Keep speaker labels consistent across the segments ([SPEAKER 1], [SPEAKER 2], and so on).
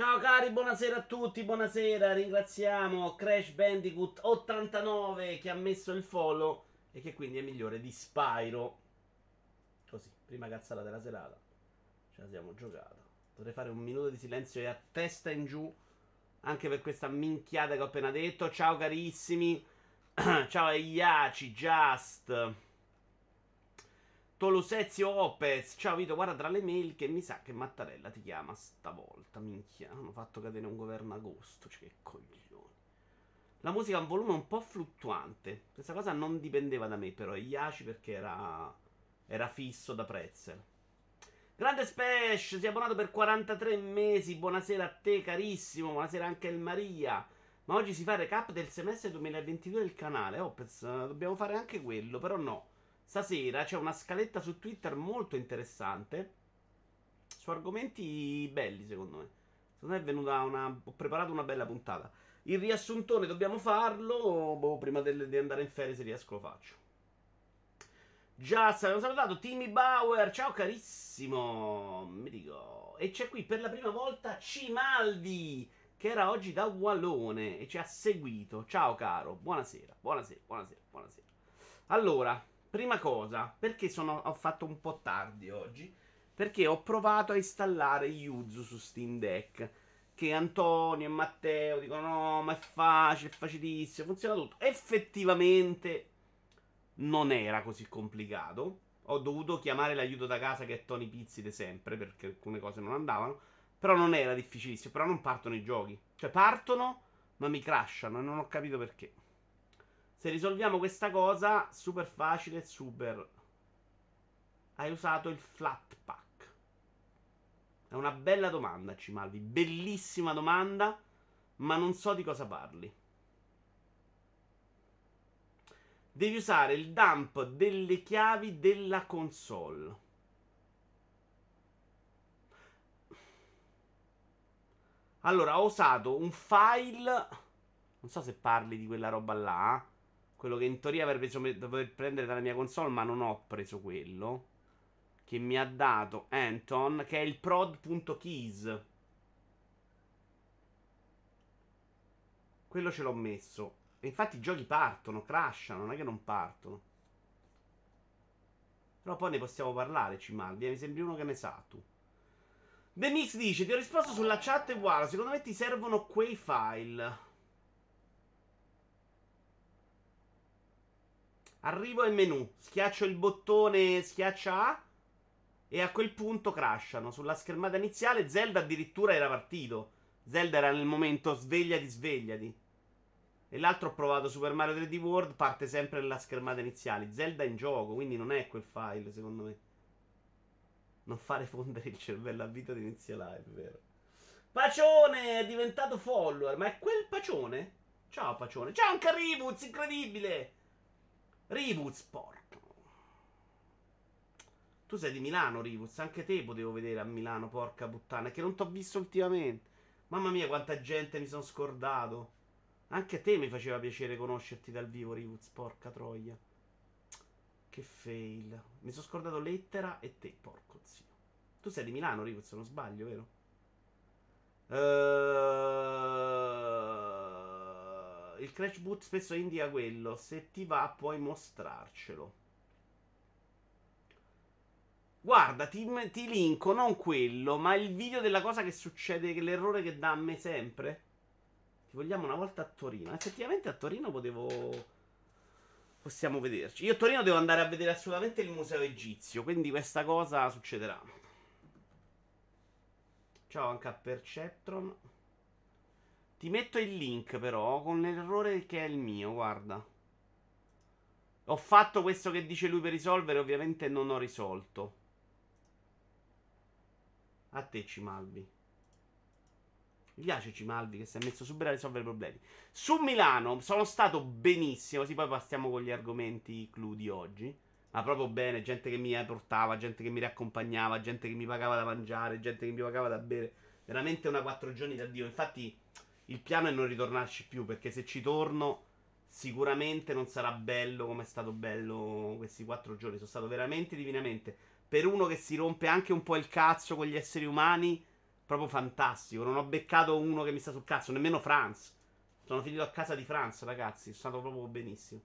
[SPEAKER 1] Ciao cari, buonasera a tutti, buonasera, ringraziamo Crash Bandicoot 89 che ha messo il follow e che quindi è migliore di Spyro. Così, prima cazzata della serata, ce la siamo giocata. Potrei fare un minuto di silenzio e a testa in giù anche per questa minchiata che ho appena detto. Ciao carissimi, ciao a Iaci, Just. Tolusezio Opez. Ciao Vito, guarda tra le mail che mi sa che Mattarella ti chiama stavolta. Minchia, hanno fatto cadere un governo agosto. Cioè, che coglioni. La musica ha un volume un po' fluttuante. Questa cosa non dipendeva da me, però. Iaci perché era, era fisso da Pretzel. Grande Spesh, si è abbonato per 43 mesi. Buonasera a te, carissimo. Buonasera anche al Maria. Ma oggi si fa il recap del semestre 2022 del canale. Opez, dobbiamo fare anche quello, però no. Stasera c'è una scaletta su Twitter molto interessante. Su argomenti belli, secondo me. Secondo me è venuta una. Ho preparato una bella puntata. Il riassuntone dobbiamo farlo. Boh, prima di andare in ferie, se riesco, lo faccio. Già, abbiamo salutato Timmy Bauer. Ciao carissimo. Mi dico. E c'è qui per la prima volta Cimaldi. Che era oggi da Wallone e ci ha seguito. Ciao caro. Buonasera. Buonasera. Buonasera. Buonasera. Allora. Prima cosa, perché sono, ho fatto un po' tardi oggi? Perché ho provato a installare Yuzu su Steam Deck. Che Antonio e Matteo dicono: no, ma è facile, è facilissimo, funziona tutto. Effettivamente non era così complicato. Ho dovuto chiamare l'aiuto da casa che è Tony Pizzi di sempre perché alcune cose non andavano. Però non era difficilissimo. Però non partono i giochi. Cioè partono, ma mi crashano e non ho capito perché. Se risolviamo questa cosa, super facile, super... Hai usato il flat pack. È una bella domanda, Cimaldi. Bellissima domanda, ma non so di cosa parli. Devi usare il dump delle chiavi della console. Allora, ho usato un file. Non so se parli di quella roba là. Quello che in teoria avrei dover prendere dalla mia console, ma non ho preso quello. Che mi ha dato Anton, che è il prod.keys. Quello ce l'ho messo. E infatti i giochi partono, crashano, non è che non partono. Però poi ne possiamo parlare, Cimaldi. Mi sembri uno che ne sa tu. The Mix dice: Ti ho risposto sulla chat e guarda, secondo me ti servono quei file. Arrivo al menu, schiaccio il bottone schiaccia A e a quel punto crashano. Sulla schermata iniziale Zelda addirittura era partito. Zelda era nel momento svegliati, svegliati. E l'altro ho provato Super Mario 3D World, parte sempre nella schermata iniziale. Zelda in gioco, quindi non è quel file, secondo me. Non fare fondere il cervello a vita di inizio live, vero? Pacione è diventato follower, ma è quel Pacione? Ciao Pacione. Ciao anche Ribuz, incredibile! Rivuz, porco. Tu sei di Milano, Rivuz. Anche te potevo vedere a Milano, porca puttana. Che non ti ho visto ultimamente. Mamma mia, quanta gente mi sono scordato. Anche te mi faceva piacere conoscerti dal vivo, Rivuz, porca troia. Che fail. Mi sono scordato lettera e te, porco zio. Tu sei di Milano, Rivuz, non sbaglio, vero? Ehm il Crash Boot spesso indica quello. Se ti va, puoi mostrarcelo. Guarda, ti, ti linko non quello, ma il video della cosa che succede, l'errore che dà a me sempre. Ti vogliamo una volta a Torino. Effettivamente a Torino potevo. Possiamo vederci. Io a Torino devo andare a vedere assolutamente il museo egizio. Quindi questa cosa succederà. Ciao anche a Perceptron. Ti metto il link però con l'errore che è il mio, guarda. Ho fatto questo che dice lui per risolvere, ovviamente non ho risolto. A te Cimalvi. Mi piace Cimalvi che si è messo subito a risolvere i problemi. Su Milano sono stato benissimo, così poi passiamo con gli argomenti clou di oggi. Ma proprio bene, gente che mi portava, gente che mi riaccompagnava, gente che mi pagava da mangiare, gente che mi pagava da bere. Veramente una quattro giorni da Dio. Infatti il piano è non ritornarci più, perché se ci torno sicuramente non sarà bello come è stato bello questi quattro giorni. Sono stato veramente divinamente. Per uno che si rompe anche un po' il cazzo con gli esseri umani, proprio fantastico. Non ho beccato uno che mi sta sul cazzo, nemmeno Franz. Sono finito a casa di Franz, ragazzi. Sono stato proprio benissimo.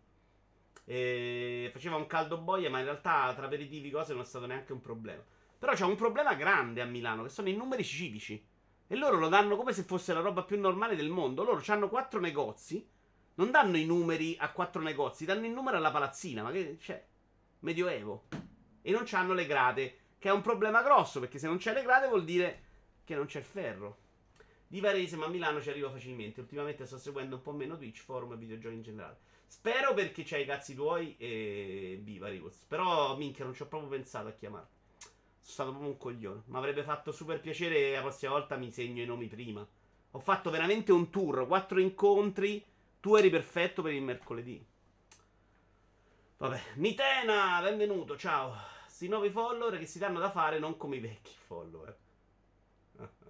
[SPEAKER 1] E faceva un caldo boia, ma in realtà tra aperitivi cose non è stato neanche un problema. Però c'è un problema grande a Milano, che sono i numeri civici. E loro lo danno come se fosse la roba più normale del mondo. Loro hanno quattro negozi. Non danno i numeri a quattro negozi, danno il numero alla palazzina. Ma che c'è? Medioevo. E non hanno le grate. Che è un problema grosso, perché se non c'è le grate vuol dire che non c'è il ferro. Di Varese, ma a Milano ci arrivo facilmente. Ultimamente sto seguendo un po' meno Twitch, forum e videogiochi in generale. Spero perché c'hai i cazzi tuoi e viva Rivos. Però, minchia, non ci ho proprio pensato a chiamarti. Sono stato proprio un coglione. Mi avrebbe fatto super piacere la prossima volta mi segno i nomi prima. Ho fatto veramente un tour, quattro incontri. Tu eri perfetto per il mercoledì. Vabbè, Mitena, benvenuto, ciao. Sti nuovi follower che si danno da fare non come i vecchi follower.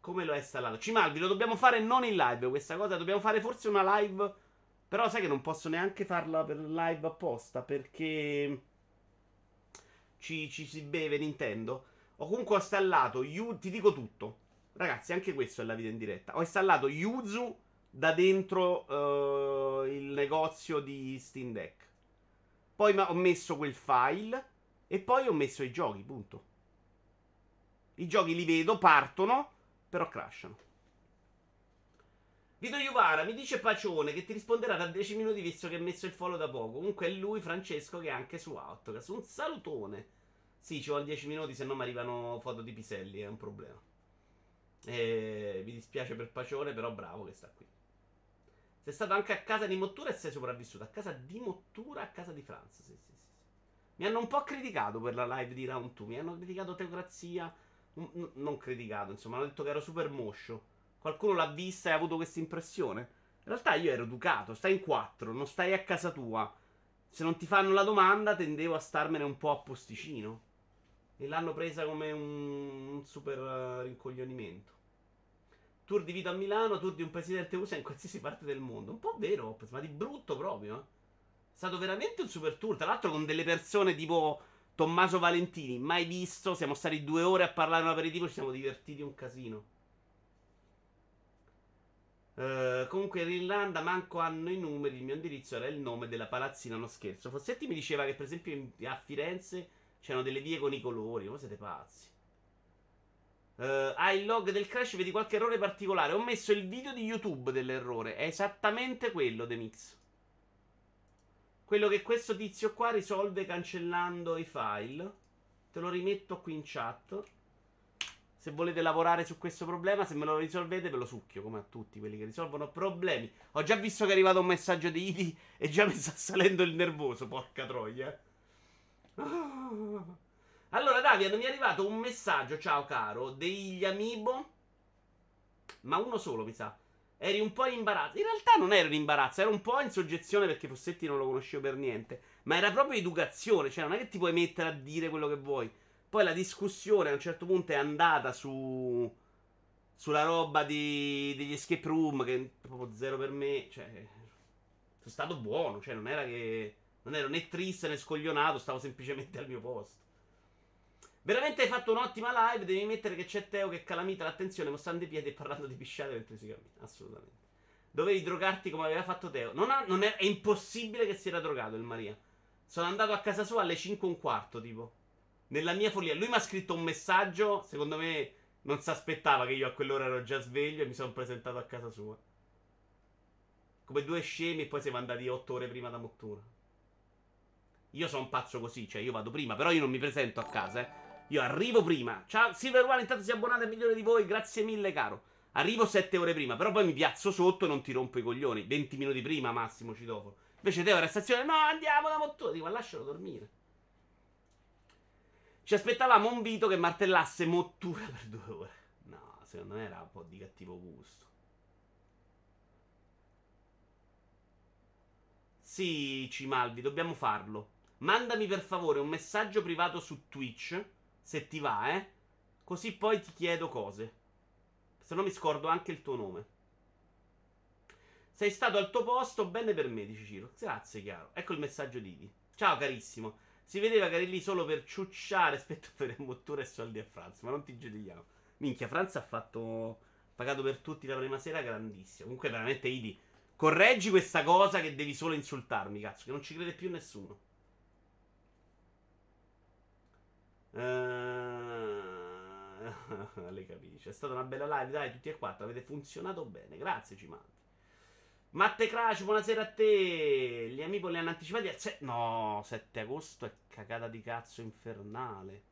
[SPEAKER 1] come lo hai installato? Cimalvi, lo dobbiamo fare non in live questa cosa. Dobbiamo fare forse una live. Però sai che non posso neanche farla per live apposta perché ci, ci si beve Nintendo. Ho comunque installato, Yu, ti dico tutto. Ragazzi, anche questo è la vita in diretta. Ho installato Yuzu da dentro uh, il negozio di Steam Deck. Poi ho messo quel file e poi ho messo i giochi, punto. I giochi li vedo, partono, però crashano. Vito Iuvara mi dice Pacione che ti risponderà da 10 minuti visto che ha messo il follow da poco. Comunque è lui, Francesco, che è anche su Outcast. Un salutone. Sì, ci vuole 10 minuti, se no mi arrivano foto di piselli, è un problema. E mi dispiace per Pacione, però bravo che sta qui. Sei stato anche a casa di Mottura e sei sopravvissuto. A casa di Mottura, a casa di Franz. Sì, sì, sì. Mi hanno un po' criticato per la live di Round 2. Mi hanno criticato Teocrazia. non criticato, insomma, hanno detto che ero super moscio. Qualcuno l'ha vista e ha avuto questa impressione? In realtà io ero educato, stai in quattro, non stai a casa tua. Se non ti fanno la domanda, tendevo a starmene un po' a posticino. E l'hanno presa come un, un super uh, rincoglionimento. Tour di vita a Milano, tour di un presidente USA in qualsiasi parte del mondo. Un po' vero, ma di brutto proprio. Eh. È stato veramente un super tour. Tra l'altro con delle persone tipo Tommaso Valentini, mai visto. Siamo stati due ore a parlare un aperitivo, ci siamo divertiti un casino. Uh, comunque in Irlanda manco hanno i numeri, il mio indirizzo era il nome della palazzina, non scherzo. Fossetti mi diceva che per esempio in, a Firenze c'erano delle vie con i colori, voi siete pazzi. Uh, hai il log del crash, vedi qualche errore particolare. Ho messo il video di YouTube dell'errore, è esattamente quello, The Mix. Quello che questo tizio qua risolve cancellando i file. Te lo rimetto qui in chat. Se volete lavorare su questo problema, se me lo risolvete, ve lo succhio come a tutti quelli che risolvono problemi. Ho già visto che è arrivato un messaggio di Idi e già mi sta salendo il nervoso, porca troia. Allora, Davian, mi è arrivato un messaggio, ciao caro, degli Amiibo. Ma uno solo, mi sa. Eri un po' in imbarazzo. In realtà non ero in imbarazzo, ero un po' in soggezione perché Fossetti non lo conoscevo per niente. Ma era proprio educazione, cioè non è che ti puoi mettere a dire quello che vuoi. Poi la discussione a un certo punto è andata su. sulla roba di, degli escape room, che è proprio zero per me. Cioè, sono stato buono, cioè non era che. Non ero né triste né scoglionato, stavo semplicemente al mio posto. Veramente hai fatto un'ottima live. Devi mettere che c'è Teo che calamita l'attenzione mostrando i piedi e parlando di pisciate mentre si cammina. Assolutamente. Dovevi drogarti come aveva fatto Teo. Non, ha, non è, è, impossibile che si era drogato il Maria. Sono andato a casa sua alle 5 e un quarto, tipo. Nella mia follia, lui mi ha scritto un messaggio. Secondo me non si aspettava che io a quell'ora ero già sveglio e mi sono presentato a casa sua. Come due scemi e poi siamo andati otto ore prima da Mottura. Io sono pazzo così, cioè io vado prima, però io non mi presento a casa, eh. Io arrivo prima. Ciao, Silver One, intanto si è abbonato a milione di voi, grazie mille, caro. Arrivo sette ore prima, però poi mi piazzo sotto e non ti rompo i coglioni. 20 minuti prima, massimo, ci dopo. Invece te ora stazione, no, andiamo da Mottura. Dico, lascialo dormire. Ci aspettavamo un Vito che martellasse Mottura per due ore. No, secondo me era un po' di cattivo gusto. Sì, Cimalvi, dobbiamo farlo. Mandami per favore un messaggio privato su Twitch, se ti va, eh. Così poi ti chiedo cose. Se no mi scordo anche il tuo nome. Sei stato al tuo posto, bene per me, dice Ciro. Grazie, chiaro. Ecco il messaggio di Idi. Ciao, carissimo. Si vedeva che eri lì solo per ciucciare spettatori a mottura e soldi a Franz, ma non ti giudichiamo. Minchia, Franz ha fatto. Pagato per tutti la prima sera, grandissimo. Comunque, veramente, Idi. Correggi questa cosa che devi solo insultarmi, cazzo, che non ci crede più nessuno. Uh... Le capisci. È stata una bella live, dai, tutti e quattro. Avete funzionato bene. Grazie, Cimanti. Matte Crash, buonasera a te. Gli amici li hanno anticipati se- No, 7 agosto è cagata di cazzo infernale.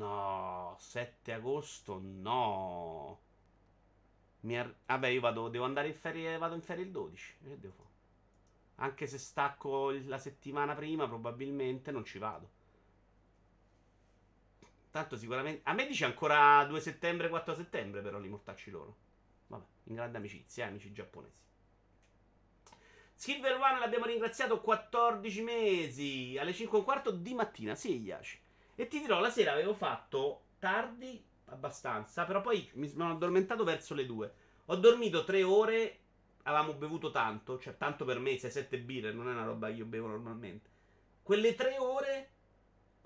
[SPEAKER 1] No, 7 agosto no. Ar- Vabbè, io vado, devo andare in ferie, vado in ferie il 12. Che devo fare? Anche se stacco la settimana prima, probabilmente non ci vado. Tanto sicuramente... A me dice ancora 2 settembre, 4 settembre però li mortacci loro. Vabbè, in grande amicizia, eh, amici giapponesi. Silver One l'abbiamo ringraziato 14 mesi. Alle 5 e un quarto di mattina. Sì, Yashi. E ti dirò, la sera avevo fatto tardi abbastanza, però poi mi sono addormentato verso le 2. Ho dormito 3 ore, avevamo bevuto tanto, cioè tanto per me, 6-7 birre, non è una roba che io bevo normalmente. Quelle 3 ore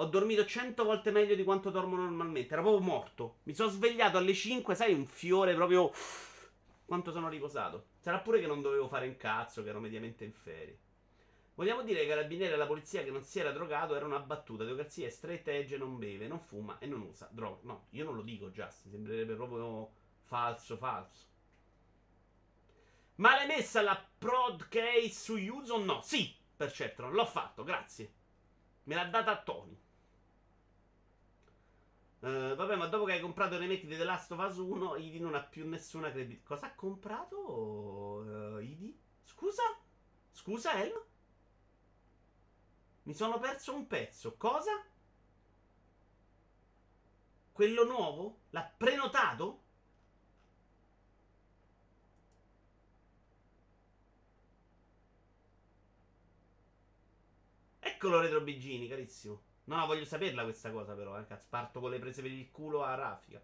[SPEAKER 1] ho dormito 100 volte meglio di quanto dormo normalmente, ero proprio morto. Mi sono svegliato alle 5, sai, un fiore proprio... Quanto sono riposato. Sarà pure che non dovevo fare un cazzo, che ero mediamente in ferie. Vogliamo dire che i carabinieri e la polizia che non si era drogato era una battuta. Teocrazia è straight edge, non beve, non fuma e non usa droga. No, io non lo dico, Justin. Sembrerebbe proprio falso, falso. Ma l'hai messa la prod case su use o no? Sì, per certo, l'ho fatto, grazie. Me l'ha data a Tony. Uh, vabbè, ma dopo che hai comprato i remetti di The Last of Us 1, Idi non ha più nessuna credibilità. Cosa ha comprato uh, Idi? Scusa? Scusa, Elma? Mi sono perso un pezzo. Cosa? Quello nuovo? L'ha prenotato? Eccolo Retro Bigini, carissimo. No, no, voglio saperla questa cosa però, eh. Cazzo, parto con le prese per il culo a raffica.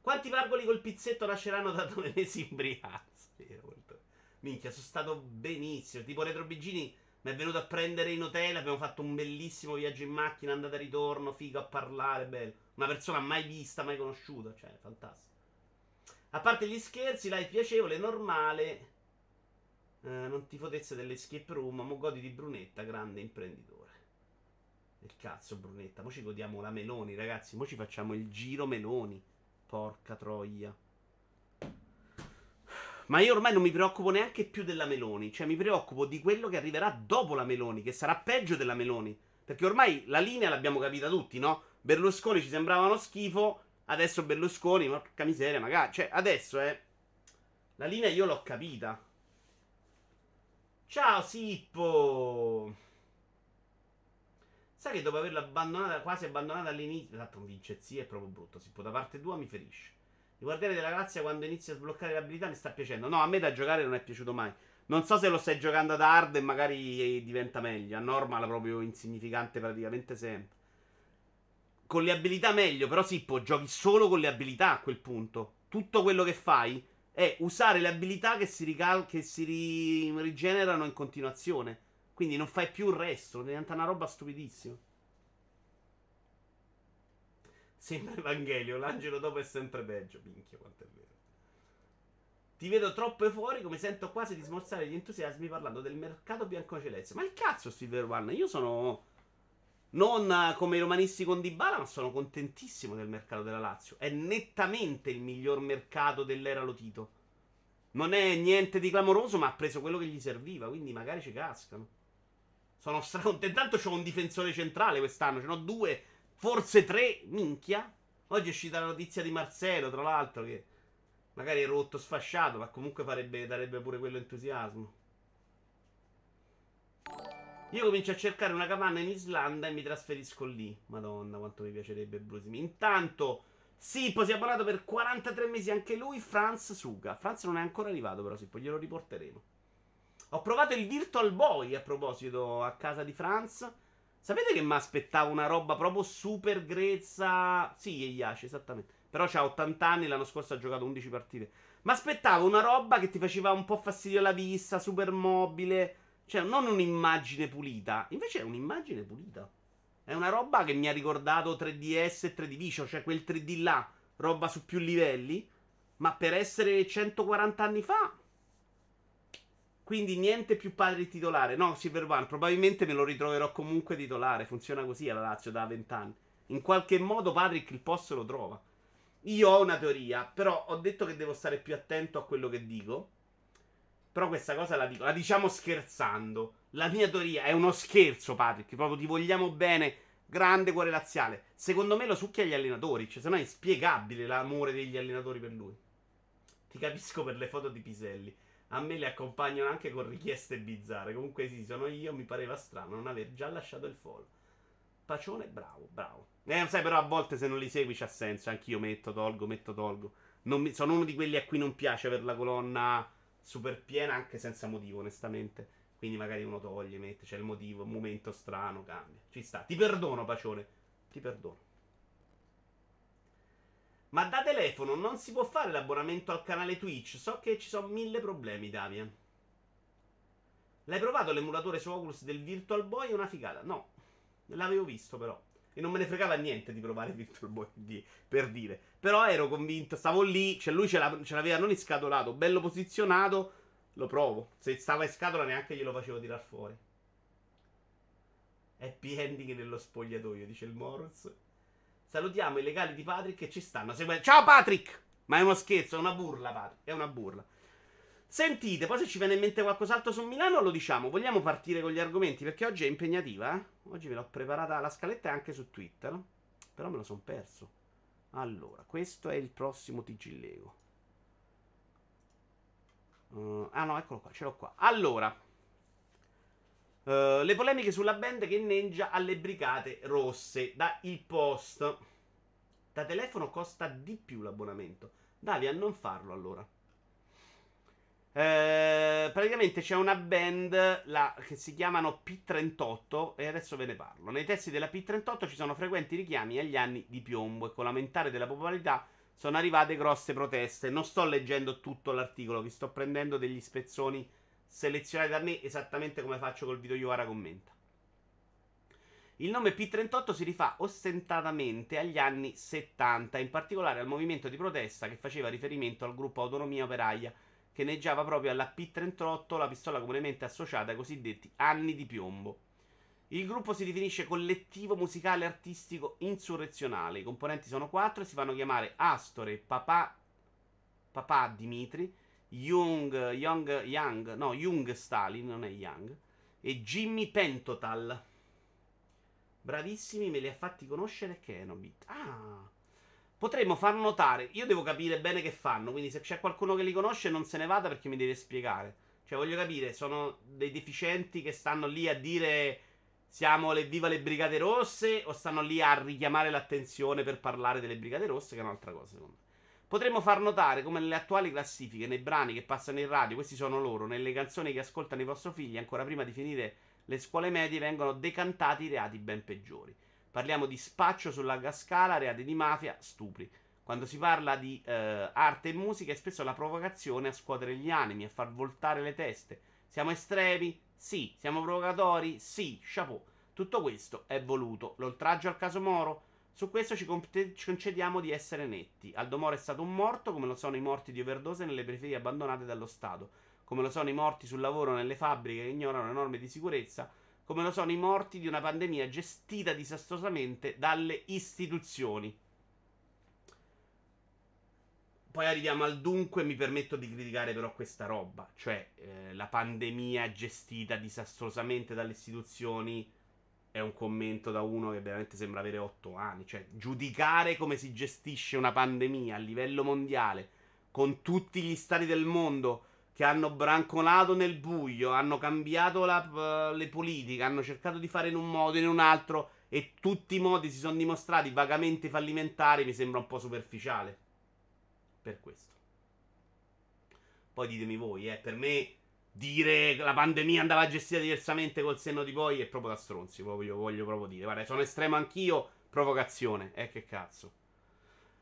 [SPEAKER 1] Quanti pargoli col pizzetto nasceranno da due mesi in Brianza? Minchia, sono stato benissimo. Tipo Retro Bigini mi è venuto a prendere in hotel. Abbiamo fatto un bellissimo viaggio in macchina, andata e ritorno, figo a parlare, bello. Una persona mai vista, mai conosciuta, cioè, fantastico. A parte gli scherzi, live piacevole, normale. Eh, non ti fotezze dell'escape room, mo godi di Brunetta, grande imprenditore. Del cazzo, Brunetta. Mo ci godiamo la Meloni, ragazzi. Mo ci facciamo il giro Meloni. Porca troia. Ma io ormai non mi preoccupo neanche più della Meloni. Cioè, mi preoccupo di quello che arriverà dopo la Meloni, che sarà peggio della Meloni. Perché ormai la linea l'abbiamo capita tutti, no? Berlusconi ci sembrava uno schifo. Adesso Berlusconi, porca miseria, magari. Cioè, adesso. Eh, la linea io l'ho capita. Ciao, Sippo. Sai che dopo averla abbandonata, quasi abbandonata all'inizio. Esatto, un vincezia è proprio brutto. Sippo, da parte tua mi ferisce. Il Guardiani della Galassia quando inizia a sbloccare le abilità mi sta piacendo. No, a me da giocare non è piaciuto mai. Non so se lo stai giocando ad hard e magari diventa meglio. A normal proprio insignificante praticamente sempre. Con le abilità meglio, però può giochi solo con le abilità a quel punto. Tutto quello che fai è usare le abilità che si, rical- che si ri- rigenerano in continuazione. Quindi non fai più il resto, diventa una roba stupidissima. Sembra Evangelio, l'angelo dopo è sempre peggio. Minchia, quanto è vero. Ti vedo troppo euforico, mi sento quasi di smorzare gli entusiasmi parlando del mercato biancoceleste. Ma il cazzo, Silver One? Io sono. Non come i romanisti con Dybala, ma sono contentissimo del mercato della Lazio. È nettamente il miglior mercato dell'era Lotito. Non è niente di clamoroso, ma ha preso quello che gli serviva, quindi magari ci cascano. Sono stracontento. Intanto c'ho un difensore centrale quest'anno, ce n'ho due Forse tre, minchia. Oggi è uscita la notizia di Marcelo, tra l'altro, che magari è rotto, sfasciato, ma comunque farebbe, darebbe pure quello entusiasmo. Io comincio a cercare una capanna in Islanda e mi trasferisco lì. Madonna, quanto mi piacerebbe Brusimi. Intanto, Sippo si è abbonato per 43 mesi anche lui, Franz Suga. Franz non è ancora arrivato, però Sippo, glielo riporteremo. Ho provato il Virtual Boy a proposito a casa di Franz. Sapete che mi aspettavo una roba proprio super grezza? Sì, Eyashi, esattamente. Però c'ha 80 anni, l'anno scorso ha giocato 11 partite. Ma aspettavo una roba che ti faceva un po' fastidio alla vista, super mobile. Cioè, non un'immagine pulita. Invece è un'immagine pulita. È una roba che mi ha ricordato 3DS e 3D Vicio, cioè quel 3D là, roba su più livelli. Ma per essere 140 anni fa. Quindi niente più padre titolare. No, Silver One, probabilmente me lo ritroverò comunque titolare. Funziona così alla Lazio da 20 anni. In qualche modo Patrick il posto lo trova. Io ho una teoria, però ho detto che devo stare più attento a quello che dico. Però questa cosa la dico, la diciamo scherzando. La mia teoria è uno scherzo, Patrick. Proprio ti vogliamo bene. Grande cuore laziale. Secondo me lo succhia agli allenatori. Cioè, se no è inspiegabile l'amore degli allenatori per lui. Ti capisco per le foto di Piselli. A me le accompagnano anche con richieste bizzarre. Comunque sì, sono io, mi pareva strano non aver già lasciato il follow. Pacione, bravo, bravo. Eh, sai, però a volte se non li segui c'ha senso. Anch'io metto, tolgo, metto, tolgo. Mi, sono uno di quelli a cui non piace per la colonna super piena, anche senza motivo, onestamente. Quindi magari uno toglie, mette, c'è il motivo, un momento strano, cambia. Ci sta. Ti perdono, Pacione. Ti perdono. Ma da telefono non si può fare l'abbonamento al canale Twitch. So che ci sono mille problemi, Davian. L'hai provato l'emulatore su Oculus del Virtual Boy? È una figata. No, l'avevo visto però. E non me ne fregava niente di provare Virtual Boy di, per dire. Però ero convinto, stavo lì, cioè lui ce, ce l'aveva non iscatolato, bello posizionato. Lo provo. Se stava in scatola neanche glielo facevo tirar fuori. Happy ending nello spogliatoio, dice il Morris. Salutiamo i legali di Patrick che ci stanno seguendo. Ciao Patrick! Ma è uno scherzo, è una burla, Patrick. È una burla. Sentite, poi se ci viene in mente qualcos'altro su Milano lo diciamo. Vogliamo partire con gli argomenti? Perché oggi è impegnativa. Eh? Oggi me l'ho preparata la scaletta anche su Twitter. Però me lo sono perso. Allora, questo è il prossimo TG Lego. Uh, ah no, eccolo qua, ce l'ho qua. Allora, Uh, le polemiche sulla band che inneggia alle brigate rosse. Da Il Post. Da telefono costa di più l'abbonamento. Davi a non farlo allora. Uh, praticamente c'è una band la, che si chiamano P38 e adesso ve ne parlo. Nei testi della P38 ci sono frequenti richiami agli anni di piombo e con l'aumentare della popolarità sono arrivate grosse proteste. Non sto leggendo tutto l'articolo, vi sto prendendo degli spezzoni selezionati da me esattamente come faccio col video Iovara commenta. Il nome P38 si rifà ostentatamente agli anni 70, in particolare al movimento di protesta che faceva riferimento al gruppo Autonomia Operaia, che neggiava proprio alla P38, la pistola comunemente associata ai cosiddetti anni di piombo. Il gruppo si definisce collettivo musicale artistico insurrezionale. I componenti sono quattro e si fanno chiamare Astore, Papà, Papà Dimitri, Young, Young, Young, no, Young Stalin, non è Young, e Jimmy Pentotal. Bravissimi, me li ha fatti conoscere Kenobit. Ah, potremmo far notare, io devo capire bene che fanno, quindi se c'è qualcuno che li conosce non se ne vada perché mi deve spiegare. Cioè, voglio capire, sono dei deficienti che stanno lì a dire siamo le viva le Brigate Rosse o stanno lì a richiamare l'attenzione per parlare delle Brigate Rosse, che è un'altra cosa, secondo me. Potremmo far notare come nelle attuali classifiche, nei brani che passano in radio, questi sono loro, nelle canzoni che ascoltano i vostri figli, ancora prima di finire le scuole medie, vengono decantati i reati ben peggiori. Parliamo di spaccio sulla gascala, reati di mafia, stupri. Quando si parla di eh, arte e musica è spesso la provocazione a scuotere gli animi, a far voltare le teste. Siamo estremi? Sì. Siamo provocatori? Sì. Chapeau. Tutto questo è voluto. L'oltraggio al caso Moro? Su questo ci, concediamo di essere netti. Aldo Moro è stato un morto, come lo sono i morti di overdose nelle periferie abbandonate dallo Stato, come lo sono i morti sul lavoro nelle fabbriche che ignorano le norme di sicurezza, come lo sono i morti di una pandemia gestita disastrosamente dalle istituzioni. Poi arriviamo al dunque, mi permetto di criticare però questa roba, cioè eh, la pandemia gestita disastrosamente dalle istituzioni è un commento da uno che veramente sembra avere 8 anni. Cioè, giudicare come si gestisce una pandemia a livello mondiale, con tutti gli stati del mondo che hanno brancolato nel buio, hanno cambiato la, uh, le politiche, hanno cercato di fare in un modo, in un altro, e tutti i modi si sono dimostrati vagamente fallimentari, mi sembra un po' superficiale. Per questo. Poi ditemi voi, eh, per me dire che la pandemia andava gestita diversamente col senno di poi è proprio da stronzi. Proprio, voglio proprio dire. Guarda, sono estremo anch'io. Provocazione. Eh, che cazzo.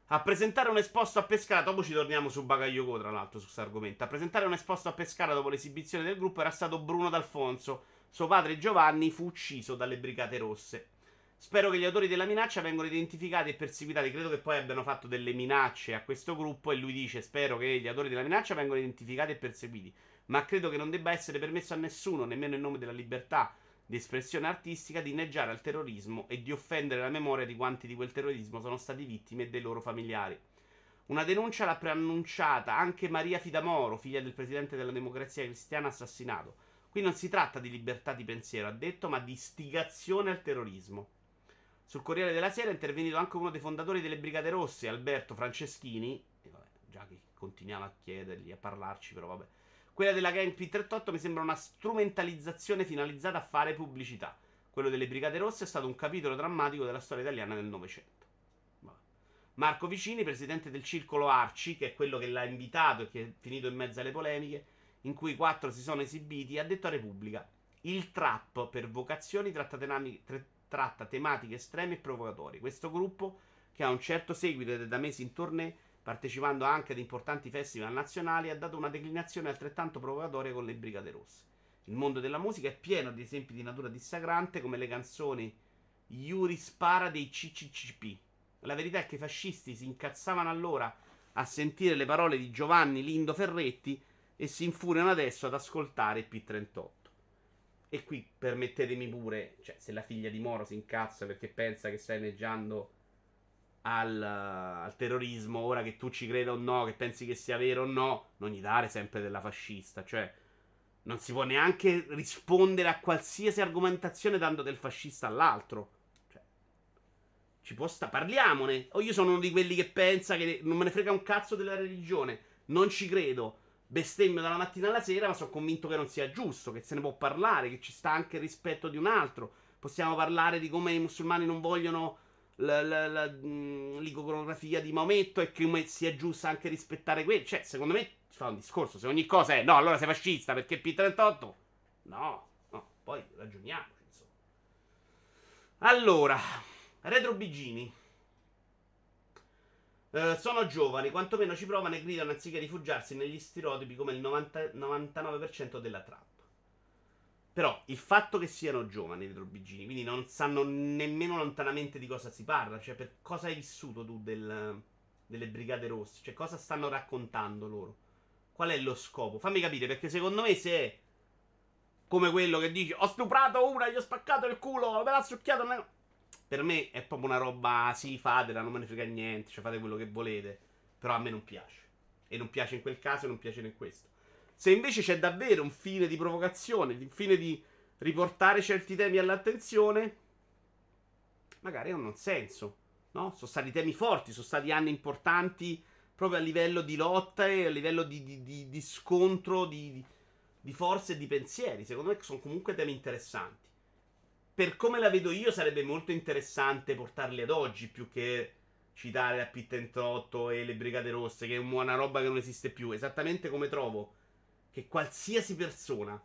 [SPEAKER 1] A presentare un esposto a Pescara. Dopo ci torniamo su Bagaglioco, tra l'altro, su questo argomento. A presentare un esposto a Pescara dopo l'esibizione del gruppo era stato Bruno D'Alfonso. Suo padre Giovanni fu ucciso dalle Brigate Rosse. Spero che gli autori della minaccia vengano identificati e perseguitati. Credo che poi abbiano fatto delle minacce a questo gruppo. E lui dice: Spero che gli autori della minaccia vengano identificati e perseguiti. Ma credo che non debba essere permesso a nessuno, nemmeno in nome della libertà di espressione artistica, di inneggiare al terrorismo e di offendere la memoria di quanti di quel terrorismo sono stati vittime e dei loro familiari. Una denuncia l'ha preannunciata anche Maria Fidamoro, figlia del presidente della democrazia cristiana assassinato. Qui non si tratta di libertà di pensiero, ha detto, ma di istigazione al terrorismo. Sul Corriere della Sera è intervenuto anche uno dei fondatori delle Brigate Rosse, Alberto Franceschini. E vabbè, già che continuiamo a chiedergli, a parlarci, però vabbè. Quella della Gang P38 mi sembra una strumentalizzazione finalizzata a fare pubblicità. Quello delle Brigate Rosse è stato un capitolo drammatico della storia italiana del Novecento. Marco Vicini, presidente del circolo Arci, che è quello che l'ha invitato e che è finito in mezzo alle polemiche, in cui i quattro si sono esibiti, ha detto a Repubblica: Il trap per vocazioni tratta, tenami, tratta tematiche estreme e provocatorie. Questo gruppo, che ha un certo seguito ed è da mesi in tournée, partecipando anche ad importanti festival nazionali, ha dato una declinazione altrettanto provocatoria con le Brigate Rosse. Il mondo della musica è pieno di esempi di natura dissacrante, come le canzoni Yuri Spara dei CCCP. La verità è che i fascisti si incazzavano allora a sentire le parole di Giovanni Lindo Ferretti e si infuriano adesso ad ascoltare il P38. E qui permettetemi pure, cioè, se la figlia di Moro si incazza perché pensa che stai inneggiando al, al, terrorismo, ora che tu ci creda o no, che pensi che sia vero o no, non gli dare sempre della fascista. Cioè, non si può neanche rispondere a qualsiasi argomentazione dando del fascista all'altro. Cioè, ci può sta, parliamone. O io sono uno di quelli che pensa che non me ne frega un cazzo della religione, non ci credo bestemmio dalla mattina alla sera, ma sono convinto che non sia giusto, che se ne può parlare, che ci sta anche il rispetto di un altro. Possiamo parlare di come i musulmani non vogliono la, la, la, mm, l'iconografia di Maometto e come sia giusto anche rispettare quello. Cioè, secondo me si fa un discorso. Se ogni cosa è no, allora sei fascista perché il P38. No, no, poi ragioniamoci. Insomma. Allora, Retro Bigini. Uh, sono giovani, quantomeno ci provano e gridano anziché rifugiarsi negli stereotipi come il 90, 99% della trap. Però il fatto che siano giovani i Trobigini, quindi non sanno nemmeno lontanamente di cosa si parla, cioè per cosa hai vissuto tu del, delle Brigate Rosse, cioè cosa stanno raccontando loro? Qual è lo scopo? Fammi capire, perché secondo me se è come quello che dice ho stuprato una, gli ho spaccato il culo, me l'ha succhiato... Ne... Per me è proprio una roba, sì, fatela, non me ne frega niente, cioè fate quello che volete. Però a me non piace. E non piace in quel caso e non piace in questo. Se invece c'è davvero un fine di provocazione, un fine di riportare certi temi all'attenzione, magari ha un senso. No? Sono stati temi forti, sono stati anni importanti proprio a livello di lotta e a livello di, di, di, di scontro di, forze e di pensieri. Secondo me sono comunque temi interessanti per come la vedo io, sarebbe molto interessante portarli ad oggi più che citare a Pittentrotto e le Brigate Rosse, che è una roba che non esiste più. Esattamente come trovo che qualsiasi persona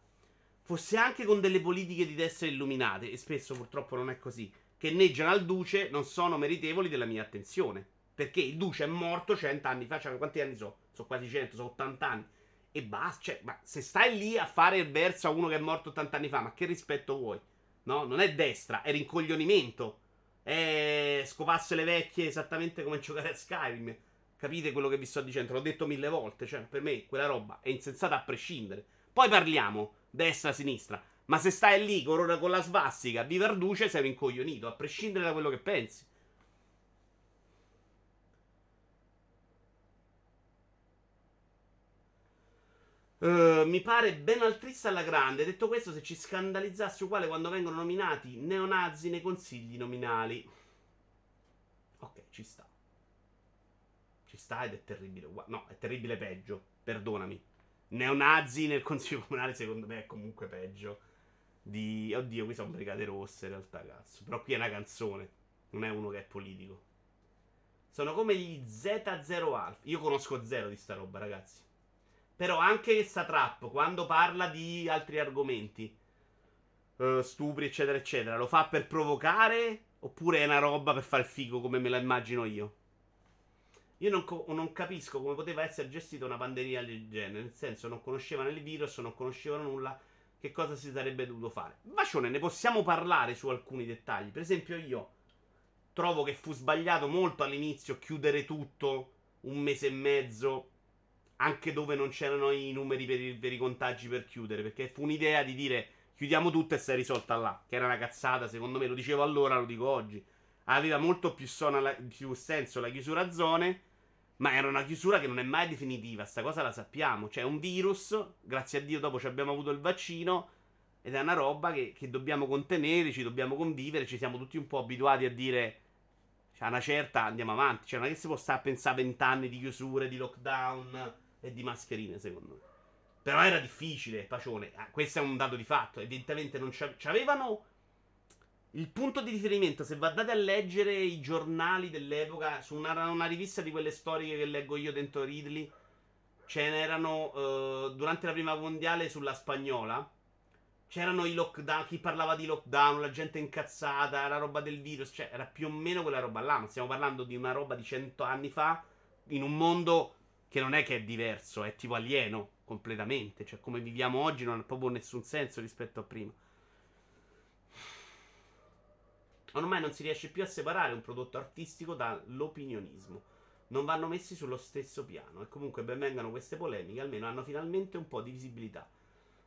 [SPEAKER 1] fosse anche con delle politiche di destra illuminate, e spesso purtroppo non è così, che neggiano al Duce, non sono meritevoli della mia attenzione. Perché il Duce è morto cent'anni fa, cioè quanti anni so? Sono quasi 100, sono 80 anni. E basta, cioè, ma se stai lì a fare il verso a uno che è morto 80 anni fa, ma che rispetto vuoi? No, non è destra, è rincoglionimento. È scopasse le vecchie esattamente come giocare a Skyrim. Capite quello che vi sto dicendo? L'ho detto mille volte. Cioè, per me quella roba è insensata a prescindere. Poi parliamo destra-sinistra. Ma se stai lì con, con la svastica, di Verduce, sei rincoglionito, a prescindere da quello che pensi. Uh, mi pare ben altista alla grande. Detto questo, se ci scandalizzasse uguale quando vengono nominati neonazi nei consigli nominali. Ok, ci sta. Sta ed è terribile. No, è terribile peggio. Perdonami. Neonazi nel consiglio comunale, secondo me, è comunque peggio. Di. Oddio, qui sono brigate rosse in realtà, cazzo. Però qui è una canzone. Non è uno che è politico. Sono come gli Z0 Alpha. Io conosco zero di sta roba, ragazzi. Però anche questa trap, quando parla di altri argomenti, uh, stupri, eccetera, eccetera, lo fa per provocare? Oppure è una roba per far figo come me la immagino io? Io non, co- non, capisco come poteva essere gestita una pandemia del genere. Nel senso, non conoscevano il virus, non conoscevano nulla. che cosa si sarebbe dovuto fare. Bacione, ne possiamo parlare su alcuni dettagli. Per esempio, io trovo che fu sbagliato molto all'inizio chiudere tutto un mese e mezzo, anche dove non c'erano i numeri per i, per i contagi per chiudere, perché fu un'idea di dire chiudiamo tutto e si è risolta là, che era una cazzata, secondo me, lo dicevo allora, lo dico oggi. Aveva molto più, la, più senso la chiusura a zone, ma era una chiusura che non è mai definitiva, sta cosa la sappiamo. C'è un virus, grazie a Dio dopo ci abbiamo avuto il vaccino, ed è una roba che, che dobbiamo contenere, ci dobbiamo convivere, ci siamo tutti un po' abituati a dire cioè, una certa andiamo avanti. Cioè, non è che si può stare a pensare a vent'anni di chiusure, di lockdown e di mascherine, secondo me. Però era difficile, Pacione. Ah, questo è un dato di fatto. Evidentemente non c'avevano il punto di riferimento. Se andate a leggere i giornali dell'epoca, su una, una rivista di quelle storiche che leggo io dentro Ridley, ce n'erano uh, durante la prima mondiale sulla spagnola C'erano i lockdown, chi parlava di lockdown, la gente incazzata, la roba del virus, cioè era più o meno quella roba là, ma stiamo parlando di una roba di cento anni fa, in un mondo che non è che è diverso, è tipo alieno completamente, cioè come viviamo oggi non ha proprio nessun senso rispetto a prima. Ormai non si riesce più a separare un prodotto artistico dall'opinionismo. Non vanno messi sullo stesso piano e comunque benvengano queste polemiche, almeno hanno finalmente un po' di visibilità.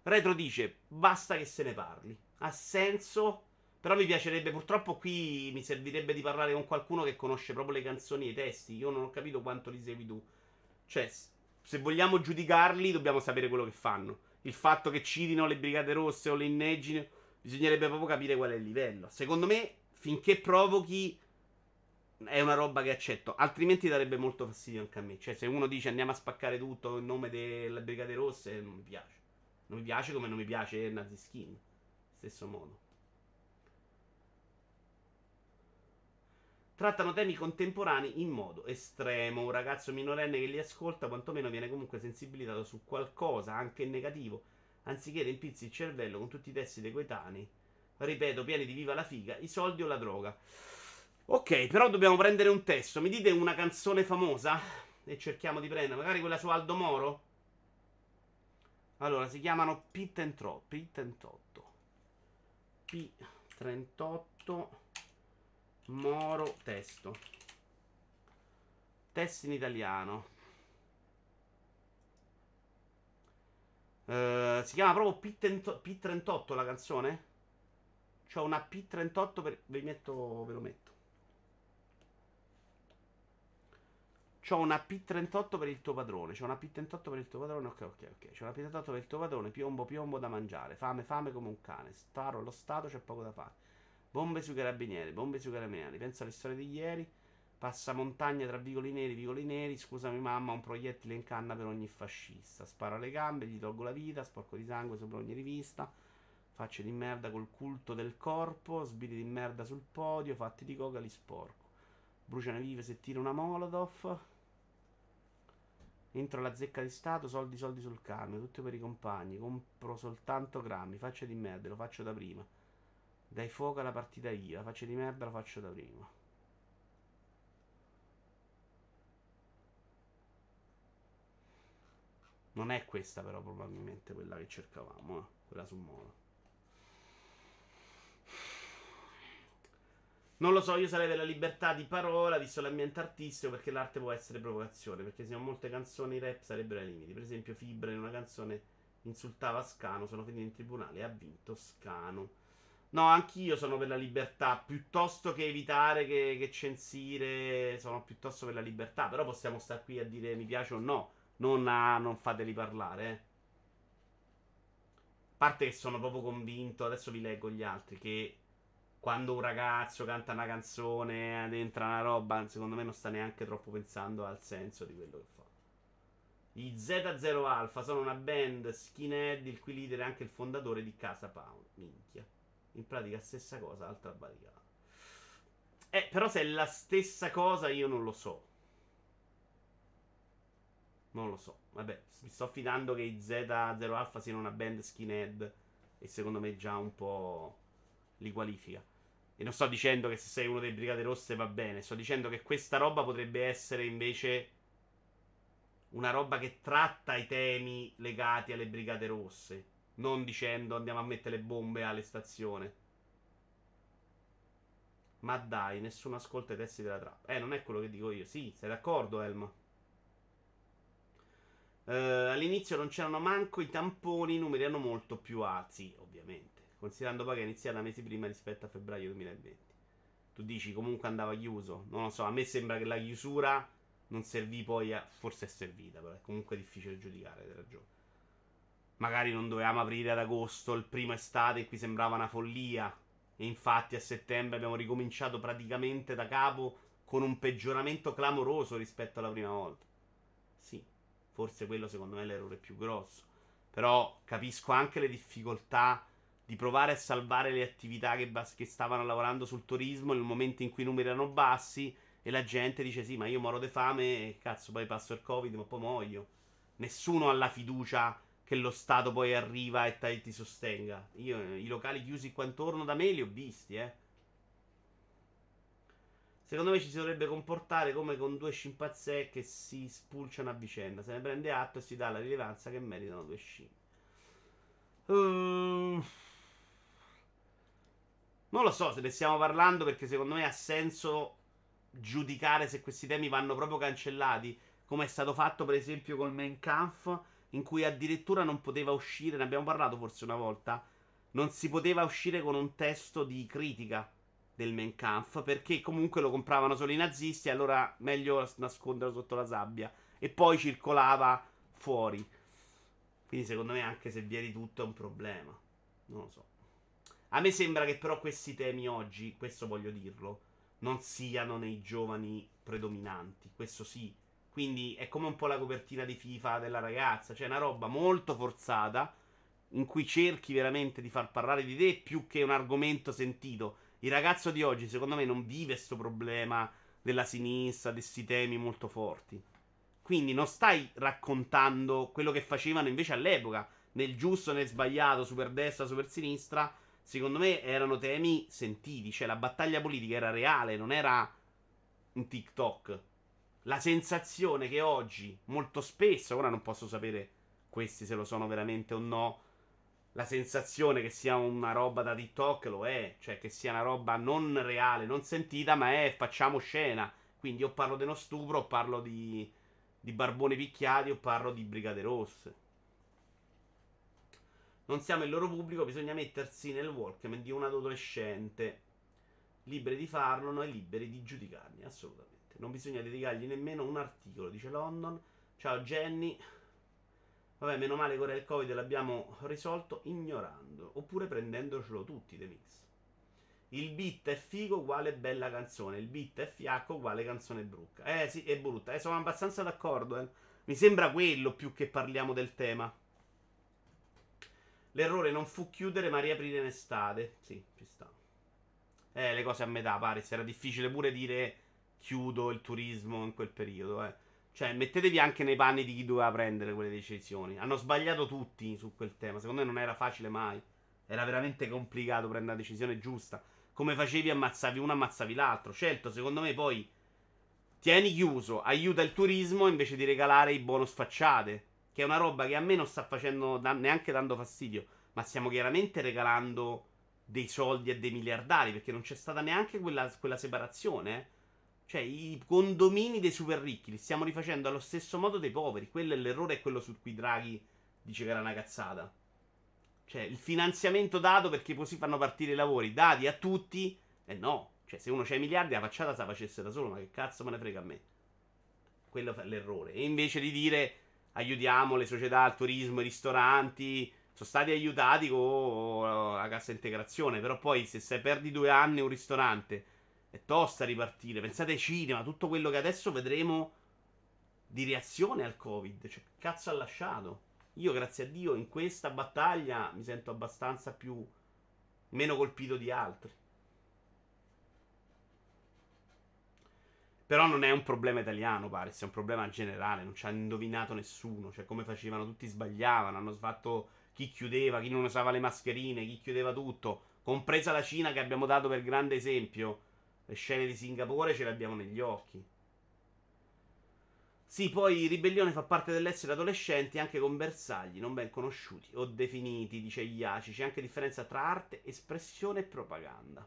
[SPEAKER 1] Retro dice: basta che se ne parli. Ha senso. Però mi piacerebbe, purtroppo qui mi servirebbe di parlare con qualcuno che conosce proprio le canzoni e i testi. Io non ho capito quanto li segui tu. Cioè, se vogliamo giudicarli, dobbiamo sapere quello che fanno. Il fatto che citino le Brigate Rosse o le inneggine, bisognerebbe proprio capire qual è il livello. Secondo me, finché provochi, è una roba che accetto. Altrimenti darebbe molto fastidio anche a me. Cioè, se uno dice andiamo a spaccare tutto in nome delle Brigate Rosse, non mi piace. Non mi piace come non mi piace Nazi Skin. Stesso modo. Trattano temi contemporanei in modo estremo. Un ragazzo minorenne che li ascolta, quantomeno viene comunque sensibilizzato su qualcosa, anche in negativo, anziché riempirsi il cervello con tutti i testi dei coetanei. Ripeto, pieni di viva la figa, i soldi o la droga. Ok, però dobbiamo prendere un testo. Mi dite una canzone famosa? E cerchiamo di prendere, magari quella su Aldo Moro? Allora, si chiamano P38. P38. P38. Moro testo. Test in italiano. Uh, si chiama proprio P38 la canzone? C'ho una P38 per... Vi metto... Ve lo metto. C'ho una P38 per il tuo padrone. C'ho una P38 per il tuo padrone. Ok, ok, ok. C'ho una P38 per il tuo padrone. Piombo, piombo da mangiare. Fame, fame come un cane. Sparo allo Stato, c'è poco da fare. Bombe sui carabinieri, bombe sui carabinieri. Pensa alle storie di ieri. Passa montagna tra vicoli neri, vicoli neri. Scusami, mamma, un proiettile in canna per ogni fascista. Sparo alle gambe, gli tolgo la vita. Sporco di sangue sopra ogni rivista. Facce di merda col culto del corpo. Sbiri di merda sul podio. Fatti di coca, li sporco. Bruciano vive se tira una molotov. Entro alla zecca di Stato, soldi, soldi sul cambio, tutto per i compagni. Compro soltanto grammi, faccia di merda, lo faccio da prima. Dai fuoco alla partita io, la faccia di merda, lo faccio da prima. Non è questa però probabilmente quella che cercavamo, eh? quella su Mono. Non lo so, io sarei della libertà di parola, visto l'ambiente artistico, perché l'arte può essere provocazione. Perché se ho molte canzoni rap sarebbero ai limiti. Per esempio, Fibra in una canzone insultava Scano, sono finito in tribunale e ha vinto Scano. No, anch'io sono per la libertà, piuttosto che evitare che, che censire, sono piuttosto per la libertà. Però possiamo stare qui a dire mi piace o no, non, a, non fateli parlare. Eh. A parte che sono proprio convinto, adesso vi leggo gli altri, che quando un ragazzo canta una canzone ed entra una roba, secondo me non sta neanche troppo pensando al senso di quello che fa. Gli Z0 Alpha sono una band skinhead, il cui leader è anche il fondatore di Casa Pound. Minchia. In pratica stessa cosa, altra barricata. Eh, però se è la stessa cosa io non lo so. Non lo so. Vabbè, mi sto fidando che i Z0 Alpha siano una band skinhead e secondo me già un po' li qualifica. E non sto dicendo che se sei uno dei Brigate Rosse va bene, sto dicendo che questa roba potrebbe essere invece una roba che tratta i temi legati alle Brigate Rosse. Non dicendo andiamo a mettere le bombe alle stazioni. Ma dai, nessuno ascolta i testi della trappola. Eh, non è quello che dico io. Sì, sei d'accordo, Elma? Uh, all'inizio non c'erano manco i tamponi, i numeri erano molto più alti, ovviamente. Considerando poi che è iniziata mesi prima rispetto a febbraio 2020. Tu dici comunque andava chiuso. Non lo so, a me sembra che la chiusura non servì poi a... Forse è servita, però è comunque difficile giudicare, hai ragione. Magari non dovevamo aprire ad agosto, il primo estate, e qui sembrava una follia. E infatti a settembre abbiamo ricominciato praticamente da capo con un peggioramento clamoroso rispetto alla prima volta. Sì, forse quello secondo me è l'errore più grosso. Però capisco anche le difficoltà di provare a salvare le attività che, bas- che stavano lavorando sul turismo nel momento in cui i numeri erano bassi e la gente dice sì, ma io moro di fame e cazzo poi passo il covid, ma poi muoio. Nessuno ha la fiducia che lo Stato poi arriva e t- ti sostenga. Io i locali chiusi qua intorno da me li ho visti, eh. Secondo me ci si dovrebbe comportare come con due scimpanzé che si spulciano a vicenda. Se ne prende atto e si dà la rilevanza che meritano due scimmie. Uh, non lo so se ne stiamo parlando perché secondo me ha senso giudicare se questi temi vanno proprio cancellati, come è stato fatto per esempio col Main Kampf in cui addirittura non poteva uscire, ne abbiamo parlato forse una volta, non si poteva uscire con un testo di critica del Mein Kampf perché comunque lo compravano solo i nazisti, allora meglio nasconderlo sotto la sabbia e poi circolava fuori. Quindi secondo me anche se vieni tutto è un problema. Non lo so. A me sembra che però questi temi oggi, questo voglio dirlo, non siano nei giovani predominanti. Questo sì, quindi è come un po' la copertina di FIFA della ragazza, cioè una roba molto forzata in cui cerchi veramente di far parlare di te più che un argomento sentito. Il ragazzo di oggi, secondo me, non vive questo problema della sinistra, di questi temi molto forti. Quindi non stai raccontando quello che facevano invece all'epoca, nel giusto, nel sbagliato, super destra, super sinistra. Secondo me erano temi sentiti, cioè la battaglia politica era reale, non era un TikTok la sensazione che oggi, molto spesso, ora non posso sapere questi se lo sono veramente o no, la sensazione che sia una roba da TikTok lo è, cioè che sia una roba non reale, non sentita, ma è facciamo scena. Quindi o parlo di uno stupro, o parlo di, di barboni picchiati, o parlo di brigate rosse. Non siamo il loro pubblico, bisogna mettersi nel Walkman di un adolescente, liberi di farlo e liberi di giudicarli, assolutamente. Non bisogna dedicargli nemmeno un articolo, dice London. Ciao Jenny. Vabbè, meno male che ora il Covid l'abbiamo risolto ignorando, oppure prendendocelo tutti The Mix. Il beat è figo uguale bella canzone, il beat è fiacco uguale canzone brutta. Eh sì, è brutta, eh, sono abbastanza d'accordo. Eh. Mi sembra quello più che parliamo del tema. L'errore non fu chiudere ma riaprire in estate. Sì, ci sta. Eh, le cose a metà, pare. Era difficile pure dire chiudo il turismo in quel periodo. Eh. Cioè, mettetevi anche nei panni di chi doveva prendere quelle decisioni. Hanno sbagliato tutti su quel tema. Secondo me non era facile mai. Era veramente complicato prendere la decisione giusta. Come facevi, ammazzavi uno, ammazzavi l'altro. Certo, secondo me poi tieni chiuso, aiuta il turismo invece di regalare i bonus facciate. Che è una roba che a me non sta facendo neanche dando fastidio. Ma stiamo chiaramente regalando dei soldi a dei miliardari. Perché non c'è stata neanche quella, quella separazione. Eh. Cioè, i condomini dei super ricchi li stiamo rifacendo allo stesso modo dei poveri. Quello è l'errore, è quello su cui Draghi dice che era una cazzata. Cioè, il finanziamento dato perché così fanno partire i lavori, dati a tutti, e eh no. Cioè, se uno c'ha i miliardi, la facciata se la facesse da solo, ma che cazzo me ne frega a me? Quello è l'errore. E invece di dire aiutiamo le società, il turismo, i ristoranti, sono stati aiutati con la cassa integrazione, però poi se se perdi due anni un ristorante è tosta ripartire. Pensate ai cinema, tutto quello che adesso vedremo di reazione al Covid. Cioè, cazzo ha lasciato? Io, grazie a Dio, in questa battaglia mi sento abbastanza più. meno colpito di altri. Però non è un problema italiano, pare, sia un problema generale. Non ci ha indovinato nessuno. Cioè, come facevano, tutti sbagliavano. Hanno fatto chi chiudeva, chi non usava le mascherine, chi chiudeva tutto. Compresa la Cina che abbiamo dato per grande esempio le scene di Singapore ce le abbiamo negli occhi. Sì, poi ribellione fa parte dell'essere adolescenti anche con bersagli non ben conosciuti o definiti, dice Iaci. C'è anche differenza tra arte, espressione e propaganda.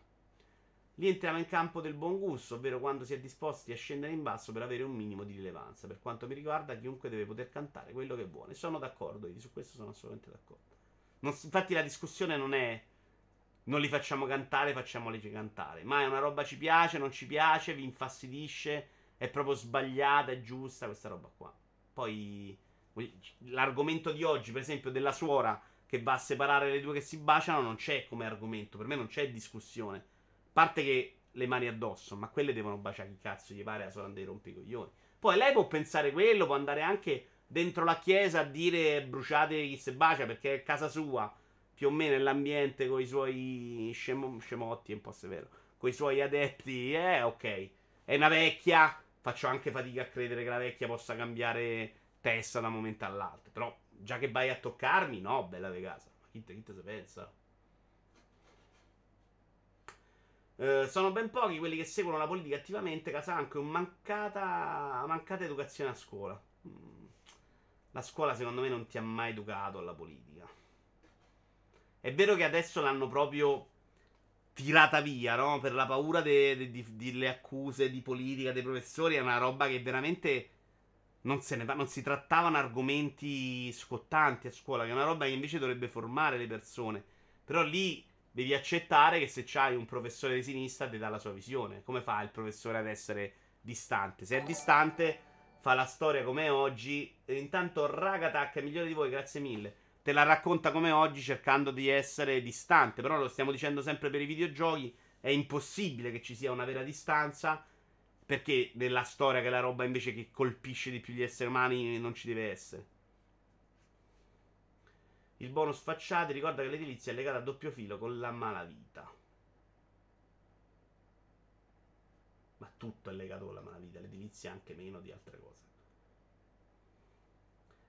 [SPEAKER 1] Lì entriamo in campo del buon gusto, ovvero quando si è disposti a scendere in basso per avere un minimo di rilevanza. Per quanto mi riguarda, chiunque deve poter cantare quello che vuole. Sono d'accordo, su questo sono assolutamente d'accordo. Non, infatti la discussione non è non li facciamo cantare, facciamoli cantare. Ma è una roba ci piace, non ci piace, vi infastidisce, è proprio sbagliata, è giusta questa roba qua. Poi l'argomento di oggi, per esempio, della suora che va a separare le due che si baciano, non c'è come argomento. Per me non c'è discussione parte che le mani addosso, ma quelle devono baciare chi cazzo gli pare a sola dei rompicoglioni. Poi lei può pensare quello, può andare anche dentro la chiesa a dire bruciate chi se bacia perché è casa sua, più o meno nell'ambiente con i suoi scemo, scemotti, è un po' severo, con i suoi adepti, eh, ok. È una vecchia, faccio anche fatica a credere che la vecchia possa cambiare testa da un momento all'altro, però già che vai a toccarmi, no, bella di casa. Ma chi te, chi te se pensa? Eh, sono ben pochi quelli che seguono la politica attivamente, causa anche una mancata, mancata educazione a scuola. Mm. La scuola, secondo me, non ti ha mai educato alla politica. È vero che adesso l'hanno proprio tirata via, no? Per la paura delle accuse di politica dei professori. È una roba che veramente non, se ne va, non si trattavano argomenti scottanti a scuola, che è una roba che invece dovrebbe formare le persone. Però lì devi accettare che se c'hai un professore di sinistra ti dà la sua visione. Come fa il professore ad essere distante? Se è distante, fa la storia come oggi. Intanto Ragatac, migliore di voi, grazie mille. Te la racconta come oggi cercando di essere distante. Però lo stiamo dicendo sempre per i videogiochi. È impossibile che ci sia una vera distanza. Perché nella storia, che è la roba invece che colpisce di più gli esseri umani, non ci deve essere. Il bonus facciati ricorda che l'edilizia è legata a doppio filo con la malavita. Ma tutto è legato con la malavita, l'edilizia anche meno di altre cose.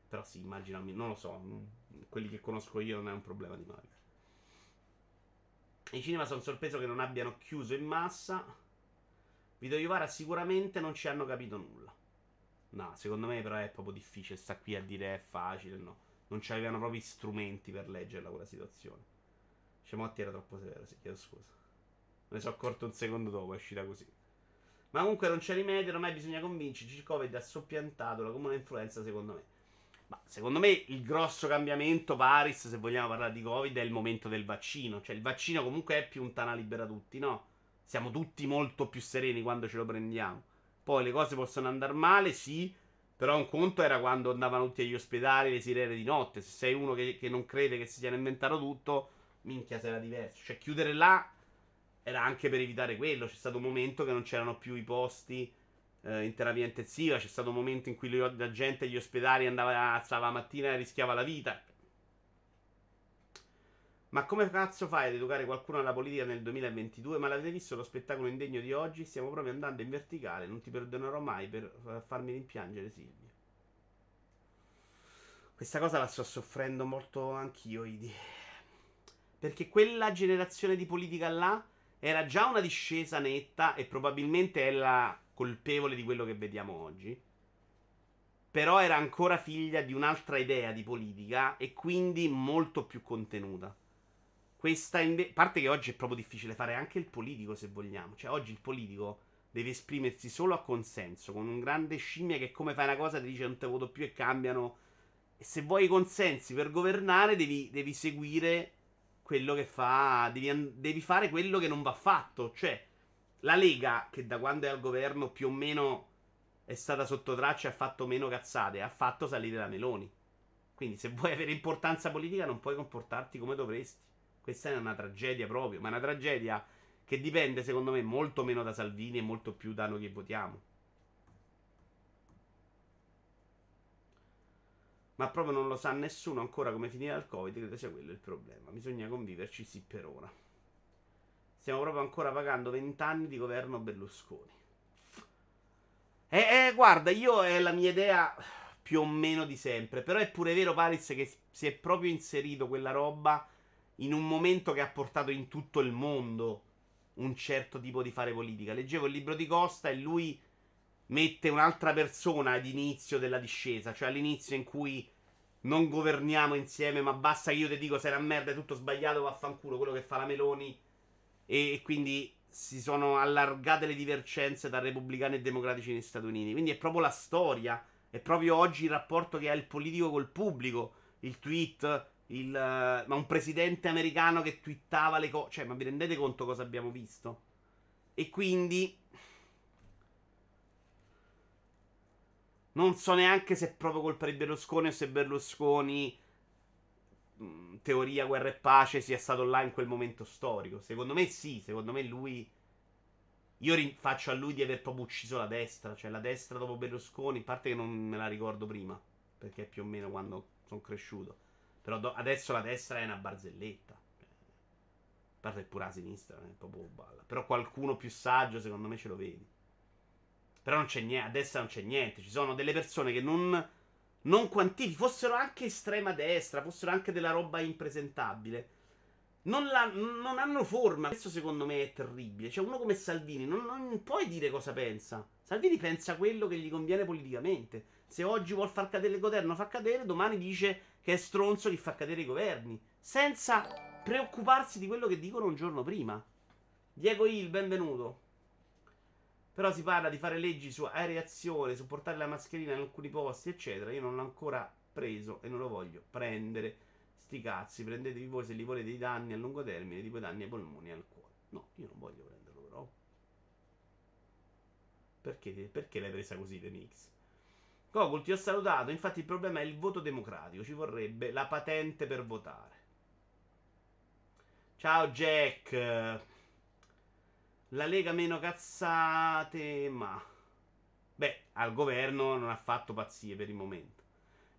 [SPEAKER 1] Però sì, immagino, non lo so, quelli che conosco io non è un problema di malavita. I cinema sono sorpreso che non abbiano chiuso in massa. Video Iovara sicuramente non ci hanno capito nulla. No, secondo me però è proprio difficile sta qui a dire è facile, no non c'avevano proprio strumenti per leggerla quella situazione. Scemotti era troppo severo, sì, chiedo scusa. Me ne sono accorto un secondo dopo, è uscita così. Ma comunque non c'è rimedio, ormai bisogna convincerci. Il Covid ha soppiantato la comune influenza, secondo me. Ma secondo me il grosso cambiamento, Paris, se vogliamo parlare di Covid, è il momento del vaccino. Cioè il vaccino comunque è più un tana libera tutti, no? Siamo tutti molto più sereni quando ce lo prendiamo. Poi le cose possono andare male, sì, però un conto era quando andavano tutti agli ospedali le sirene di notte. Se sei uno che, che non crede che si siano inventato tutto, minchia, se era diverso. Cioè, chiudere là era anche per evitare quello. C'è stato un momento che non c'erano più i posti eh, in terapia intensiva. C'è stato un momento in cui la gente agli ospedali andava, stava la mattina e rischiava la vita. Ma come cazzo fai ad educare qualcuno alla politica nel 2022? Ma l'avete visto lo spettacolo indegno di oggi? Stiamo proprio andando in verticale. Non ti perdonerò mai per farmi rimpiangere, Silvio. Questa cosa la sto soffrendo molto anch'io, Idi. Perché quella generazione di politica là era già una discesa netta e probabilmente è la colpevole di quello che vediamo oggi. Però era ancora figlia di un'altra idea di politica e quindi molto più contenuta. Questa invece. A parte che oggi è proprio difficile fare anche il politico, se vogliamo. Cioè, oggi il politico deve esprimersi solo a consenso, con un grande scimmia che come fai una cosa ti dice non te voto più e cambiano. E se vuoi i consensi per governare, devi, devi seguire quello che fa. Devi, devi, fare quello che non va fatto. Cioè, la Lega, che da quando è al governo più o meno è stata sotto traccia e ha fatto meno cazzate, ha fatto salire la Meloni. Quindi, se vuoi avere importanza politica, non puoi comportarti come dovresti. Questa è una tragedia proprio, ma è una tragedia che dipende secondo me molto meno da Salvini e molto più da noi che votiamo. Ma proprio non lo sa nessuno ancora come finirà il Covid, credo sia quello il problema. Bisogna conviverci sì per ora. Stiamo proprio ancora pagando vent'anni di governo Berlusconi. E eh, eh, guarda, io è la mia idea più o meno di sempre. Però è pure vero, Paris, che si è proprio inserito quella roba in un momento che ha portato in tutto il mondo un certo tipo di fare politica. Leggevo il libro di Costa e lui mette un'altra persona ad inizio della discesa, cioè all'inizio in cui non governiamo insieme, ma basta che io ti dico sei una merda, è tutto sbagliato, vaffanculo, quello che fa la Meloni. E quindi si sono allargate le divergenze tra repubblicani e democratici negli Stati Uniti. Quindi è proprio la storia, è proprio oggi il rapporto che ha il politico col pubblico, il tweet, il, uh, ma un presidente americano che twittava le cose. Cioè, ma vi rendete conto cosa abbiamo visto? E quindi Non so neanche se è proprio colpa di Berlusconi o se Berlusconi, mm, teoria guerra e pace, sia stato là in quel momento storico. Secondo me sì, secondo me lui... Io faccio a lui di aver proprio ucciso la destra, cioè la destra dopo Berlusconi, a parte che non me la ricordo prima, perché è più o meno quando sono cresciuto. Però do- adesso la destra è una barzelletta. A parte pure la sinistra è proprio balla. Però qualcuno più saggio, secondo me, ce lo vedi. Però non c'è niente, a destra non c'è niente. Ci sono delle persone che non, non quantifichi, fossero anche estrema destra, fossero anche della roba impresentabile. Non, la, non, hanno forma. Questo secondo me è terribile. Cioè, uno come Salvini non, non, puoi dire cosa pensa. Salvini pensa quello che gli conviene politicamente. Se oggi vuol far cadere il governo, fa cadere, domani dice che è stronzo chi fa cadere i governi. Senza preoccuparsi di quello che dicono un giorno prima. Diego Il, benvenuto. Però si parla di fare leggi su aereazione, su portare la mascherina in alcuni posti, eccetera. Io non l'ho ancora preso e non lo voglio prendere. Sti cazzi, prendetevi voi se li volete dei danni a lungo termine, tipo danni ai polmoni e al cuore. No, io non voglio prenderlo però. Perché, perché l'hai presa così, Denix? Gogol, ti ho salutato. Infatti il problema è il voto democratico. Ci vorrebbe la patente per votare. Ciao Jack. La Lega meno cazzate, ma... Beh, al governo non ha fatto pazzie per il momento.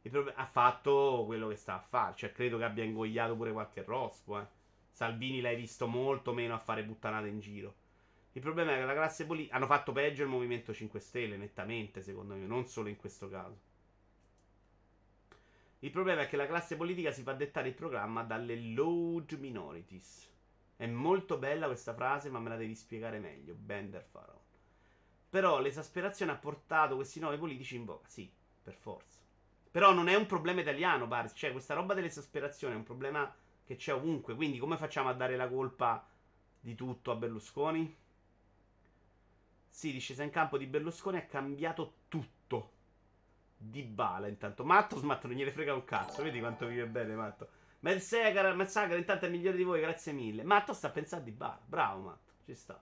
[SPEAKER 1] Il ha fatto quello che sta a fare. Cioè, credo che abbia ingoiato pure qualche rospo, eh. Salvini l'hai visto molto meno a fare puttanate in giro. Il problema è che la classe politica... Hanno fatto peggio il Movimento 5 Stelle, nettamente, secondo me. Non solo in questo caso. Il problema è che la classe politica si fa dettare il programma dalle load minorities. È molto bella questa frase, ma me la devi spiegare meglio. Bender Pharaoh. Però l'esasperazione ha portato questi nuovi politici in bocca. Sì, per forza. Però non è un problema italiano, Baris. Cioè, questa roba dell'esasperazione è un problema che c'è ovunque. Quindi, come facciamo a dare la colpa di tutto a Berlusconi? Sì, discesa in campo di Berlusconi ha cambiato tutto. Di bala, intanto. Matto smatto, non gliene frega un cazzo. Vedi quanto vive bene, Matto. Mersagar, Mersagar intanto è migliore di voi, grazie mille. Matto sta pensando di bar. Bravo, Matto, ci sta.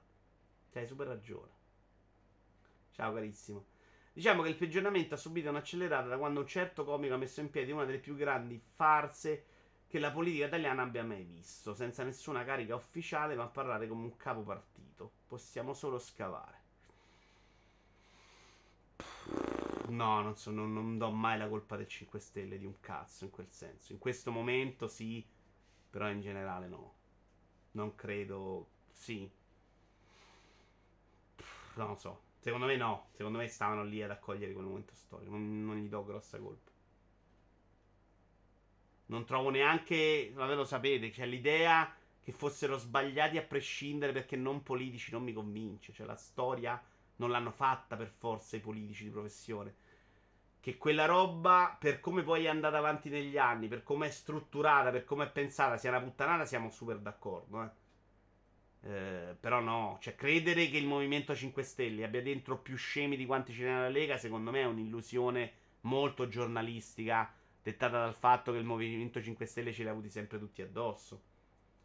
[SPEAKER 1] C'hai super ragione. Ciao, carissimo. Diciamo che il peggioramento ha subito un'accelerata da quando un certo comico ha messo in piedi una delle più grandi farse che la politica italiana abbia mai visto, senza nessuna carica ufficiale, ma parlare come un capo partito. Possiamo solo scavare. No, non, so, non, non, do mai la colpa del 5 Stelle di un cazzo in quel senso. In questo momento sì, però in generale no. Non credo. Sì. Non lo so. Secondo me no. Secondo me stavano lì ad accogliere quel momento storico. Non, non gli do grossa colpa. Non trovo neanche. Vabbè, lo sapete. Cioè, l'idea che fossero sbagliati a prescindere perché non politici non mi convince. Cioè, la storia non l'hanno fatta per forza i politici di professione. Che quella roba, per come poi è andata avanti negli anni, per come è strutturata, per come è pensata, sia una puttanata, siamo super d'accordo. Eh. Eh, però no, cioè credere che il Movimento 5 Stelle abbia dentro più scemi di quanti ce n'è nella Lega, secondo me è un'illusione molto giornalistica, dettata dal fatto che il Movimento 5 Stelle ce li ha avuti sempre tutti addosso.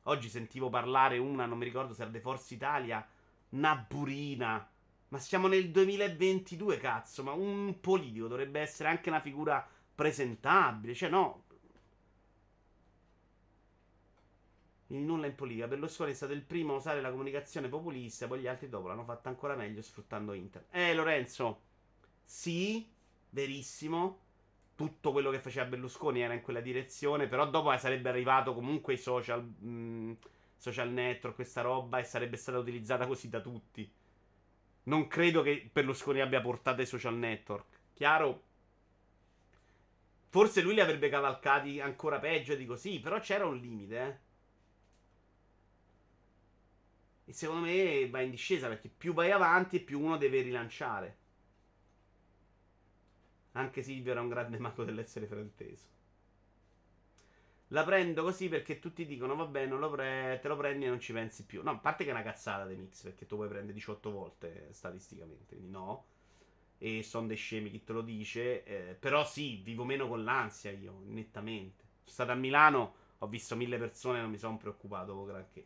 [SPEAKER 1] Oggi sentivo parlare una, non mi ricordo se era De Forza Italia, una burina ma siamo nel 2022, cazzo. Ma un politico dovrebbe essere anche una figura presentabile. Cioè, no. Il nulla in politica. Berlusconi è stato il primo a usare la comunicazione populista. Poi gli altri dopo l'hanno fatta ancora meglio sfruttando internet. Eh, Lorenzo. Sì, verissimo. Tutto quello che faceva Berlusconi era in quella direzione. Però dopo sarebbe arrivato comunque i social. Mh, mm, social network, questa roba. E sarebbe stata utilizzata così da tutti. Non credo che Berlusconi abbia portato i social network. Chiaro? Forse lui li avrebbe cavalcati ancora peggio di così, però c'era un limite, eh. E secondo me va in discesa perché più vai avanti più uno deve rilanciare. Anche Silvio era un grande mago dell'essere frainteso. La prendo così perché tutti dicono, vabbè, non lo pre- te lo prendi e non ci pensi più. No, a parte che è una cazzata dei mix, perché tu puoi prendere 18 volte statisticamente, quindi no. E sono dei scemi chi te lo dice. Eh, però sì, vivo meno con l'ansia io, nettamente. Sono stato a Milano, ho visto mille persone, non mi sono preoccupato granché.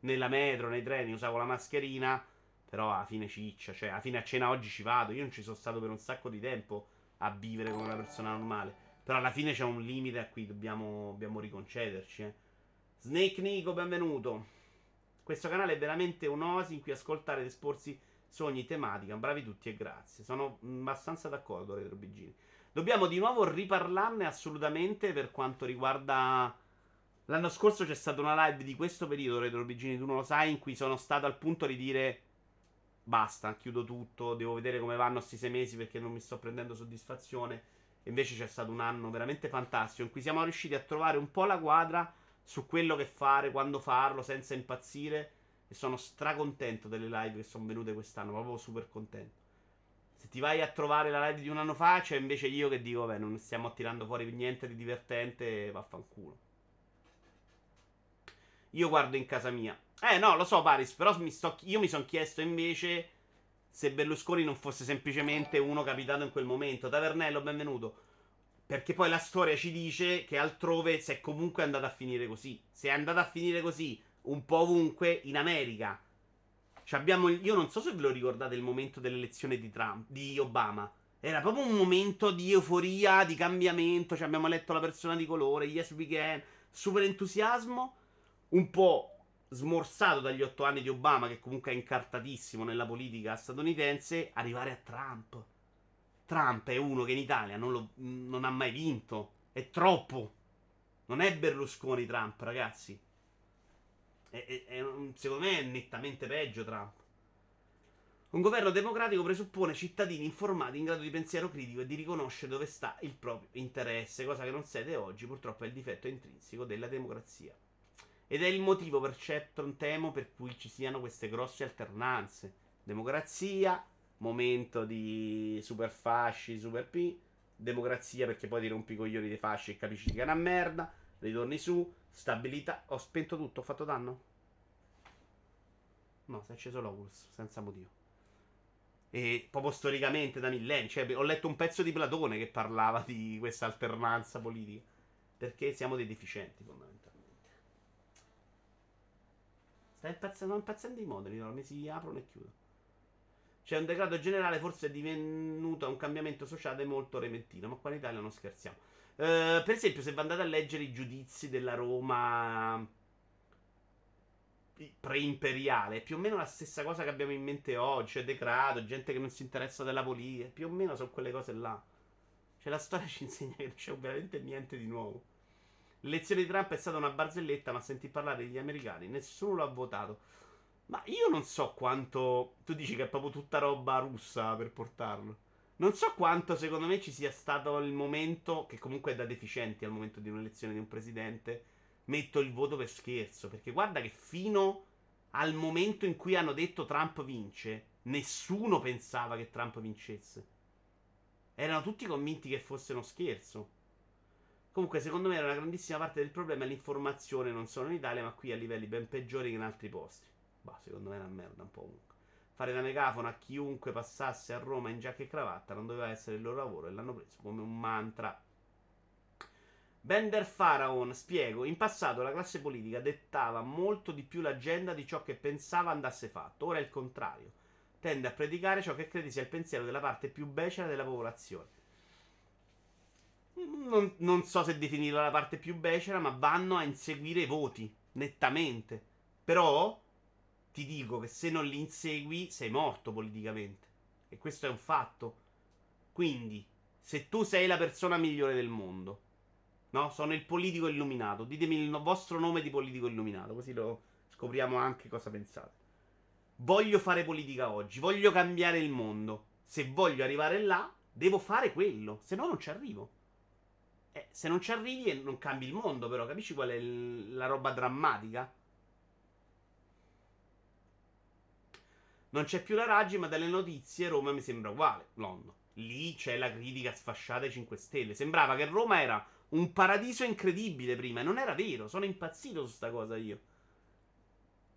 [SPEAKER 1] Nella metro, nei treni, usavo la mascherina, però alla fine ciccia, cioè alla fine a cena oggi ci vado. Io non ci sono stato per un sacco di tempo a vivere come una persona normale. Però alla fine c'è un limite a cui dobbiamo, dobbiamo riconcederci. Eh. Snake Nico, benvenuto. Questo canale è veramente un'oasi in cui ascoltare ed esporsi sogni, tematica. Bravi tutti e grazie. Sono abbastanza d'accordo, Retro Bigini. Dobbiamo di nuovo riparlarne assolutamente per quanto riguarda. L'anno scorso c'è stata una live di questo periodo, Retro Bigini, tu non lo sai, in cui sono stato al punto di dire basta, chiudo tutto, devo vedere come vanno questi sei mesi perché non mi sto prendendo soddisfazione. Invece c'è stato un anno veramente fantastico in cui siamo riusciti a trovare un po' la quadra su quello che fare, quando farlo, senza impazzire. E sono stracontento delle live che sono venute quest'anno, proprio super contento. Se ti vai a trovare la live di un anno fa, c'è invece io che dico, vabbè, non stiamo tirando fuori niente di divertente, vaffanculo. Io guardo in casa mia. Eh no, lo so, Paris, però mi sto, io mi sono chiesto invece se Berlusconi non fosse semplicemente uno capitato in quel momento. Tavernello, benvenuto. Perché poi la storia ci dice che altrove si è comunque andata a finire così. Se è andata a finire così un po' ovunque in America. Abbiamo, io non so se ve lo ricordate il momento dell'elezione di Trump, di Obama. Era proprio un momento di euforia, di cambiamento. Cioè abbiamo letto la persona di colore, yes we can, super entusiasmo. Un po' smorzato dagli otto anni di Obama, che comunque è incartatissimo nella politica statunitense, arrivare a Trump. Trump è uno che in Italia non, lo, non ha mai vinto. È troppo. Non è Berlusconi Trump, ragazzi. È, è, è, secondo me è nettamente peggio Trump. Un governo democratico presuppone cittadini informati in grado di pensiero critico e di riconoscere dove sta il proprio interesse, cosa che non siete oggi, purtroppo è il difetto intrinseco della democrazia. Ed è il motivo per certo temo per cui ci siano queste grosse alternanze. Democrazia, momento di super fasci, super P. Democrazia perché poi ti rompi i coglioni dei fasci e capisci che è una merda. Ritorni su. Stabilità. Ho spento tutto, ho fatto danno? No, si è acceso l'Oculus, senza motivo. E proprio storicamente da millenni. Cioè, ho letto un pezzo di Platone che parlava di questa alternanza politica. Perché siamo dei deficienti, fondamentalmente. Stai impazzendo, impazzendo i moduli, no? si aprono e chiudono. C'è un degrado generale, forse è divenuto un cambiamento sociale molto repentino, ma qua in Italia non scherziamo. Uh, per esempio, se andate a leggere i giudizi della Roma preimperiale, è più o meno la stessa cosa che abbiamo in mente oggi, cioè degrado, gente che non si interessa della politica, più o meno sono quelle cose là. Cioè la storia ci insegna che non c'è veramente niente di nuovo. L'elezione di Trump è stata una barzelletta, ma senti parlare degli americani, nessuno l'ha votato. Ma io non so quanto. Tu dici che è proprio tutta roba russa per portarlo. Non so quanto secondo me ci sia stato il momento, che comunque è da deficienti al momento di un'elezione di un presidente, metto il voto per scherzo. Perché guarda che fino al momento in cui hanno detto Trump vince, nessuno pensava che Trump vincesse. Erano tutti convinti che fosse uno scherzo. Comunque, secondo me, una grandissima parte del problema l'informazione non solo in Italia, ma qui a livelli ben peggiori che in altri posti. Bah, secondo me è una merda un po' ovunque. Fare da megafono a chiunque passasse a Roma in giacca e cravatta non doveva essere il loro lavoro e l'hanno preso come un mantra. Bender Pharaon, spiego, in passato la classe politica dettava molto di più l'agenda di ciò che pensava andasse fatto, ora è il contrario. Tende a predicare ciò che crede sia il pensiero della parte più becera della popolazione non, non, so se definirla la parte più becera, ma vanno a inseguire i voti, nettamente. Però ti dico che se non li insegui sei morto politicamente. E questo è un fatto. Quindi, se tu sei la persona migliore del mondo, no? Sono il politico illuminato. Ditemi il vostro nome di politico illuminato, così lo scopriamo anche cosa pensate. Voglio fare politica oggi, voglio cambiare il mondo. Se voglio arrivare là, devo fare quello, se no non ci arrivo. Eh, se non ci arrivi non cambi il mondo, però, capisci qual è il, la roba drammatica? Non c'è più la Raggi, ma dalle notizie Roma mi sembra uguale. Londra. lì c'è la critica sfasciata ai 5 Stelle. Sembrava che Roma era un paradiso incredibile prima, e non era vero, sono impazzito su sta cosa io.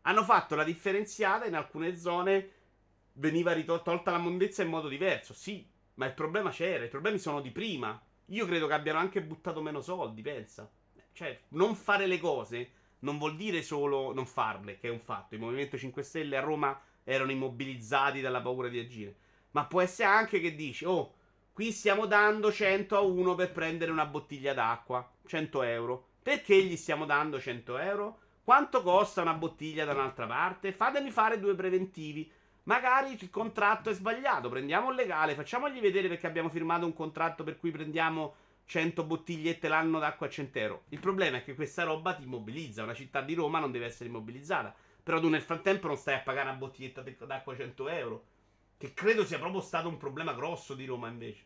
[SPEAKER 1] Hanno fatto la differenziata in alcune zone veniva tolta la mondezza in modo diverso. Sì, ma il problema c'era, i problemi sono di prima. Io credo che abbiano anche buttato meno soldi, pensa. Cioè, non fare le cose non vuol dire solo non farle, che è un fatto. Il Movimento 5 Stelle a Roma erano immobilizzati dalla paura di agire. Ma può essere anche che dici, oh, qui stiamo dando 100 a uno per prendere una bottiglia d'acqua, 100 euro. Perché gli stiamo dando 100 euro? Quanto costa una bottiglia da un'altra parte? Fatemi fare due preventivi. Magari il contratto è sbagliato, prendiamo il legale, facciamogli vedere perché abbiamo firmato un contratto per cui prendiamo 100 bottigliette l'anno d'acqua a 100 euro. Il problema è che questa roba ti immobilizza. Una città di Roma non deve essere immobilizzata. Però tu nel frattempo non stai a pagare una bottiglietta d'acqua a 100 euro. Che credo sia proprio stato un problema grosso di Roma invece.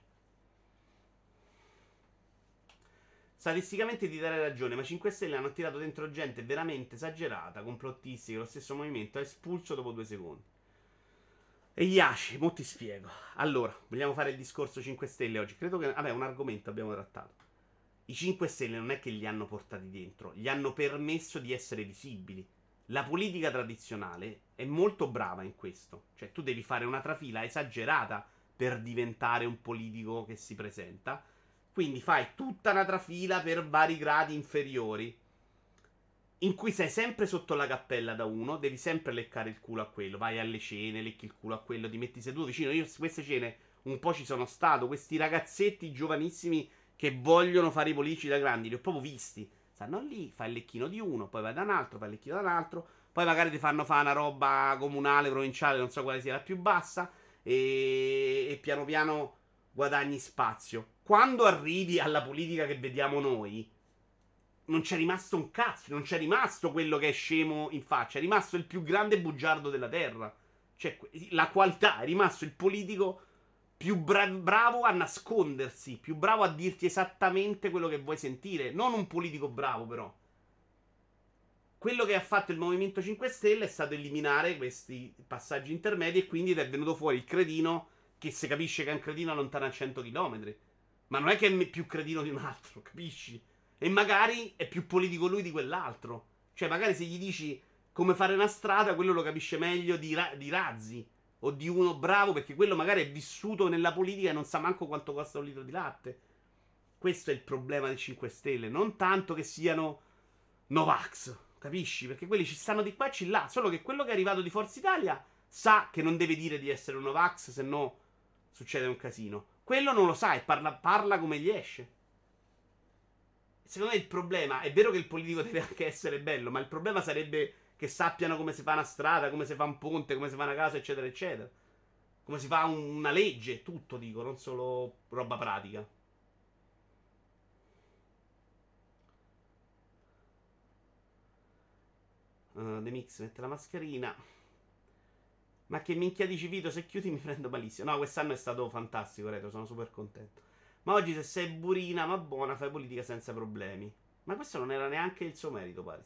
[SPEAKER 1] Statisticamente ti darei ragione, ma 5 Stelle hanno tirato dentro gente veramente esagerata, complottisti, che lo stesso movimento ha espulso dopo due secondi. E Yashi, mo ti spiego. Allora, vogliamo fare il discorso 5 Stelle oggi? Credo che, vabbè, un argomento abbiamo trattato. I 5 Stelle non è che li hanno portati dentro, gli hanno permesso di essere visibili. La politica tradizionale è molto brava in questo. Cioè, tu devi fare una trafila esagerata per diventare un politico che si presenta. Quindi fai tutta una trafila per vari gradi inferiori in cui sei sempre sotto la cappella da uno, devi sempre leccare il culo a quello, vai alle cene, lecchi il culo a quello, ti metti seduto vicino. Io queste cene un po' ci sono stato, questi ragazzetti giovanissimi che vogliono fare i politici da grandi, li ho proprio visti. Stanno lì, fai il lecchino di uno, poi vai da un altro, fai il lecchino da un altro, poi magari ti fanno fare una roba comunale, provinciale, non so quale sia la più bassa, e, e piano piano guadagni spazio. Quando arrivi alla politica che vediamo noi, non c'è rimasto un cazzo, non c'è rimasto quello che è scemo in faccia, è rimasto il più grande bugiardo della terra. Cioè, la qualità, è rimasto il politico più bra- bravo a nascondersi, più bravo a dirti esattamente quello che vuoi sentire, non un politico bravo però. Quello che ha fatto il Movimento 5 Stelle è stato eliminare questi passaggi intermedi e quindi è venuto fuori il cretino che si capisce che è un cretino lontano a 100 km. Ma non è che è più cretino di un altro, capisci? E magari è più politico lui di quell'altro. Cioè, magari se gli dici come fare una strada, quello lo capisce meglio di, ra- di Razzi. O di uno bravo, perché quello magari è vissuto nella politica e non sa manco quanto costa un litro di latte. Questo è il problema dei 5 Stelle. Non tanto che siano Novax, capisci? Perché quelli ci stanno di qua e ci là. Solo che quello che è arrivato di Forza Italia sa che non deve dire di essere un Novax, se no succede un casino. Quello non lo sa e parla, parla come gli esce. Secondo me il problema è vero che il politico deve anche essere bello, ma il problema sarebbe che sappiano come si fa una strada, come si fa un ponte, come si fa una casa, eccetera, eccetera. Come si fa un, una legge, tutto dico, non solo roba pratica. Uh, The Mix mette la mascherina. Ma che minchia dici Vito, se chiudi mi prendo malissimo. No, quest'anno è stato fantastico, Retro, sono super contento. Ma oggi se sei burina ma buona fai politica senza problemi. Ma questo non era neanche il suo merito, pare.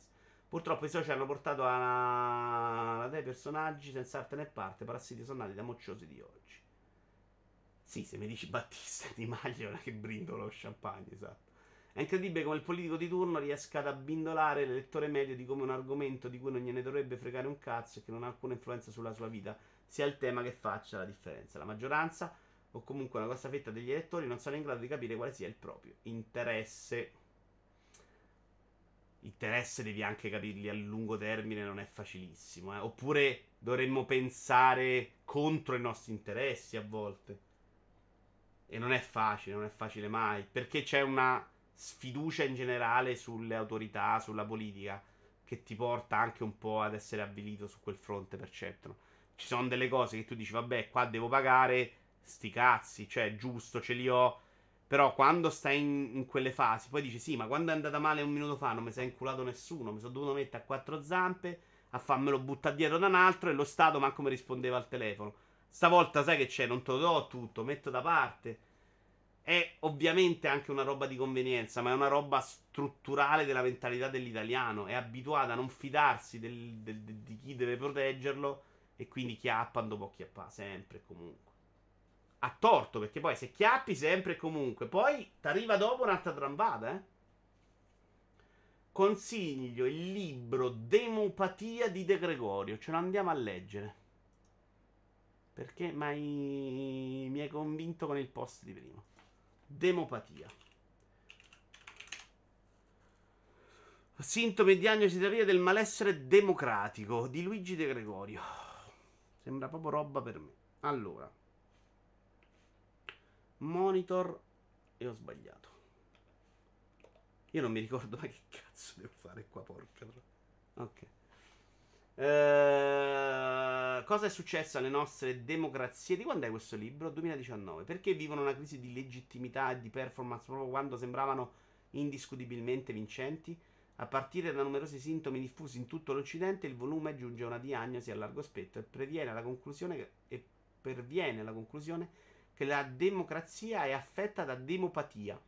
[SPEAKER 1] Purtroppo i social hanno portato a, a dei personaggi senza arte né parte, parassiti sonnati da mocciosi di oggi. Sì, se mi dici Battista di Maglio, che brindolo lo champagne, esatto. È incredibile come il politico di turno riesca ad abbindolare l'elettore medio di come un argomento di cui non gliene dovrebbe fregare un cazzo e che non ha alcuna influenza sulla sua vita sia il tema che faccia la differenza. La maggioranza o comunque una grossa fetta degli elettori non sono in grado di capire quale sia il proprio interesse. Interesse devi anche capirli a lungo termine, non è facilissimo. Eh? Oppure dovremmo pensare contro i nostri interessi a volte. E non è facile, non è facile mai. Perché c'è una sfiducia in generale sulle autorità, sulla politica, che ti porta anche un po' ad essere avvilito su quel fronte, perceptono. Ci sono delle cose che tu dici, vabbè, qua devo pagare sti cazzi, cioè giusto, ce li ho. Però quando stai in, in, quelle fasi, poi dici sì, ma quando è andata male un minuto fa non mi si è inculato nessuno, mi sono dovuto mettere a quattro zampe, a farmelo buttare dietro da un altro e lo Stato manco mi rispondeva al telefono. Stavolta sai che c'è, non te lo do tutto, metto da parte. È ovviamente anche una roba di convenienza, ma è una roba strutturale della mentalità dell'italiano. È abituata a non fidarsi del, del, del, di chi deve proteggerlo e quindi chiappa dopo chiappa, sempre e comunque A torto, perché poi se chiappi sempre e comunque, poi ti arriva dopo un'altra trambata, eh. Consiglio il libro Demopatia di De Gregorio, ce lo andiamo a leggere. Perché mai mi hai convinto con il post di prima. Demopatia. Sintomi e diagnosi teoria del malessere democratico di Luigi De Gregorio. Sembra proprio roba per me. Allora. Monitor e ho sbagliato. Io non mi ricordo mai che cazzo devo fare qua, porca. Ok. Eh, cosa è successo alle nostre democrazie? Di quando è questo libro? 2019. Perché vivono una crisi di legittimità e di performance proprio quando sembravano indiscutibilmente vincenti? A partire da numerosi sintomi diffusi in tutto l'Occidente, il volume giunge a una diagnosi a largo spettro e previene la conclusione e perviene alla conclusione che la democrazia è affetta da demopatia.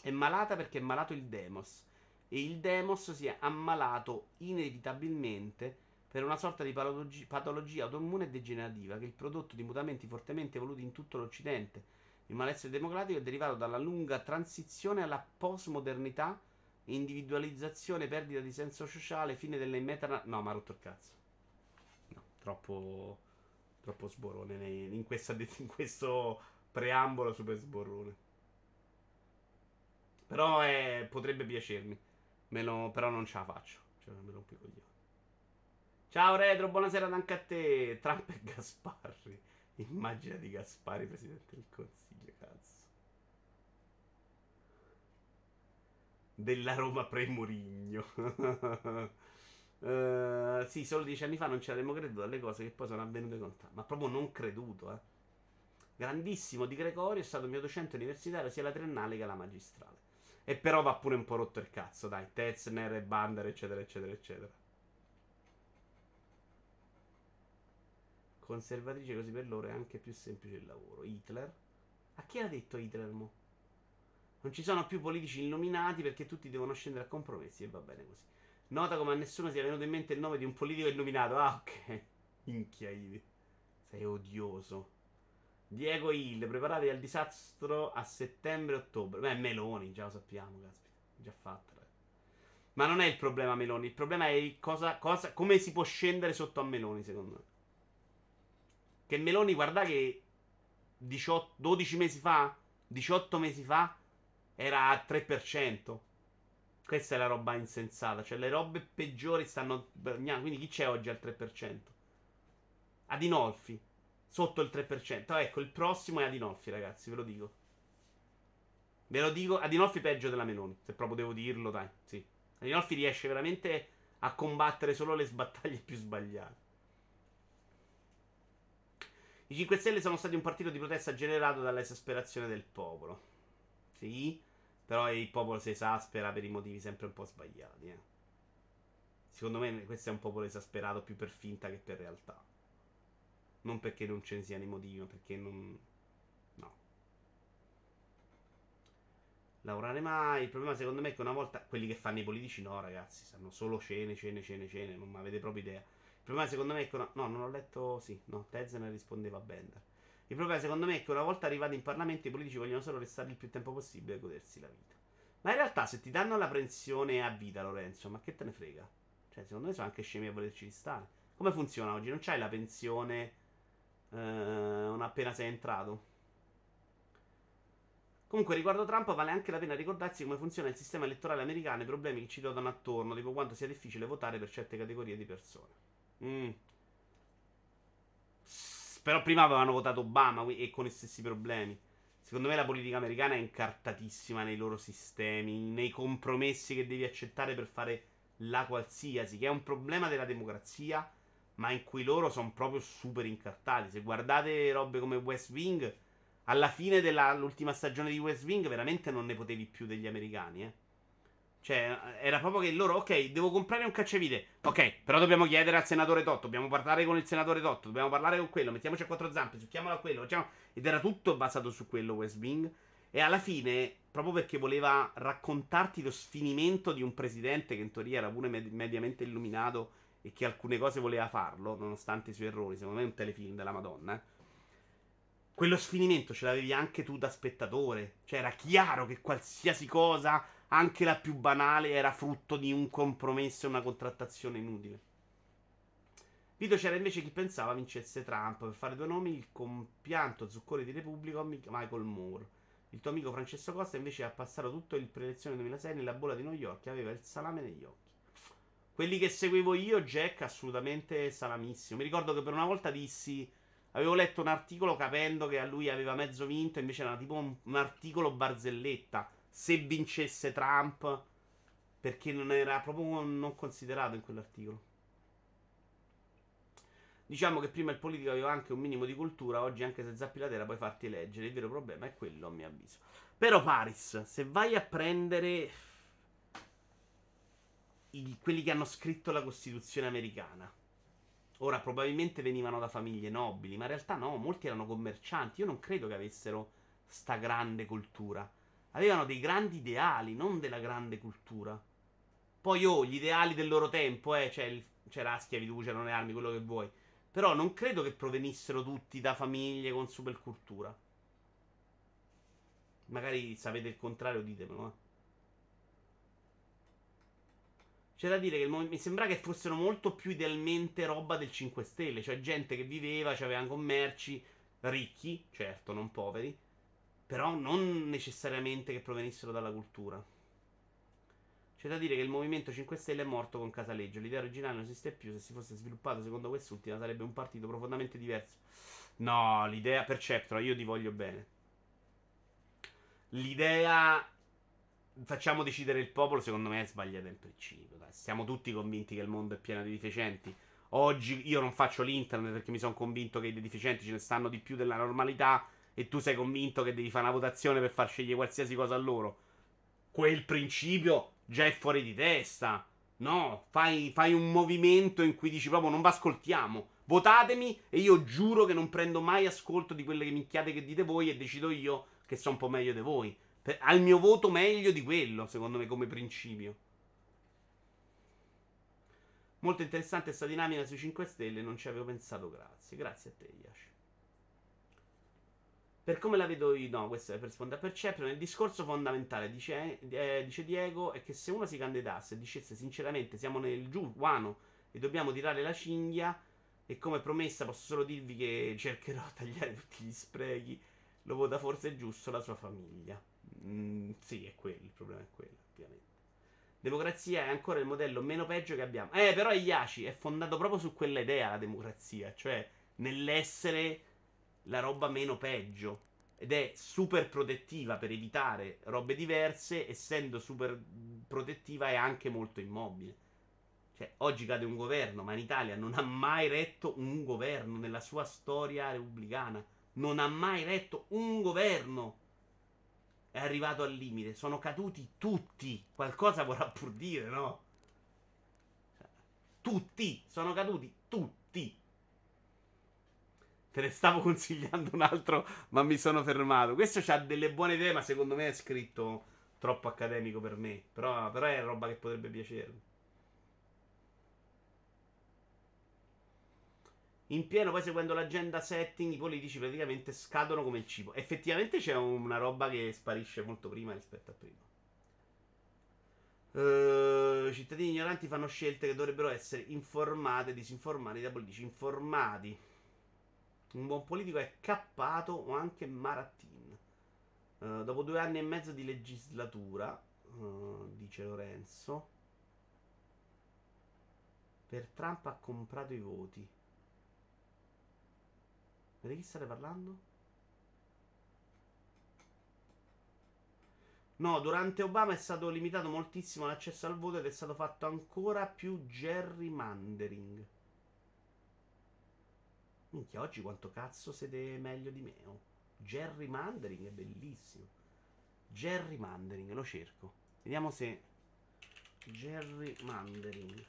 [SPEAKER 1] È malata perché è malato il demos. E il demos si è ammalato inevitabilmente per una sorta di patologia, patologia autoimmune e degenerativa che è il prodotto di mutamenti fortemente evoluti in tutto l'Occidente. Il malessere democratico è derivato dalla lunga transizione alla postmodernità individualizzazione, perdita di senso sociale, fine delle meta. No, ma ha rotto il cazzo. No, troppo. Troppo sborone in, questa, in questo preambolo super sborone. Però è, potrebbe piacermi. Lo, però non ce la faccio. Cioè, me rompo i coglioni. Ciao Retro, buonasera anche a te. Trump e Gasparri. Immagina di Gaspari, presidente del consiglio, cazzo. della Roma pre-Murigno. uh, sì, solo dieci anni fa non ci avremmo creduto alle cose che poi sono avvenute con te. Ma proprio non creduto, eh. Grandissimo di Gregorio, è stato mio docente universitario sia la triennale che la magistrale. E però va pure un po' rotto il cazzo, dai. Tetzner e Bander, eccetera, eccetera, eccetera. Conservatrice così per loro è anche più semplice il lavoro. Hitler? A chi ha detto Hitler, mo'? Non ci sono più politici illuminati perché tutti devono scendere a compromessi e va bene così. Nota come a nessuno sia venuto in mente il nome di un politico illuminato. Ah, ok. Minchia, Ivi. Sei odioso. Diego Hill, preparati al disastro a settembre-ottobre. Beh, Meloni, già lo sappiamo, caspita. Già fatto. Ma non è il problema Meloni. Il problema è cosa, cosa, come si può scendere sotto a Meloni, secondo me. Che Meloni, guarda che 18, 12 mesi fa, 18 mesi fa, era a 3%. Questa è la roba insensata. Cioè, le robe peggiori stanno. Quindi, chi c'è oggi al 3%? Adinolfi. Sotto il 3%. Ah, ecco, il prossimo è Adinolfi, ragazzi, ve lo dico. Ve lo dico, Adinolfi peggio della Meloni. Se proprio devo dirlo, dai. Sì. Adinolfi riesce veramente a combattere solo le battaglie più sbagliate. I 5 Stelle sono stati un partito di protesta generato dall'esasperazione del popolo. Sì, però il popolo si esaspera per i motivi sempre un po' sbagliati. Eh. Secondo me questo è un popolo esasperato più per finta che per realtà. Non perché non ce ne siano i motivi, ma perché non... No. Lavorare mai. Il problema secondo me è che una volta... Quelli che fanno i politici no, ragazzi. Sanno solo cene, cene, cene, cene. Non avete proprio idea. Il problema secondo me è che... Una... No, non ho letto... Sì, no, Tezen rispondeva a Bender. Il problema, secondo me, è che una volta arrivati in Parlamento, i politici vogliono solo restare il più tempo possibile e godersi la vita. Ma in realtà, se ti danno la pensione a vita, Lorenzo, ma che te ne frega? Cioè, secondo me sono anche scemi a volerci stare. Come funziona oggi? Non c'hai la pensione eh, non appena sei entrato? Comunque, riguardo Trump, vale anche la pena ricordarsi come funziona il sistema elettorale americano e i problemi che ci ruotano attorno, tipo quanto sia difficile votare per certe categorie di persone. Mm. Però prima avevano votato Obama e con gli stessi problemi. Secondo me la politica americana è incartatissima nei loro sistemi, nei compromessi che devi accettare per fare la qualsiasi, che è un problema della democrazia, ma in cui loro sono proprio super incartati. Se guardate robe come West Wing, alla fine dell'ultima stagione di West Wing veramente non ne potevi più degli americani, eh. Cioè, era proprio che loro, ok, devo comprare un cacciavite. Ok, però dobbiamo chiedere al senatore Totto. Dobbiamo parlare con il senatore Totto. Dobbiamo parlare con quello. Mettiamoci a quattro zampe. Succhiamolo a quello. Facciamo... Ed era tutto basato su quello, West Wing. E alla fine, proprio perché voleva raccontarti lo sfinimento di un presidente che in teoria era pure med- mediamente illuminato e che alcune cose voleva farlo, nonostante i suoi errori. Secondo me è un telefilm della Madonna. Eh quello sfinimento ce l'avevi anche tu da spettatore. Cioè, era chiaro che qualsiasi cosa, anche la più banale, era frutto di un compromesso e una contrattazione inutile. Video c'era invece chi pensava vincesse Trump. Per fare due nomi, il compianto Zucconi di Repubblica Michael Moore. Il tuo amico Francesco Costa invece ha passato tutto il pre-elezione 2006 nella bolla di New York e aveva il salame negli occhi. Quelli che seguivo io, Jack, assolutamente salamissimo. Mi ricordo che per una volta dissi Avevo letto un articolo capendo che a lui aveva mezzo vinto, invece era tipo un, un articolo barzelletta. Se vincesse Trump, perché non era proprio non considerato in quell'articolo. Diciamo che prima il politico aveva anche un minimo di cultura, oggi anche se zappi la terra puoi farti eleggere. Il vero problema è quello, a mio avviso. Però Paris, se vai a prendere i, quelli che hanno scritto la Costituzione americana, Ora, probabilmente venivano da famiglie nobili, ma in realtà no, molti erano commercianti. Io non credo che avessero sta grande cultura. Avevano dei grandi ideali, non della grande cultura. Poi, oh, gli ideali del loro tempo, eh, c'è il, c'era la schiavitù, c'erano le armi, quello che vuoi. Però non credo che provenissero tutti da famiglie con super cultura. Magari sapete il contrario, ditemelo, eh. C'è da dire che mo- mi sembra che fossero molto più idealmente roba del 5 Stelle, cioè gente che viveva, aveva commerci, ricchi, certo, non poveri, però non necessariamente che provenissero dalla cultura. C'è da dire che il Movimento 5 Stelle è morto con Casaleggio. L'idea originale non esiste più. Se si fosse sviluppato secondo quest'ultima, sarebbe un partito profondamente diverso. No, l'idea Perceptora, io ti voglio bene. L'idea facciamo decidere il popolo, secondo me è sbagliata in principio. Dai. Siamo tutti convinti che il mondo è pieno di deficienti. Oggi io non faccio l'internet perché mi sono convinto che i deficienti ce ne stanno di più della normalità e tu sei convinto che devi fare una votazione per far scegliere qualsiasi cosa a loro. Quel principio già è fuori di testa. No, fai, fai un movimento in cui dici proprio non vi ascoltiamo. Votatemi e io giuro che non prendo mai ascolto di quelle che minchiate che dite voi e decido io che sono un po' meglio di voi. Per, al mio voto meglio di quello, secondo me, come principio. Molto interessante questa dinamica sui 5 Stelle, non ci avevo pensato, grazie. Grazie a te, Yash. Per come la vedo io, no, questo è per rispondere a Perception. Il discorso fondamentale, dice, eh, dice, Diego, è che se uno si candidasse e dicesse sinceramente siamo nel giù, guano, e dobbiamo tirare la cinghia, e come promessa posso solo dirvi che cercherò a tagliare tutti gli sprechi, lo vota forse giusto la sua famiglia. Mm, sì, è quello, il problema è quello, ovviamente. Democrazia è ancora il modello meno peggio che abbiamo. Eh, però Iaci è fondato proprio su quella idea, la democrazia, cioè nell'essere la roba meno peggio. Ed è super protettiva per evitare robe diverse, essendo super protettiva è anche molto immobile. Cioè, oggi cade un governo, ma in Italia non ha mai retto un governo nella sua storia repubblicana. Non ha mai retto un governo è arrivato al limite. Sono caduti tutti. Qualcosa vorrà pur dire, no? Tutti. Sono caduti tutti. Te ne stavo consigliando un altro, ma mi sono fermato. Questo ha delle buone idee, ma secondo me è scritto troppo accademico per me. Però, però è roba che potrebbe piacermi. In pieno, poi seguendo l'agenda setting, i politici praticamente scadono come il cibo. Effettivamente c'è una roba che sparisce molto prima rispetto a prima. Uh, cittadini ignoranti fanno scelte che dovrebbero essere informate, disinformati da politici informati. Un buon politico è cappato o anche Maratin. Uh, dopo due anni e mezzo di legislatura, uh, dice Lorenzo, per Trump ha comprato i voti. Ma di chi state parlando? No, durante Obama è stato limitato moltissimo l'accesso al voto ed è stato fatto ancora più gerrymandering. Minchia, oggi quanto cazzo siete meglio di me? Oh. Gerrymandering è bellissimo. Gerrymandering, lo cerco. Vediamo se... Gerrymandering.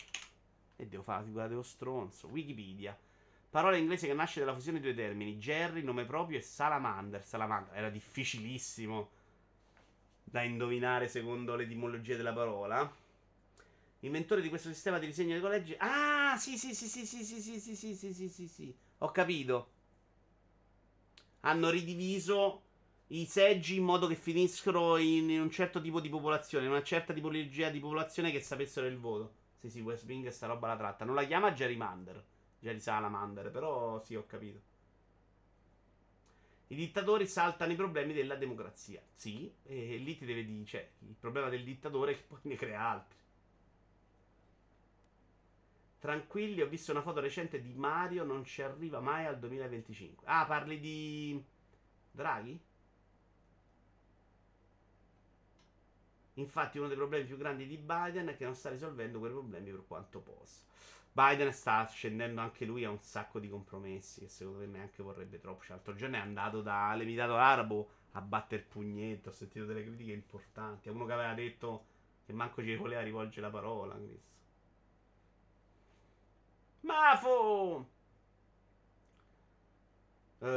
[SPEAKER 1] E devo fare la figura dello stronzo. Wikipedia. Parola inglese che nasce dalla fusione di due termini, Jerry, nome proprio, e Salamander. Salamander era difficilissimo da indovinare secondo l'etimologia della parola. Inventore di questo sistema di disegno dei collegi. Ah, sì, sì, sì, sì, sì, sì, sì, sì, sì, sì, sì, sì, sì. Ho capito. hanno ridiviso i seggi in modo che finiscono in, in un certo tipo di popolazione, in una certa tipologia di popolazione che sapessero il voto. Sì, sì, West Wing sta roba la tratta. Non la chiama Gerrymander, Jerry Salamander, però sì, ho capito. I dittatori saltano i problemi della democrazia. Sì, e lì ti deve dire, cioè, il problema del dittatore è che poi ne crea altri. Tranquilli, ho visto una foto recente di Mario, non ci arriva mai al 2025. Ah, parli di Draghi? Infatti uno dei problemi più grandi di Biden è che non sta risolvendo quei problemi per quanto possa. Biden sta scendendo anche lui a un sacco di compromessi che secondo me neanche vorrebbe troppo. Cioè, l'altro giorno è andato dall'Emirato Arabo a battere il pugnetto. Ho sentito delle critiche importanti. A uno che aveva detto che manco ci voleva rivolgere la parola. Cristo. Mafo! Uh...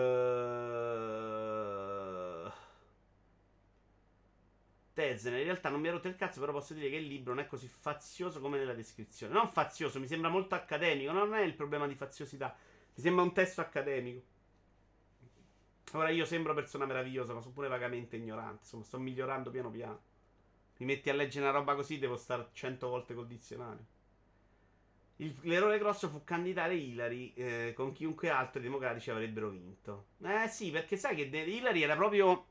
[SPEAKER 1] Tezen, in realtà non mi ha rotto il cazzo, però posso dire che il libro non è così fazioso come nella descrizione. Non fazioso, mi sembra molto accademico, non è il problema di faziosità. Mi sembra un testo accademico. Ora io sembro persona meravigliosa, ma sono pure vagamente ignorante. Insomma, sto migliorando piano piano. Mi metti a leggere una roba così, devo stare cento volte col dizionario. Il, l'errore grosso fu candidare Hillary eh, con chiunque altro i democratici avrebbero vinto. Eh sì, perché sai che Hillary era proprio.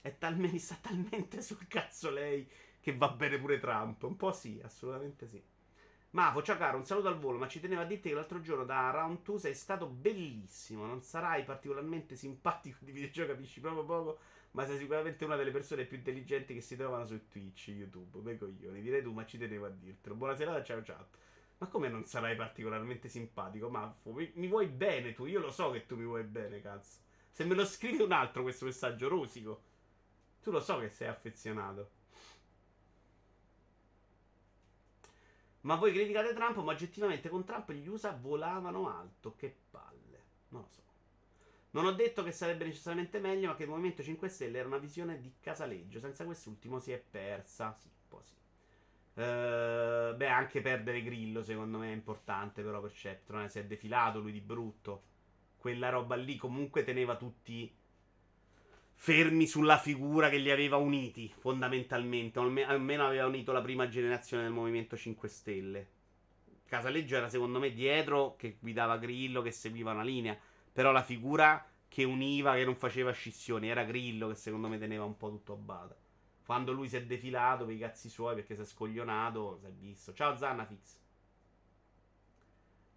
[SPEAKER 1] È talmente, sta talmente sul cazzo lei che va bene pure Trump. Un po' sì, assolutamente sì. Mafo, ciao caro, un saluto al volo, ma ci tenevo a dirti che l'altro giorno da Round 2 sei stato bellissimo. Non sarai particolarmente simpatico di videogioco, capisci proprio poco ma sei sicuramente una delle persone più intelligenti che si trovano su Twitch, YouTube, me coglioni. Direi tu, ma ci tenevo a dirtelo. Buonasera, ciao ciao. Ma come non sarai particolarmente simpatico? Ma mi, mi, vuoi bene tu? Io lo so che tu mi vuoi bene, cazzo. Se me lo scrivi un altro questo messaggio rosico, tu lo so che sei affezionato. Ma voi criticate Trump, ma oggettivamente con Trump gli USA volavano alto. Che palle. Non lo so. Non ho detto che sarebbe necessariamente meglio, ma che il Movimento 5 Stelle era una visione di casaleggio. Senza quest'ultimo si è persa. Sì, un po' sì. Uh, beh, anche perdere Grillo, secondo me, è importante. Però per Ceptron si è defilato lui di brutto. Quella roba lì comunque teneva tutti fermi sulla figura che li aveva uniti, fondamentalmente. Almeno aveva unito la prima generazione del Movimento 5 Stelle. Casaleggio era, secondo me, dietro, che guidava Grillo, che seguiva una linea. Però la figura che univa, che non faceva scissioni, era Grillo che secondo me teneva un po' tutto a bada. Quando lui si è defilato per i cazzi suoi perché si è scoglionato, si è visto. Ciao Zannafix.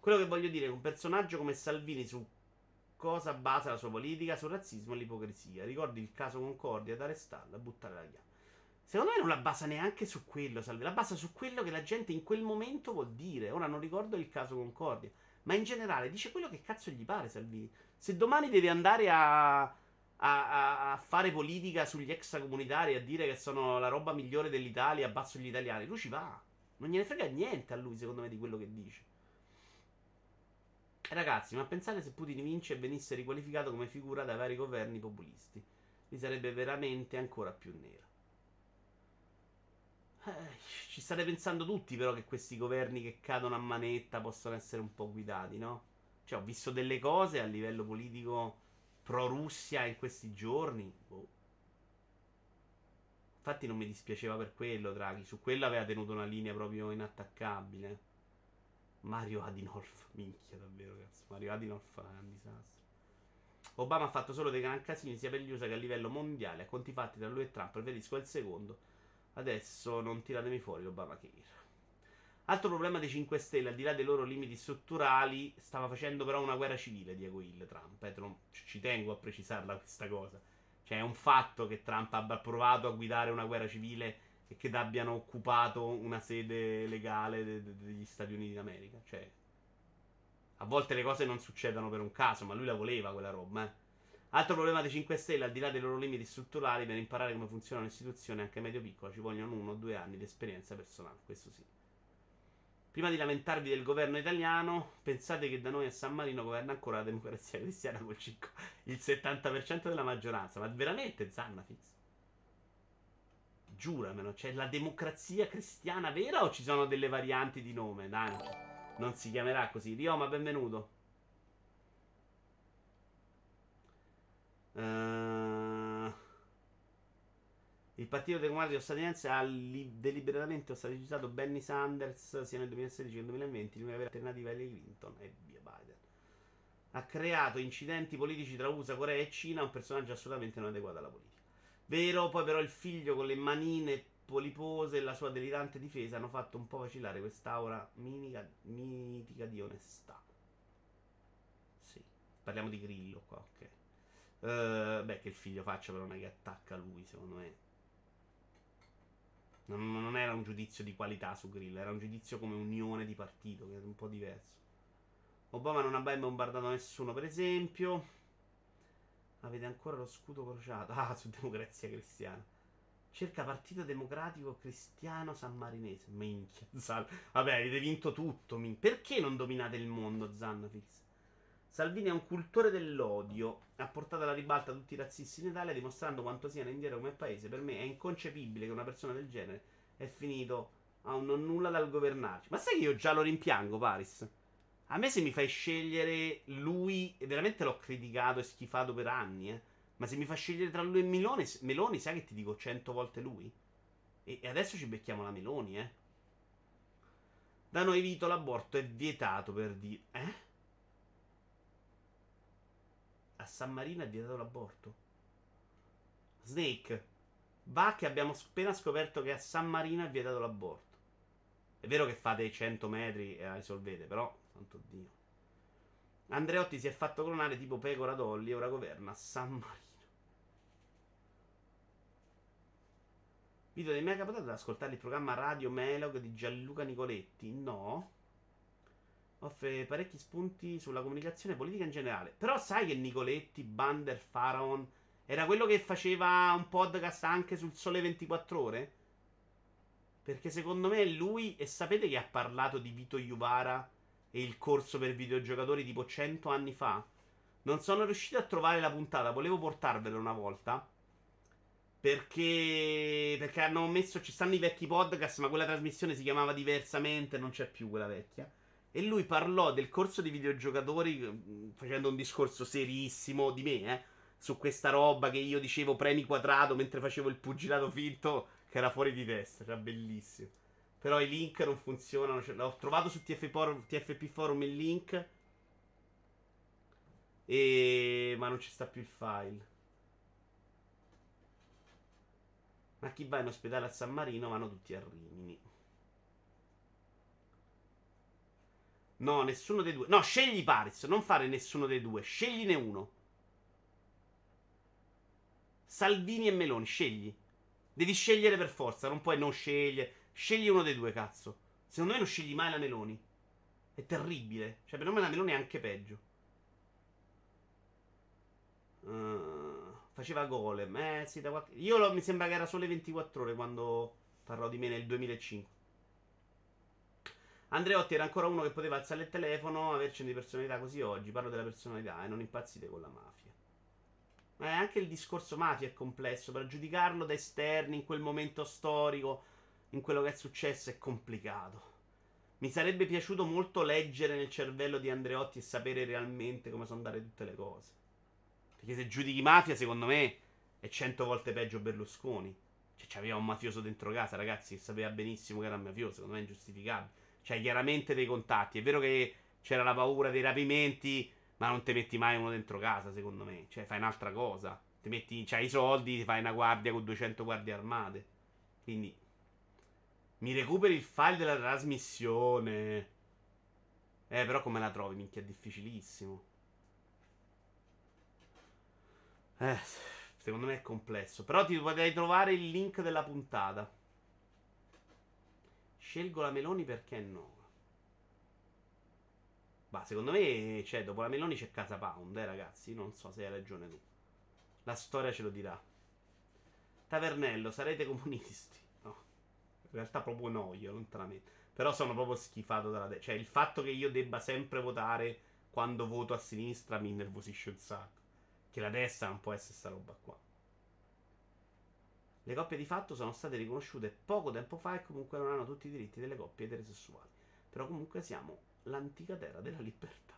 [SPEAKER 1] Quello che voglio dire, un personaggio come Salvini su cosa basa la sua politica? Sul razzismo e l'ipocrisia. Ricordi il caso Concordia, da arrestarla, buttare la chiave. Secondo me non la basa neanche su quello, Salvini. La basa su quello che la gente in quel momento vuol dire. Ora non ricordo il caso Concordia. Ma in generale dice quello che cazzo gli pare Salvini. Se domani deve andare a, a, a fare politica sugli extracomunitari, a dire che sono la roba migliore dell'Italia, abbasso gli italiani, lui ci va. Non gliene frega niente a lui, secondo me, di quello che dice. Ragazzi, ma pensate se Putin vince e venisse riqualificato come figura dai vari governi populisti. Gli sarebbe veramente ancora più nero. Eh, ci state pensando tutti, però, che questi governi che cadono a manetta possono essere un po' guidati, no? Cioè, ho visto delle cose a livello politico pro-Russia in questi giorni. Boh. Infatti, non mi dispiaceva per quello, Draghi. Su quello aveva tenuto una linea proprio inattaccabile. Mario Adinolf, minchia, davvero, cazzo. Mario Adinolf è un disastro. Obama ha fatto solo dei gran casini sia per gli USA che a livello mondiale. A conti fatti tra lui e Trump, preferisco il secondo Adesso non tiratemi fuori l'Obamacare. Altro problema dei 5 Stelle, al di là dei loro limiti strutturali, stava facendo però una guerra civile, Diego Hill, Trump. Eh, non, ci tengo a precisarla questa cosa. Cioè è un fatto che Trump abbia provato a guidare una guerra civile e che abbiano occupato una sede legale de- de- degli Stati Uniti d'America. Cioè, a volte le cose non succedono per un caso, ma lui la voleva quella roba, eh. Altro problema dei 5 Stelle, al di là dei loro limiti strutturali, per imparare come funziona un'istituzione anche medio-piccola ci vogliono uno o due anni di esperienza personale, questo sì. Prima di lamentarvi del governo italiano, pensate che da noi a San Marino governa ancora la democrazia cristiana col 5, il 70% della maggioranza. Ma veramente Zannafix? Giuramelo, c'è la democrazia cristiana vera o ci sono delle varianti di nome? Dai, non si chiamerà così. Rioma, benvenuto. Uh, il Partito Democratico statunitense ha li- deliberatamente ostaticizzato Benny Sanders sia nel 2016 che nel 2020 di una vera alternativa a Hillary Clinton e via Biden. Ha creato incidenti politici tra USA, Corea e Cina, un personaggio assolutamente non adeguato alla politica. Vero, poi però il figlio con le manine polipose e la sua delirante difesa hanno fatto un po' vacillare quest'aura minica, mitica di onestà. Sì, parliamo di Grillo qua, ok. Uh, beh, che il figlio faccia però non è che attacca lui, secondo me. Non, non, era un giudizio di qualità su Grillo, era un giudizio come unione di partito, che è un po' diverso. Obama non ha mai bombardato nessuno, per esempio. Avete ancora lo scudo crociato. Ah, su democrazia cristiana. Cerca partito democratico cristiano sammarinese. Minchia, Zan. Vabbè, avete vinto tutto. Min- Perché non dominate il mondo, Zannafix? Salvini è un cultore dell'odio. Ha portato alla ribalta tutti i razzisti in Italia, dimostrando quanto siano indietro come paese. Per me è inconcepibile che una persona del genere è finito a un non nulla dal governarci. Ma sai che io già lo rimpiango, Paris? A me se mi fai scegliere lui, veramente l'ho criticato e schifato per anni, eh. Ma se mi fa scegliere tra lui e Meloni, Meloni sai che ti dico cento volte lui? E, e adesso ci becchiamo la Meloni, eh. Da noi Vito l'aborto è vietato per dire... Eh? A San Marino è vietato l'aborto. Snake. Va che abbiamo appena scoperto che a San Marino è vietato l'aborto. È vero che fate 100 metri e la risolvete, però Santo Dio. Andreotti si è fatto clonare tipo Pecora Dolly e ora governa San Marino. Video di me è capitato ad ascoltare il programma Radio Melog di Gianluca Nicoletti? No. Offre parecchi spunti sulla comunicazione politica in generale. Però sai che Nicoletti, Bander, Faraon era quello che faceva un podcast anche sul Sole 24 Ore? Perché secondo me è lui, e sapete che ha parlato di Vito Iuvara e il corso per videogiocatori tipo 100 anni fa. Non sono riuscito a trovare la puntata, volevo portarvela una volta. Perché, perché hanno messo, ci stanno i vecchi podcast, ma quella trasmissione si chiamava diversamente, non c'è più quella vecchia. E lui parlò del corso di videogiocatori mm, facendo un discorso serissimo di me, eh, su questa roba che io dicevo premi quadrato mentre facevo il pugilato finto, che era fuori di testa, era bellissimo. Però i link non funzionano. Cioè, ho trovato su TF Forum, TFP Forum il link. E... Ma non ci sta più il file. Ma chi va in ospedale a San Marino vanno tutti a Rimini. No, nessuno dei due. No, scegli Paris. Non fare nessuno dei due. Scegliene uno. Salvini e Meloni. Scegli. Devi scegliere per forza. Non puoi non scegliere. Scegli uno dei due, cazzo. Secondo me non scegli mai la Meloni. È terribile. Cioè, per me la Meloni è anche peggio. Uh, faceva golem. Eh, sì, da qualche... Io lo, mi sembra che era sole 24 ore quando parlò di me nel 2005. Andreotti era ancora uno che poteva alzare il telefono, averci di personalità così oggi. Parlo della personalità e non impazzite con la mafia. Ma anche il discorso mafia è complesso. Per giudicarlo da esterni in quel momento storico in quello che è successo è complicato. Mi sarebbe piaciuto molto leggere nel cervello di Andreotti e sapere realmente come sono andate tutte le cose. Perché se giudichi mafia, secondo me, è cento volte peggio Berlusconi. Cioè, c'aveva un mafioso dentro casa, ragazzi, che sapeva benissimo che era un mafioso, secondo me è ingiustificabile. Cioè, chiaramente dei contatti. È vero che c'era la paura dei rapimenti, ma non ti metti mai uno dentro casa, secondo me. Cioè, fai un'altra cosa. Ti metti, c'hai i soldi, fai una guardia con 200 guardie armate. Quindi, mi recuperi il file della trasmissione. Eh, però come la trovi? Minchia, è difficilissimo. Eh, secondo me è complesso. Però ti potrei trovare il link della puntata. Scelgo la Meloni perché no? Ma secondo me, cioè, dopo la Meloni c'è Casa Pound, eh, ragazzi. Non so se hai ragione tu. La storia ce lo dirà. Tavernello, sarete comunisti in realtà proprio noio, lontanamente. Però sono proprio schifato dalla destra. Cioè, il fatto che io debba sempre votare quando voto a sinistra mi innervosisce un sacco. Che la destra non può essere sta roba qua. Le coppie di fatto sono state riconosciute poco tempo fa e comunque non hanno tutti i diritti delle coppie eterosessuali. Però comunque siamo l'antica terra della libertà.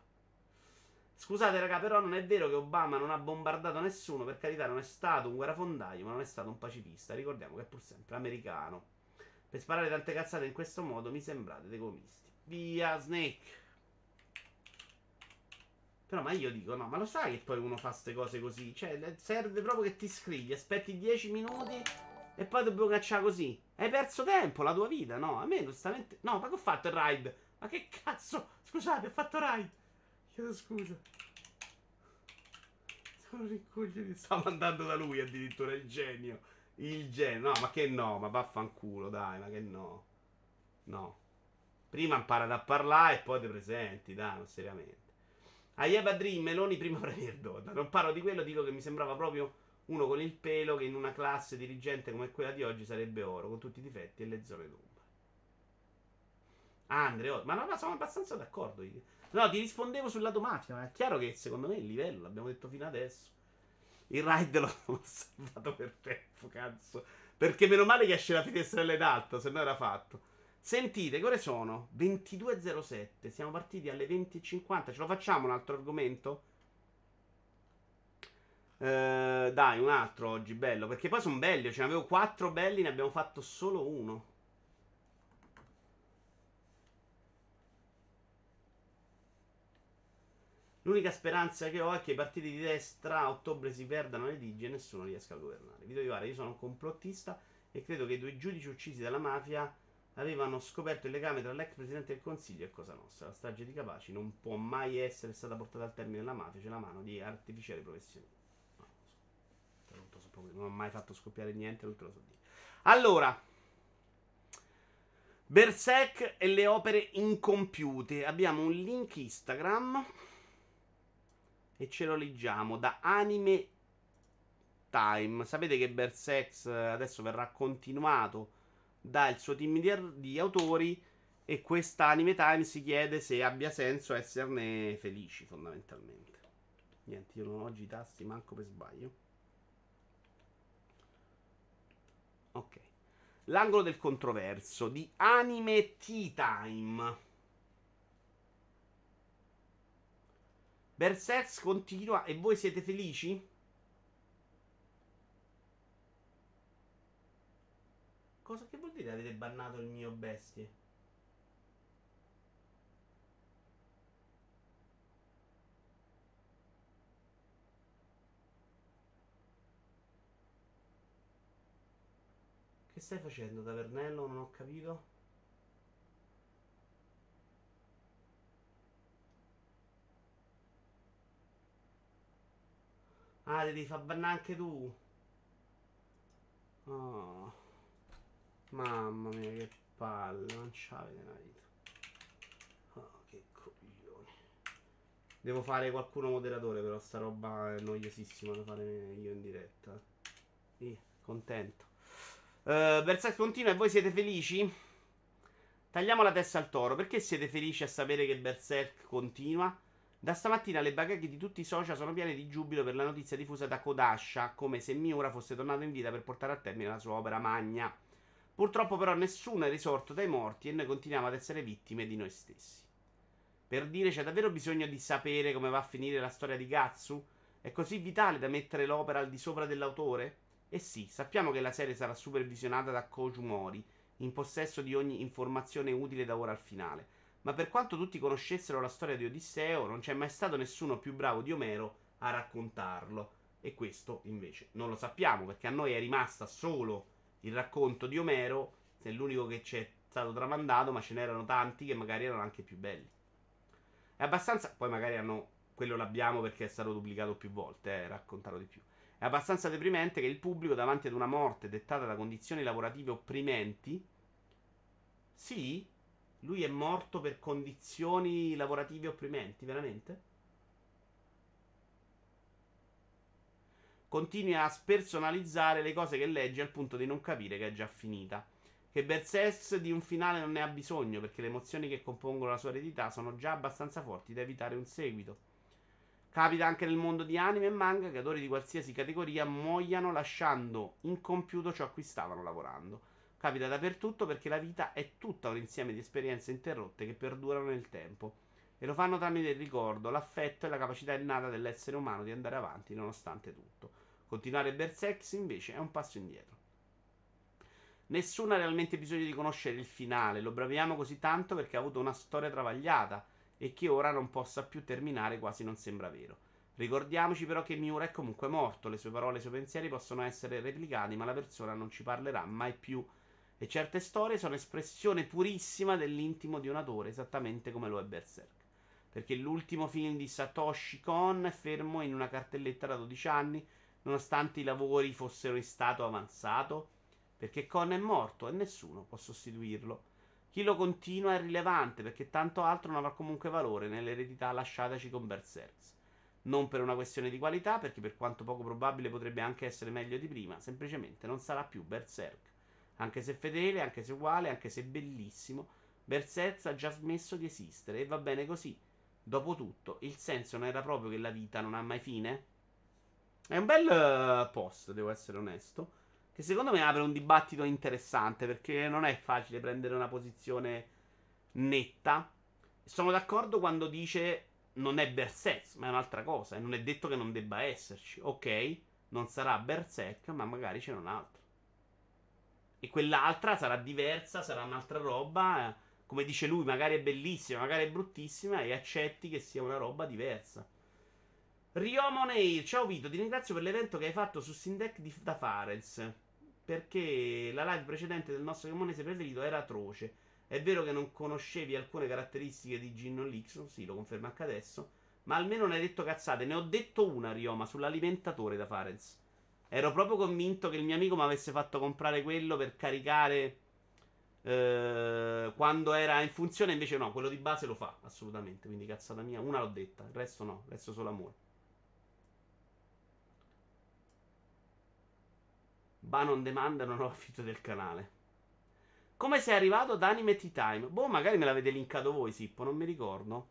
[SPEAKER 1] Scusate, raga, però non è vero che Obama non ha bombardato nessuno. Per carità, non è stato un guerrafondaio, ma non è stato un pacifista. Ricordiamo che è pur sempre americano. Per sparare tante cazzate in questo modo mi sembrate dei comisti. Via, Snake. Però, ma io dico, no, ma lo sai che poi uno fa queste cose così? Cioè, serve proprio che ti scrivi, aspetti 10 minuti e poi dobbiamo cacciare così. Hai perso tempo, la tua vita, no? A me, onestamente. No, ma che ho fatto il ride? Ma che cazzo? Scusate, ho fatto ride. Chiedo scusa. Sono ricoglioni. Stavo andando da lui addirittura il genio. Il genio. No, ma che no? Ma vaffanculo, dai, ma che no. No. Prima imparate a parlare e poi ti presenti, dai, non seriamente. Ayeba Dream, Meloni prima Premier Donna. Non parlo di quello, dico che mi sembrava proprio uno con il pelo che in una classe dirigente come quella di oggi sarebbe oro, con tutti i difetti e le zone d'ombra. Ah, Andrea, ma no, ma sono abbastanza d'accordo io. No, ti rispondevo sul lato mafia, ma è chiaro che secondo me il livello, l'abbiamo detto fino adesso. Il ride l'ho salvato per tempo, cazzo. Perché meno male che esce la finestrella d'alto, se no era fatto. Sentite, che ore sono? 22.07. Siamo partiti alle 20.50. Ce lo facciamo un altro argomento? Eh, dai, un altro oggi, bello. Perché poi sono belli. Ce ne avevo 4 belli, ne abbiamo fatto solo uno. L'unica speranza che ho è che i partiti di destra a ottobre si perdano le dighe e nessuno riesca a governare. Vito Ivare, io sono un complottista e credo che i due giudici uccisi dalla mafia avevano scoperto il legame tra l'ex presidente del consiglio e Cosa Nostra. La strage di Capaci non può mai essere stata portata al termine della mafia, c'è la mano di artificiali professionisti. No, non, so. non ho mai fatto scoppiare niente, non te lo so dire. Allora, Berserk e le opere incompiute. Abbiamo un link Instagram e ce lo leggiamo da Anime Time. Sapete che Berserk adesso verrà continuato dal suo team di, di autori e questa Anime Time si chiede se abbia senso esserne felici fondamentalmente. Niente, io non ho oggi i tasti manco per sbaglio. Ok. L'angolo del controverso di Anime Tea Time. Berserk continua e voi siete felici? Cosa che vuol dire avete bannato il mio bestie? Che stai facendo, tavernello? Non ho capito. Ah, devi far bannare anche tu. Oh. Mamma mia, che palle, non c'avete una vita. Oh, che coglioni. Devo fare qualcuno moderatore, però sta roba è noiosissima da fare io in diretta. Sì, contento. Uh, Berserk continua e voi siete felici? Tagliamo la testa al toro. Perché siete felici a sapere che Berserk continua? Da stamattina le bacheche di tutti i social sono piene di giubilo per la notizia diffusa da Kodasha, come se Miura fosse tornato in vita per portare a termine la sua opera magna. Purtroppo però nessuno è risorto dai morti e noi continuiamo ad essere vittime di noi stessi. Per dire c'è davvero bisogno di sapere come va a finire la storia di Gatsu? È così vitale da mettere l'opera al di sopra dell'autore? E sì, sappiamo che la serie sarà supervisionata da Koju Mori, in possesso di ogni informazione utile da ora al finale ma per quanto tutti conoscessero la storia di Odisseo, non c'è mai stato nessuno più bravo di Omero a raccontarlo. E questo invece non lo sappiamo, perché a noi è rimasta solo il racconto di Omero, è l'unico che ci è stato tramandato, ma ce n'erano tanti che magari erano anche più belli. È abbastanza. Poi magari hanno. Quello l'abbiamo perché è stato duplicato più volte, eh, raccontato di più. È abbastanza deprimente che il pubblico, davanti ad una morte dettata da condizioni lavorative opprimenti, sì, lui è morto per condizioni lavorative opprimenti, veramente? Continui a spersonalizzare le cose che leggi al punto di non capire che è già finita. Che Berserk di un finale non ne ha bisogno perché le emozioni che compongono la sua eredità sono già abbastanza forti da evitare un seguito. Capita anche nel mondo di anime e manga che autori di qualsiasi categoria muoiano lasciando incompiuto ciò a cui stavano lavorando. Capita dappertutto perché la vita è tutta un insieme di esperienze interrotte che perdurano nel tempo. E lo fanno tramite il ricordo, l'affetto e la capacità innata dell'essere umano di andare avanti nonostante tutto. Continuare Berserk invece è un passo indietro. Nessuno ha realmente bisogno di conoscere il finale, lo braviamo così tanto perché ha avuto una storia travagliata e che ora non possa più terminare quasi non sembra vero. Ricordiamoci però che Miura è comunque morto, le sue parole e i suoi pensieri possono essere replicati, ma la persona non ci parlerà mai più. E certe storie sono espressione purissima dell'intimo di un autore, esattamente come lo è Berserk. Perché l'ultimo film di Satoshi Kon è fermo in una cartelletta da 12 anni, nonostante i lavori fossero in stato avanzato. Perché Kon è morto e nessuno può sostituirlo. Chi lo continua è rilevante perché tanto altro non avrà comunque valore nell'eredità lasciataci con Berserk. Non per una questione di qualità, perché per quanto poco probabile potrebbe anche essere meglio di prima, semplicemente non sarà più Berserk. Anche se fedele, anche se uguale, anche se bellissimo, Berserk ha già smesso di esistere e va bene così. Dopotutto, il senso non era proprio che la vita non ha mai fine? È un bel uh, post, devo essere onesto. Che secondo me apre un dibattito interessante perché non è facile prendere una posizione netta. Sono d'accordo quando dice non è Berserk, ma è un'altra cosa. E non è detto che non debba esserci. Ok, non sarà Berserk, ma magari c'è un'altra. E quell'altra sarà diversa, sarà un'altra roba. Come dice lui, magari è bellissima, magari è bruttissima. E accetti che sia una roba diversa. Riomonei, ciao Vito, ti ringrazio per l'evento che hai fatto su Sindec di, da Fares. Perché la live precedente del nostro Riomonese preferito era atroce. È vero che non conoscevi alcune caratteristiche di Gin Lixon, sì, lo confermo anche adesso. Ma almeno non hai detto cazzate. Ne ho detto una, Rioma, sull'alimentatore da Fares. Ero proprio convinto che il mio amico mi avesse fatto comprare quello per caricare eh, quando era in funzione. Invece no, quello di base lo fa, assolutamente. Quindi cazzata mia, una l'ho detta, il resto no, il resto solo amore. Ban on non ho affitto del canale. Come sei arrivato ad Anime Tea Time? Boh, magari me l'avete linkato voi, Sippo, non mi ricordo.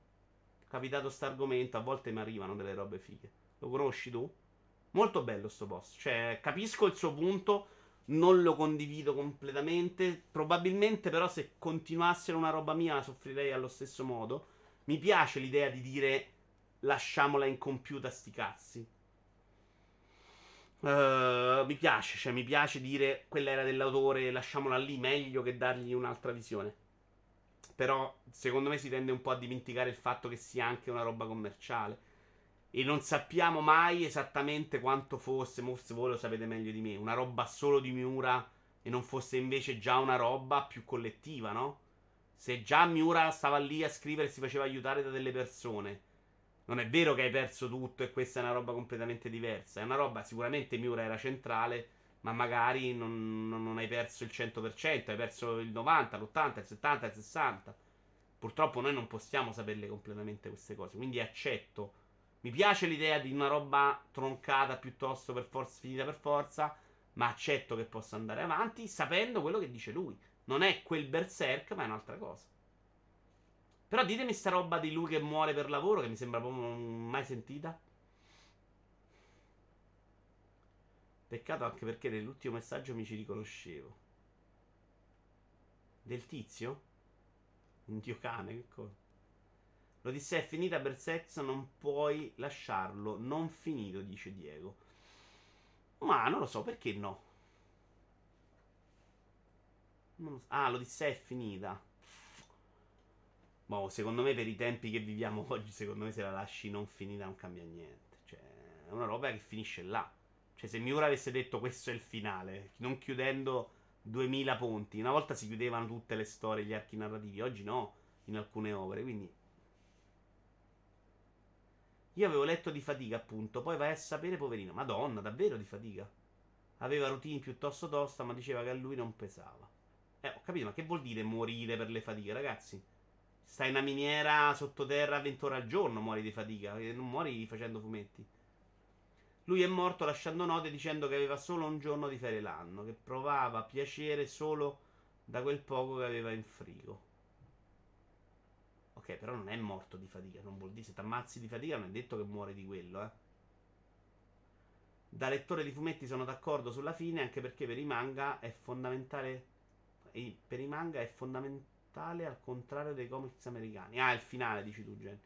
[SPEAKER 1] Capitato sto argomento, a volte mi arrivano delle robe fighe. Lo conosci tu? Molto bello sto post. Cioè, capisco il suo punto, non lo condivido completamente. Probabilmente, però, se continuassero una roba mia, la soffrirei allo stesso modo. Mi piace l'idea di dire lasciamola incompiuta, sti cazzi. Uh, mi piace, cioè mi piace dire quella era dell'autore, lasciamola lì meglio che dargli un'altra visione. Però secondo me si tende un po' a dimenticare il fatto che sia anche una roba commerciale. E non sappiamo mai esattamente quanto fosse, forse voi lo sapete meglio di me, una roba solo di Miura e non fosse invece già una roba più collettiva, no? Se già Miura stava lì a scrivere e si faceva aiutare da delle persone non è vero che hai perso tutto e questa è una roba completamente diversa. È una roba, sicuramente Miura era centrale, ma magari non, non, non hai perso il 100%, hai perso il 90, l'80, il 70, il 60. Purtroppo noi non possiamo saperle completamente queste cose, quindi accetto. Mi piace l'idea di una roba troncata piuttosto per forza, finita per forza, ma accetto che possa andare avanti sapendo quello che dice lui. Non è quel berserk, ma è un'altra cosa. Però ditemi sta roba di lui che muore per lavoro, che mi sembra proprio mai sentita. Peccato anche perché nell'ultimo messaggio mi ci riconoscevo. Del tizio? Un dio cane, che cosa? L'Odissea è finita per sex, non puoi lasciarlo. Non finito, dice Diego. Ma non lo so, perché no? So. Ah, l'Odissea è finita. Boh, secondo me per i tempi che viviamo oggi, secondo me se la lasci non finita non cambia niente. Cioè, è una roba che finisce là. Cioè, se Miura avesse detto questo è il finale, non chiudendo 2000 ponti, una volta si chiudevano tutte le storie, gli archi narrativi, oggi no, in alcune opere, quindi... Io avevo letto di fatica, appunto, poi vai a sapere, poverino, madonna, davvero di fatica. Aveva routine piuttosto tosta, ma diceva che a lui non pesava. Eh, ho capito, ma che vuol dire morire per le fatiche, ragazzi? Stai in una miniera sottoterra 20 ore al giorno, muori di fatica, non muori facendo fumetti. Lui è morto lasciando note dicendo che aveva solo un giorno di ferie l'anno, che provava piacere solo da quel poco che aveva in frigo. Ok, però non è morto di fatica, non vuol dire se ti ammazzi di fatica non è detto che muore di quello, eh. Da lettore di fumetti sono d'accordo sulla fine, anche perché per i manga è fondamentale. Per i manga è fondamentale mortale al contrario dei comics americani. Ah, il finale, dici tu, Jenny.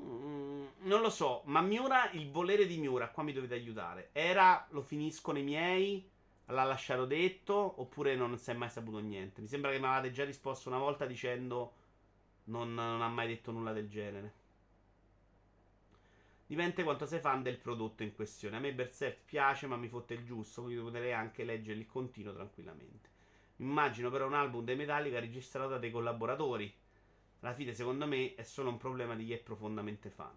[SPEAKER 1] Mm, non lo so, ma Miura, il volere di Miura, qua mi dovete aiutare. Era lo finisco nei miei? L'ha lasciato detto? Oppure non si è mai saputo niente? Mi sembra che mi avevate già risposto una volta dicendo non, non ha mai detto nulla del genere. Dipende quanto sei fan del prodotto in questione. A me Berserk piace, ma mi fotte il giusto, quindi potrei anche leggere il continuo tranquillamente. Immagino però un album dei Metallica registrato da dei collaboratori. Alla fine, secondo me, è solo un problema di chi è profondamente fan.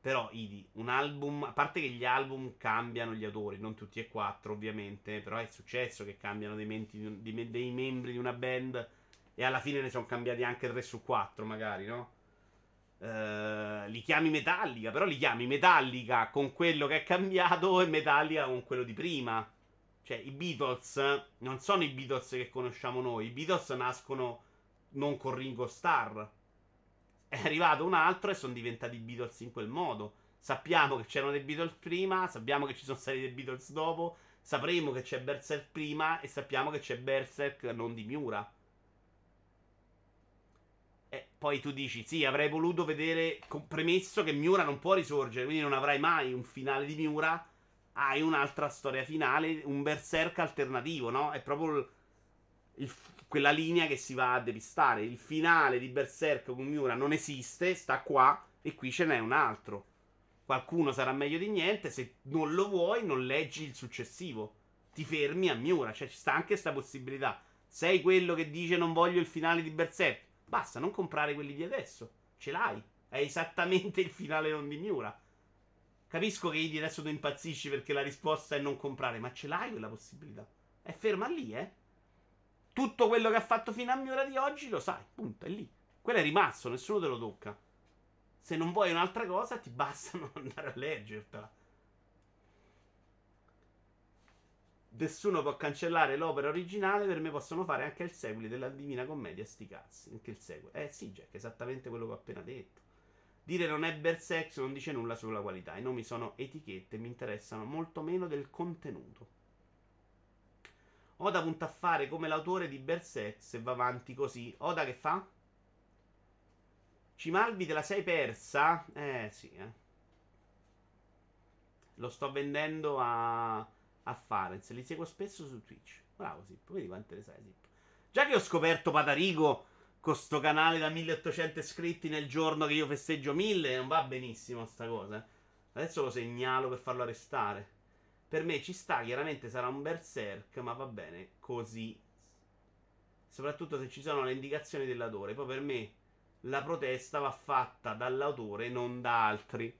[SPEAKER 1] Però, Idi, un album, a parte che gli album cambiano gli autori, non tutti e quattro, ovviamente, però è successo che cambiano dei, menti, dei membri di una band e alla fine ne sono cambiati anche 3 su 4, magari, no? Uh, li chiami Metallica, però li chiami Metallica con quello che è cambiato e Metallica con quello di prima. Cioè, i Beatles non sono i Beatles che conosciamo noi. I Beatles nascono non con Ringo Starr. È arrivato un altro e sono diventati Beatles in quel modo. Sappiamo che c'erano dei Beatles prima, sappiamo che ci sono stati dei Beatles dopo, sapremo che c'è Berserk prima e sappiamo che c'è Berserk non di Miura. E poi tu dici, sì, avrei voluto vedere, premesso che Miura non può risorgere, quindi non avrai mai un finale di Miura, hai un'altra storia finale, un berserk alternativo, no? È proprio il, il, quella linea che si va a depistare. Il finale di Berserk con Miura non esiste, sta qua, e qui ce n'è un altro. Qualcuno sarà meglio di niente, se non lo vuoi non leggi il successivo. Ti fermi a Miura, cioè ci sta anche questa possibilità. Sei quello che dice non voglio il finale di Berserk Basta non comprare quelli di adesso. Ce l'hai. È esattamente il finale non di Miura. Capisco che Idi adesso tu impazzisci perché la risposta è non comprare, ma ce l'hai quella possibilità. È ferma lì, eh. Tutto quello che ha fatto fino a Miura di oggi lo sai, punto, è lì. Quello è rimasto, nessuno te lo tocca. Se non vuoi un'altra cosa, ti basta non andare a leggertela. nessuno può cancellare l'opera originale, per me possono fare anche il seguito della Divina Commedia, sti cazzi. Anche il seguito. Eh sì, Jack, esattamente quello che ho appena detto. Dire non è Berserk non dice nulla sulla qualità. I nomi sono etichette, mi interessano molto meno del contenuto. Oda punta a fare come l'autore di Berserk se va avanti così. Oda che fa? Cimalvi te la sei persa? Eh sì, eh. Lo sto vendendo a a Farenz. Li seguo spesso su Twitch. Bravo Sip, vedi quante ne sai Sip. Già che ho scoperto Patarico con sto canale da 1800 iscritti nel giorno che io festeggio 1000, non va benissimo sta cosa. Adesso lo segnalo per farlo arrestare. Per me ci sta, chiaramente sarà un berserk, ma va bene così. Soprattutto se ci sono le indicazioni dell'autore. Poi per me la protesta va fatta dall'autore, non da altri.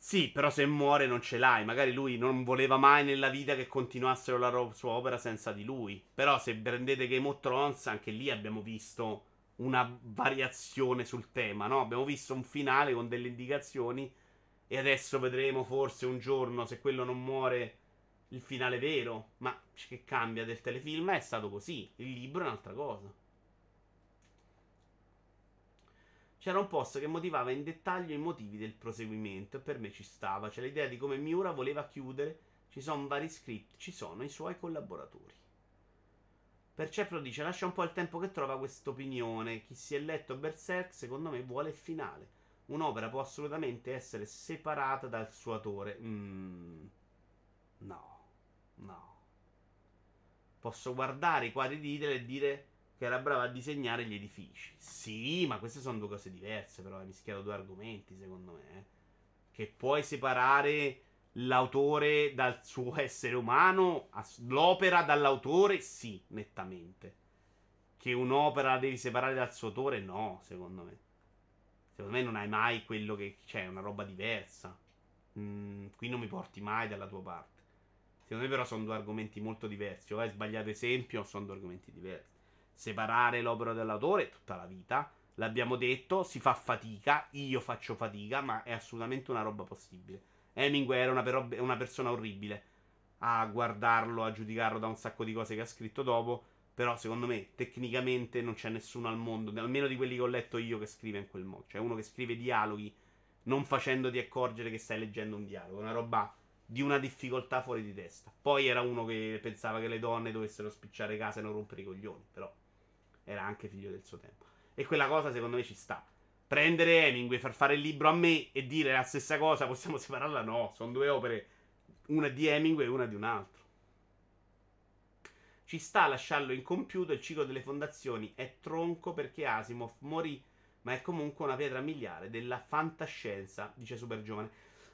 [SPEAKER 1] Sì, però se muore non ce l'hai. Magari lui non voleva mai nella vita che continuassero la ro- sua opera senza di lui. Però se prendete Game of Thrones, anche lì abbiamo visto una variazione sul tema, no? Abbiamo visto un finale con delle indicazioni e adesso vedremo forse un giorno se quello non muore il finale vero. Ma che cambia del telefilm è stato così. Il libro è un'altra cosa. C'era un post che motivava in dettaglio i motivi del proseguimento e per me ci stava. C'è l'idea di come Miura voleva chiudere. Ci sono vari script, ci sono i suoi collaboratori. Percepro dice: Lascia un po' il tempo che trova questa opinione. Chi si è letto Berserk, secondo me, vuole il finale. Un'opera può assolutamente essere separata dal suo autore. Mm, no, no. Posso guardare i quadri di Hitler e dire che era brava a disegnare gli edifici. Sì, ma queste sono due cose diverse, però hai mischiato due argomenti, secondo me. Eh. Che puoi separare l'autore dal suo essere umano, l'opera dall'autore, sì, nettamente. Che un'opera la devi separare dal suo autore, no, secondo me. Secondo me non hai mai quello che c'è, una roba diversa. Mm, qui non mi porti mai dalla tua parte. Secondo me però sono due argomenti molto diversi. O hai sbagliato esempio o sono due argomenti diversi separare l'opera dall'autore tutta la vita. L'abbiamo detto, si fa fatica, io faccio fatica, ma è assolutamente una roba possibile. Hemingway era una, per- una persona orribile a guardarlo, a giudicarlo da un sacco di cose che ha scritto dopo. Però secondo me tecnicamente non c'è nessuno al mondo, almeno di quelli che ho letto io, che scrive in quel modo. Cioè uno che scrive dialoghi non facendoti accorgere che stai leggendo un dialogo. Una roba di una difficoltà fuori di testa. Poi era uno che pensava che le donne dovessero spicciare casa e non rompere i coglioni. Però era anche figlio del suo tempo. E quella cosa secondo me ci sta. Prendere Hemingway, far fare il libro a me e dire la stessa cosa, possiamo separarla? No, sono due opere, una di Hemingway e una di un altro. Ci sta a lasciarlo incompiuto, il ciclo delle fondazioni è tronco perché Asimov morì, ma è comunque una pietra miliare della fantascienza, dice Super Giovane.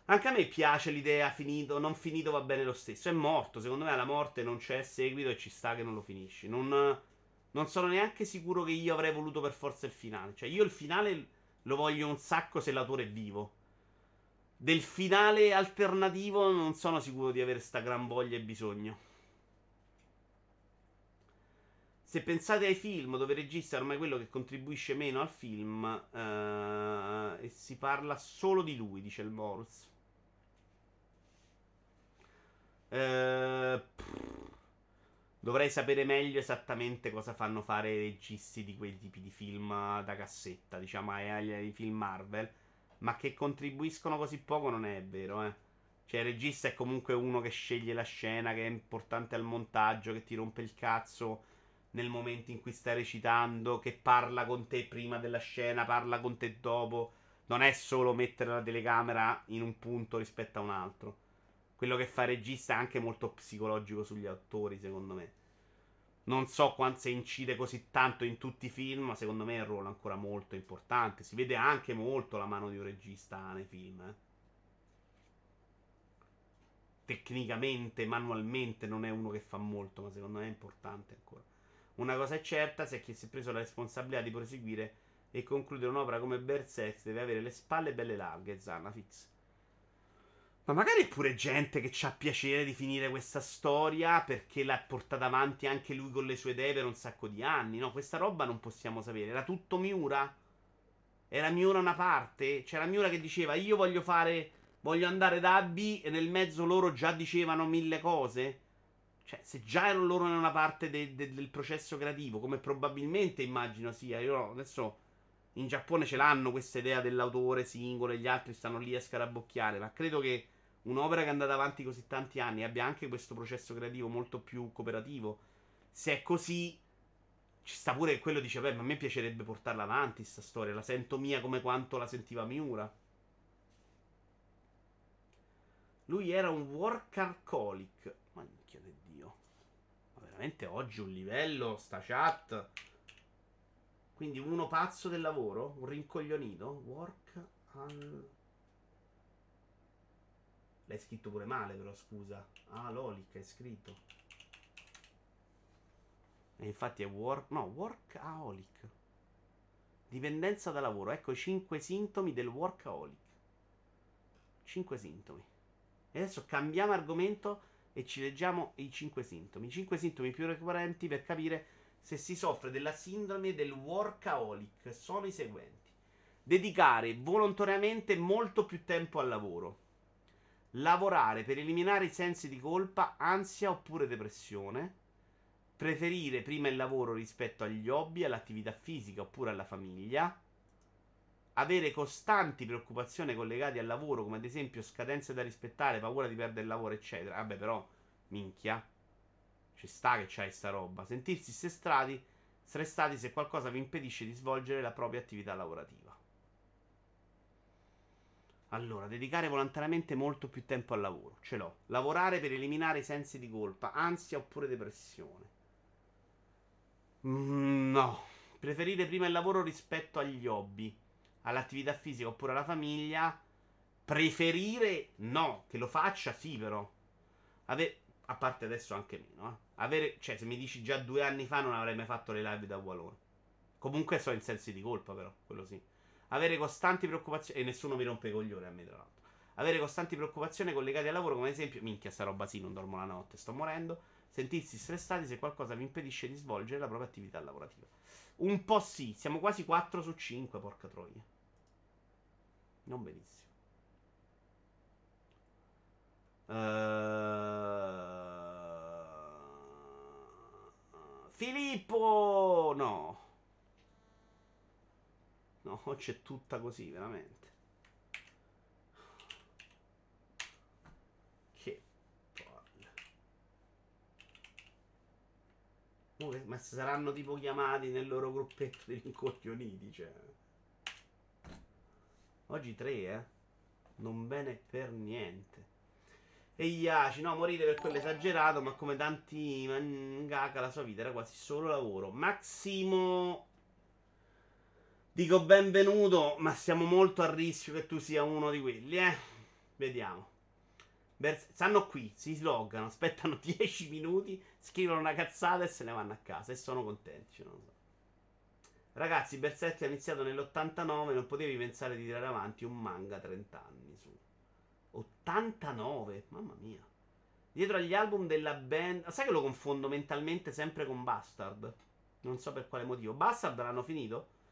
[SPEAKER 1] Anche a me piace l'idea finito, non finito va bene lo stesso. È morto, secondo me alla morte non c'è seguito e ci sta che non lo finisci. Non, non sono neanche sicuro che io avrei voluto per forza il finale. Cioè io il finale lo voglio un sacco se l'autore è vivo. Del finale alternativo non sono sicuro di avere sta gran voglia e bisogno. Se pensate ai film dove il regista è ormai quello che contribuisce meno al film uh, e si parla solo di lui, dice il Morse. Eh, dovrei sapere meglio esattamente cosa fanno fare i registi di quei tipi di film da cassetta, diciamo, ai, film Marvel. Ma che contribuiscono così poco non è vero, eh. Cioè, il regista è comunque uno che sceglie la scena, che è importante al montaggio, che ti rompe il cazzo nel momento in cui stai recitando, che parla con te prima della scena, parla con te dopo. Non è solo mettere la telecamera in un punto rispetto a un altro quello che fa regista è anche molto psicologico sugli attori, secondo me. Non so quanto se incide così tanto in tutti i film, ma secondo me è un ruolo ancora molto importante. Si vede anche molto la mano di un regista nei film. Eh. Tecnicamente, manualmente, non è uno che fa molto, ma secondo me è importante ancora. Una cosa è certa, se chi si è preso la responsabilità di proseguire e concludere un'opera come Berserk deve avere le spalle belle larghe, Zanafix. Ma magari è pure gente che ha piacere di finire questa storia perché l'ha portata avanti anche lui con le sue idee per un sacco di anni. No, questa roba non possiamo sapere. Era tutto Miura? Era Miura una parte? C'era Miura che diceva io voglio fare, voglio andare da A B e nel mezzo loro già dicevano mille cose? Cioè, se già erano loro in una parte de- de- del processo creativo, come probabilmente immagino sia, io adesso in Giappone ce l'hanno questa idea dell'autore singolo e gli altri stanno lì a scarabocchiare, ma credo che un'opera che è andata avanti così tanti anni abbia anche questo processo creativo molto più cooperativo. Se è così, ci sta pure quello dice, beh, ma a me piacerebbe portarla avanti questa storia, la sento mia come quanto la sentiva Miura. Lui era un workaholic. Ma minchia di Dio. Ma veramente oggi un livello, sta chat. Quindi uno pazzo del lavoro? Un rincoglionito? Work al... L'hai scritto pure male, però scusa. Ah, Lolic hai scritto. E infatti è work. No, workaholic. Dipendenza da lavoro. Ecco i 5 sintomi del workaholic. 5 sintomi. E adesso cambiamo argomento e ci leggiamo i 5 sintomi. I 5 sintomi più ricorrenti per capire se si soffre della sindrome del workaholic sono i seguenti. Dedicare volontariamente molto più tempo al lavoro lavorare per eliminare i sensi di colpa, ansia oppure depressione, preferire prima il lavoro rispetto agli hobby, all'attività fisica oppure alla famiglia, avere costanti preoccupazioni collegate al lavoro, come ad esempio scadenze da rispettare, paura di perdere il lavoro, eccetera. Vabbè, però, minchia, ci sta che c'hai sta roba. Sentirsi stressati, stressati se qualcosa vi impedisce di svolgere la propria attività lavorativa. Allora, dedicare volontariamente molto più tempo al lavoro. Ce l'ho. Lavorare per eliminare i sensi di colpa, ansia oppure depressione. Mm, no. Preferire prima il lavoro rispetto agli hobby, all'attività fisica oppure alla famiglia. Preferire no. Che lo faccia, sì, però. Ave- a parte adesso anche meno. Eh. Avere, cioè, se mi dici già due anni fa non avrei mai fatto le live da Wallone. Comunque so in sensi di colpa, però, quello sì. Avere costanti preoccupazioni. E nessuno mi rompe i coglioni a me, tra l'altro. Avere costanti preoccupazioni collegate al lavoro, come ad esempio, minchia, sta roba sì, non dormo la notte, sto morendo. Sentirsi stressati se qualcosa vi impedisce di svolgere la propria attività lavorativa. Un po' sì, siamo quasi 4 su 5, porca troia. Non benissimo. Uh... Filippo! No. No, c'è tutta così, veramente. Che palle. ma saranno tipo chiamati nel loro gruppetto degli incoglioniti, cioè. Oggi tre, eh. Non bene per niente. E Iaci, no, morire per quello esagerato, ma come tanti mangaka la sua vita era quasi solo lavoro. Maximo Dico benvenuto, ma siamo molto a rischio che tu sia uno di quelli, eh. Vediamo. Stanno qui, si sloggano, aspettano 10 minuti, scrivono una cazzata e se ne vanno a casa. E sono contenti, cioè non so. Ragazzi, Berserk ha iniziato nell'89, non potevi pensare di tirare avanti un manga 30 anni su. 89, mamma mia. Dietro agli album della band... Sai che lo confondo mentalmente sempre con Bastard? Non so per quale motivo. Bastard l'hanno finito?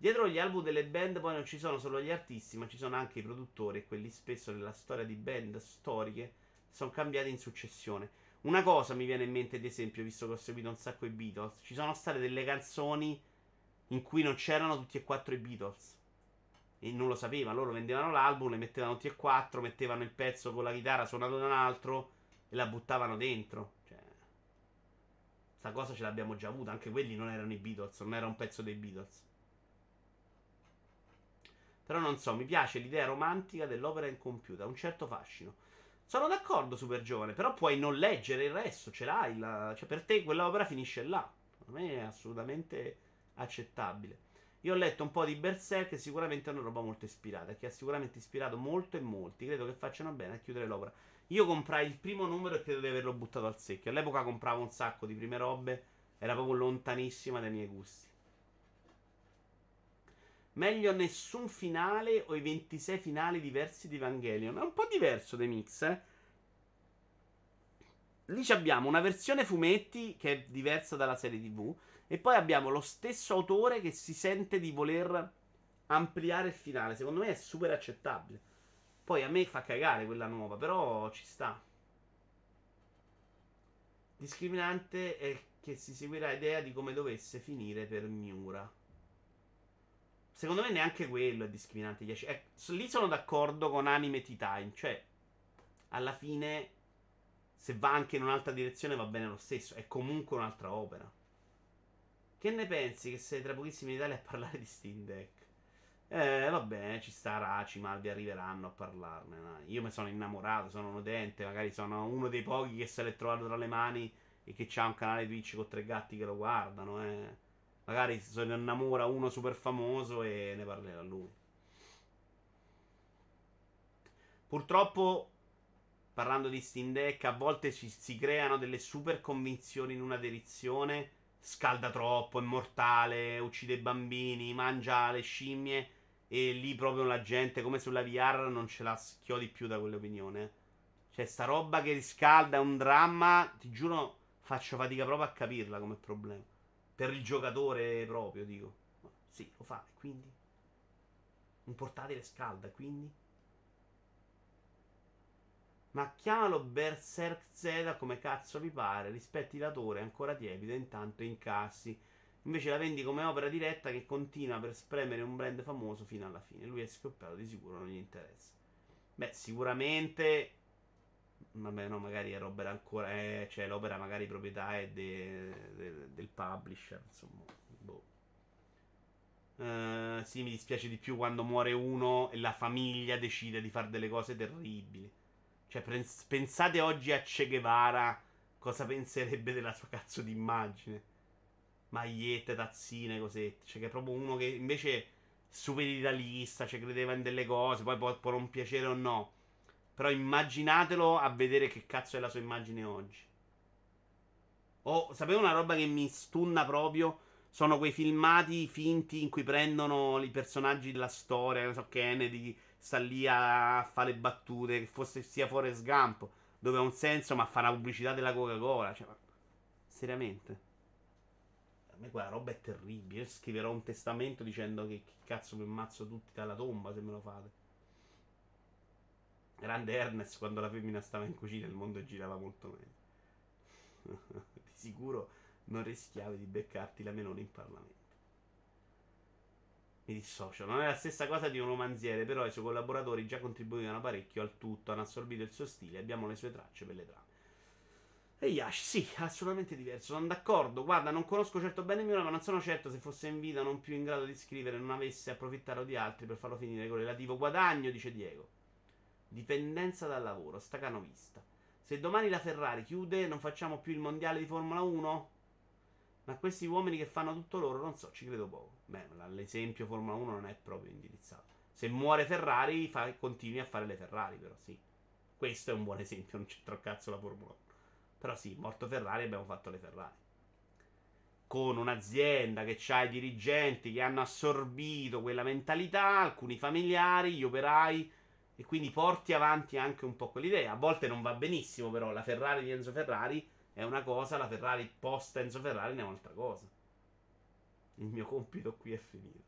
[SPEAKER 1] Dietro gli album delle band poi non ci sono solo gli artisti, ma ci sono anche i produttori e quelli spesso nella storia di band storiche sono cambiati in successione. Una cosa mi viene in mente ad esempio, visto che ho seguito un sacco i Beatles, ci sono state delle canzoni in cui non c'erano tutti e quattro i Beatles. E non lo sapevano, loro vendevano l'album, le mettevano tutti e quattro, mettevano il pezzo con la chitarra suonato da un altro e la buttavano dentro. Cioè, sta cosa ce l'abbiamo già avuta, anche quelli non erano i Beatles, non era un pezzo dei Beatles. Però non so, mi piace l'idea romantica dell'opera in computer, ha un certo fascino. Sono d'accordo, super giovane, però puoi non leggere il resto, ce l'hai. La... Cioè, per te quell'opera finisce là. Per me è assolutamente accettabile. Io ho letto un po' di Berserk sicuramente è una roba molto ispirata, che ha sicuramente ispirato molto e molti. Credo che facciano bene a chiudere l'opera. Io comprai il primo numero e credo di averlo buttato al secchio. All'epoca compravo un sacco di prime robe, era proprio lontanissima dai miei gusti. Meglio nessun finale o i 26 finali diversi di Evangelion. È un po' diverso dei mix, eh. Lì abbiamo una versione fumetti che è diversa dalla serie TV. E poi abbiamo lo stesso autore che si sente di voler ampliare il finale. Secondo me è super accettabile. Poi a me fa cagare quella nuova, però ci sta. Discriminante è che si seguirà idea di come dovesse finire per Miura. Secondo me neanche quello è discriminante. Eh, lì sono d'accordo con Anime Tea Time. Cioè, alla fine, se va anche in un'altra direzione va bene lo stesso. È comunque un'altra opera. Che ne pensi che sei tra pochissimi in Italia a parlare di Steam Deck? Eh, va bene, ci sta Raci, Malvi arriveranno a parlarne. No? Io mi sono innamorato, sono un utente, magari sono uno dei pochi che se l'è trovato tra le mani e che ha un canale Twitch con tre gatti che lo guardano, eh. Magari se ne innamora uno super famoso e ne parlerà lui. Purtroppo, parlando di Steam Deck, a volte ci, si creano delle super convinzioni in una direzione. Scalda troppo, è mortale, uccide i bambini, mangia le scimmie. E lì proprio la gente, come sulla VR, non ce la schiodi più da quell'opinione. Cioè, sta roba che riscalda è un dramma. Ti giuro, faccio fatica proprio a capirla come problema. Per il giocatore proprio, dico. Sì, lo fa, quindi? Un portatile scalda, quindi? Ma chiamalo Berserk Z come cazzo vi pare. Rispetti l'autore, ancora tiepido, intanto incassi. Invece la vendi come opera diretta che continua per spremere un brand famoso fino alla fine. Lui è scoppiato, di sicuro non gli interessa. Beh, sicuramente Vabbè, no, magari è roba ancora. Eh, cioè, l'opera magari proprietà è de, de, del publisher. Insomma, boh. Uh, sì, mi dispiace di più quando muore uno e la famiglia decide di fare delle cose terribili. Cioè, pens- pensate oggi a Che Guevara cosa penserebbe della sua cazzo di immagine. Magliette, tazzine, cosette. Cioè, che è proprio uno che invece super idealista, cioè credeva in delle cose, poi può, può non piacere o no. Però immaginatelo a vedere che cazzo è la sua immagine oggi. Oh, sapete una roba che mi stunna proprio? Sono quei filmati finti in cui prendono i personaggi della storia, non so, Kennedy sta lì a fare le battute, che fosse sia fuori sgampo, dove ha un senso, ma fa la pubblicità della Coca-Cola. Cioè, seriamente. A me quella roba è terribile. Io scriverò un testamento dicendo che, che cazzo mi ammazzo tutti dalla tomba se me lo fate. Grande Ernest quando la femmina stava in cucina il mondo girava molto meglio. di sicuro non rischiavi di beccarti la melone in Parlamento. Mi dissocio. Non è la stessa cosa di un romanziere, però i suoi collaboratori già contribuivano parecchio al tutto, hanno assorbito il suo stile, abbiamo le sue tracce per le trame. E Yash, sì, assolutamente diverso. Sono d'accordo. Guarda, non conosco certo bene Miura, ma non sono certo se fosse in vita non più in grado di scrivere, non avesse approfittato di altri per farlo finire con relativo guadagno, dice Diego. Dipendenza dal lavoro, stacanovista. Se domani la Ferrari chiude, non facciamo più il mondiale di Formula 1? Ma questi uomini che fanno tutto loro, non so, ci credo poco. Beh, l'esempio Formula 1 non è proprio indirizzato. Se muore Ferrari, fa, continui a fare le Ferrari, però sì. Questo è un buon esempio, non c'entra cazzo la Formula 1. Però sì, morto Ferrari abbiamo fatto le Ferrari. Con un'azienda che ha i dirigenti che hanno assorbito quella mentalità, alcuni familiari, gli operai, e quindi porti avanti anche un po' quell'idea. A volte non va benissimo, però la Ferrari di Enzo Ferrari è una cosa, la Ferrari post Enzo Ferrari è un'altra cosa. Il mio compito qui è finito.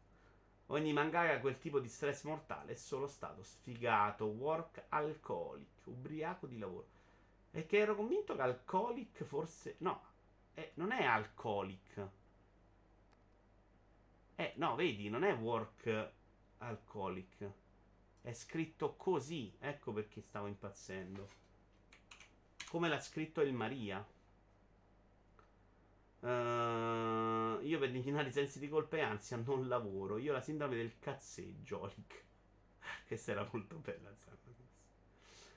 [SPEAKER 1] Ogni mangaka ha quel tipo di stress mortale è solo stato sfigato, work alcoholic, ubriaco di lavoro. E che ero convinto che alcoholic forse... No, eh, non è alcoholic. Eh, no, vedi, non è work alcoholic. È scritto così. Ecco perché stavo impazzendo. Come l'ha scritto il Maria. Uh, io per eliminare i sensi di colpa e ansia non lavoro. Io ho la sindrome del cazzeggio. Questa era molto bella.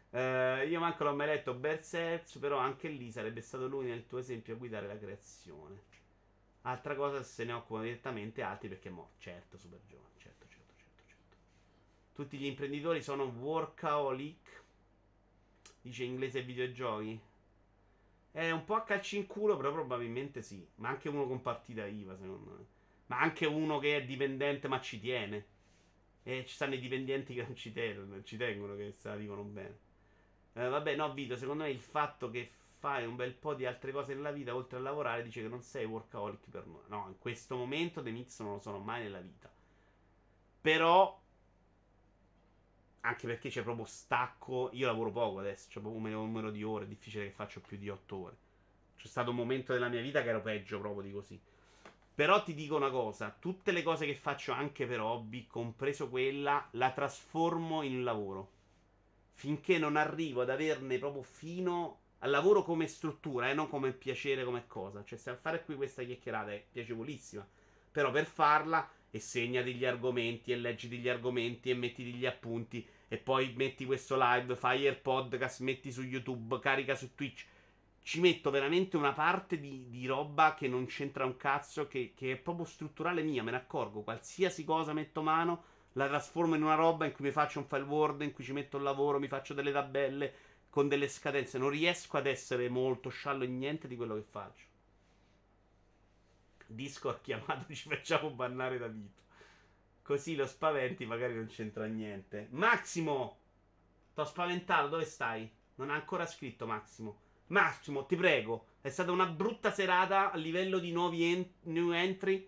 [SPEAKER 1] Uh, io manco l'ho mai letto Berserk, però anche lì sarebbe stato lui nel tuo esempio a guidare la creazione. Altra cosa se ne occupano direttamente altri perché mo, certo, super giovane, certo. Tutti gli imprenditori sono workaholic. Dice inglese videogiochi. È un po' a calci in culo, però probabilmente sì. Ma anche uno con partita IVA, secondo me. Ma anche uno che è dipendente ma ci tiene. E ci stanno i dipendenti che non ci tengono, ci tengono che arrivano bene. Eh, vabbè, no, Vito, secondo me il fatto che fai un bel po' di altre cose nella vita oltre a lavorare dice che non sei workaholic per noi. No, in questo momento The Mix non lo sono mai nella vita. Però anche perché c'è proprio stacco. Io lavoro poco adesso, c'è proprio un numero di ore. È difficile che faccio più di 8 ore. C'è stato un momento della mia vita che ero peggio proprio di così. Però ti dico una cosa: tutte le cose che faccio anche per hobby, compreso quella, la trasformo in lavoro finché non arrivo ad averne proprio fino al lavoro come struttura e eh, non come piacere, come cosa. Cioè, se a fare qui questa chiacchierata è piacevolissima, però per farla e segnati gli argomenti e leggiti gli argomenti e mettiti gli appunti e poi metti questo live, fai il podcast, metti su YouTube, carica su Twitch. Ci metto veramente una parte di, di roba che non c'entra un cazzo, che, che è proprio strutturale mia, me ne accorgo. Qualsiasi cosa metto mano la trasformo in una roba in cui mi faccio un file Word, in cui ci metto il lavoro, mi faccio delle tabelle con delle scadenze. Non riesco ad essere molto sciallo in niente di quello che faccio. Discord chiamato, ci facciamo bannare da Vito. Così lo spaventi, magari non c'entra niente. Massimo! T'ho spaventato, dove stai? Non ha ancora scritto Massimo. Massimo, ti prego. È stata una brutta serata a livello di nuovi en- new entry.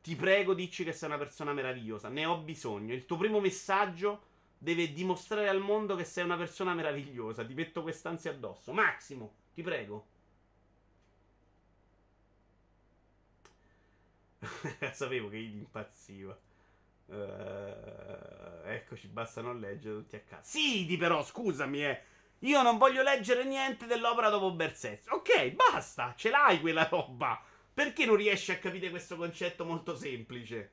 [SPEAKER 1] Ti prego, dici che sei una persona meravigliosa. Ne ho bisogno. Il tuo primo messaggio deve dimostrare al mondo che sei una persona meravigliosa. Ti metto quest'ansia addosso. Massimo, ti prego. Sapevo che impazziva. Uh, eccoci, basta non leggere tutti a casa. Sì, di però, scusami, eh. Io non voglio leggere niente dell'opera dopo Bersetto. Ok, basta, ce l'hai quella roba. Perché non riesci a capire questo concetto molto semplice?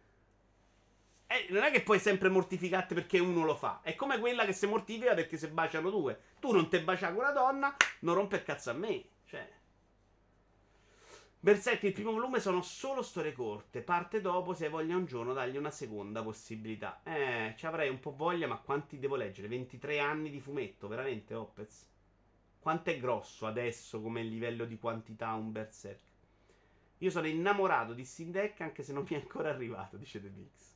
[SPEAKER 1] Eh, non è che puoi sempre mortificarti perché uno lo fa. È come quella che si mortifica perché se baciano due. Tu non te bacia con una donna, non rompe il cazzo a me. Cioè. Berserk, il primo volume sono solo storie corte. Parte dopo, se hai voglia un giorno, dagli una seconda possibilità. Eh, ci avrei un po' voglia, ma quanti devo leggere? 23 anni di fumetto, veramente, Opez? Quanto è grosso adesso come livello di quantità un Berserk? Io sono innamorato di Steam anche se non mi è ancora arrivato, dice The Mix.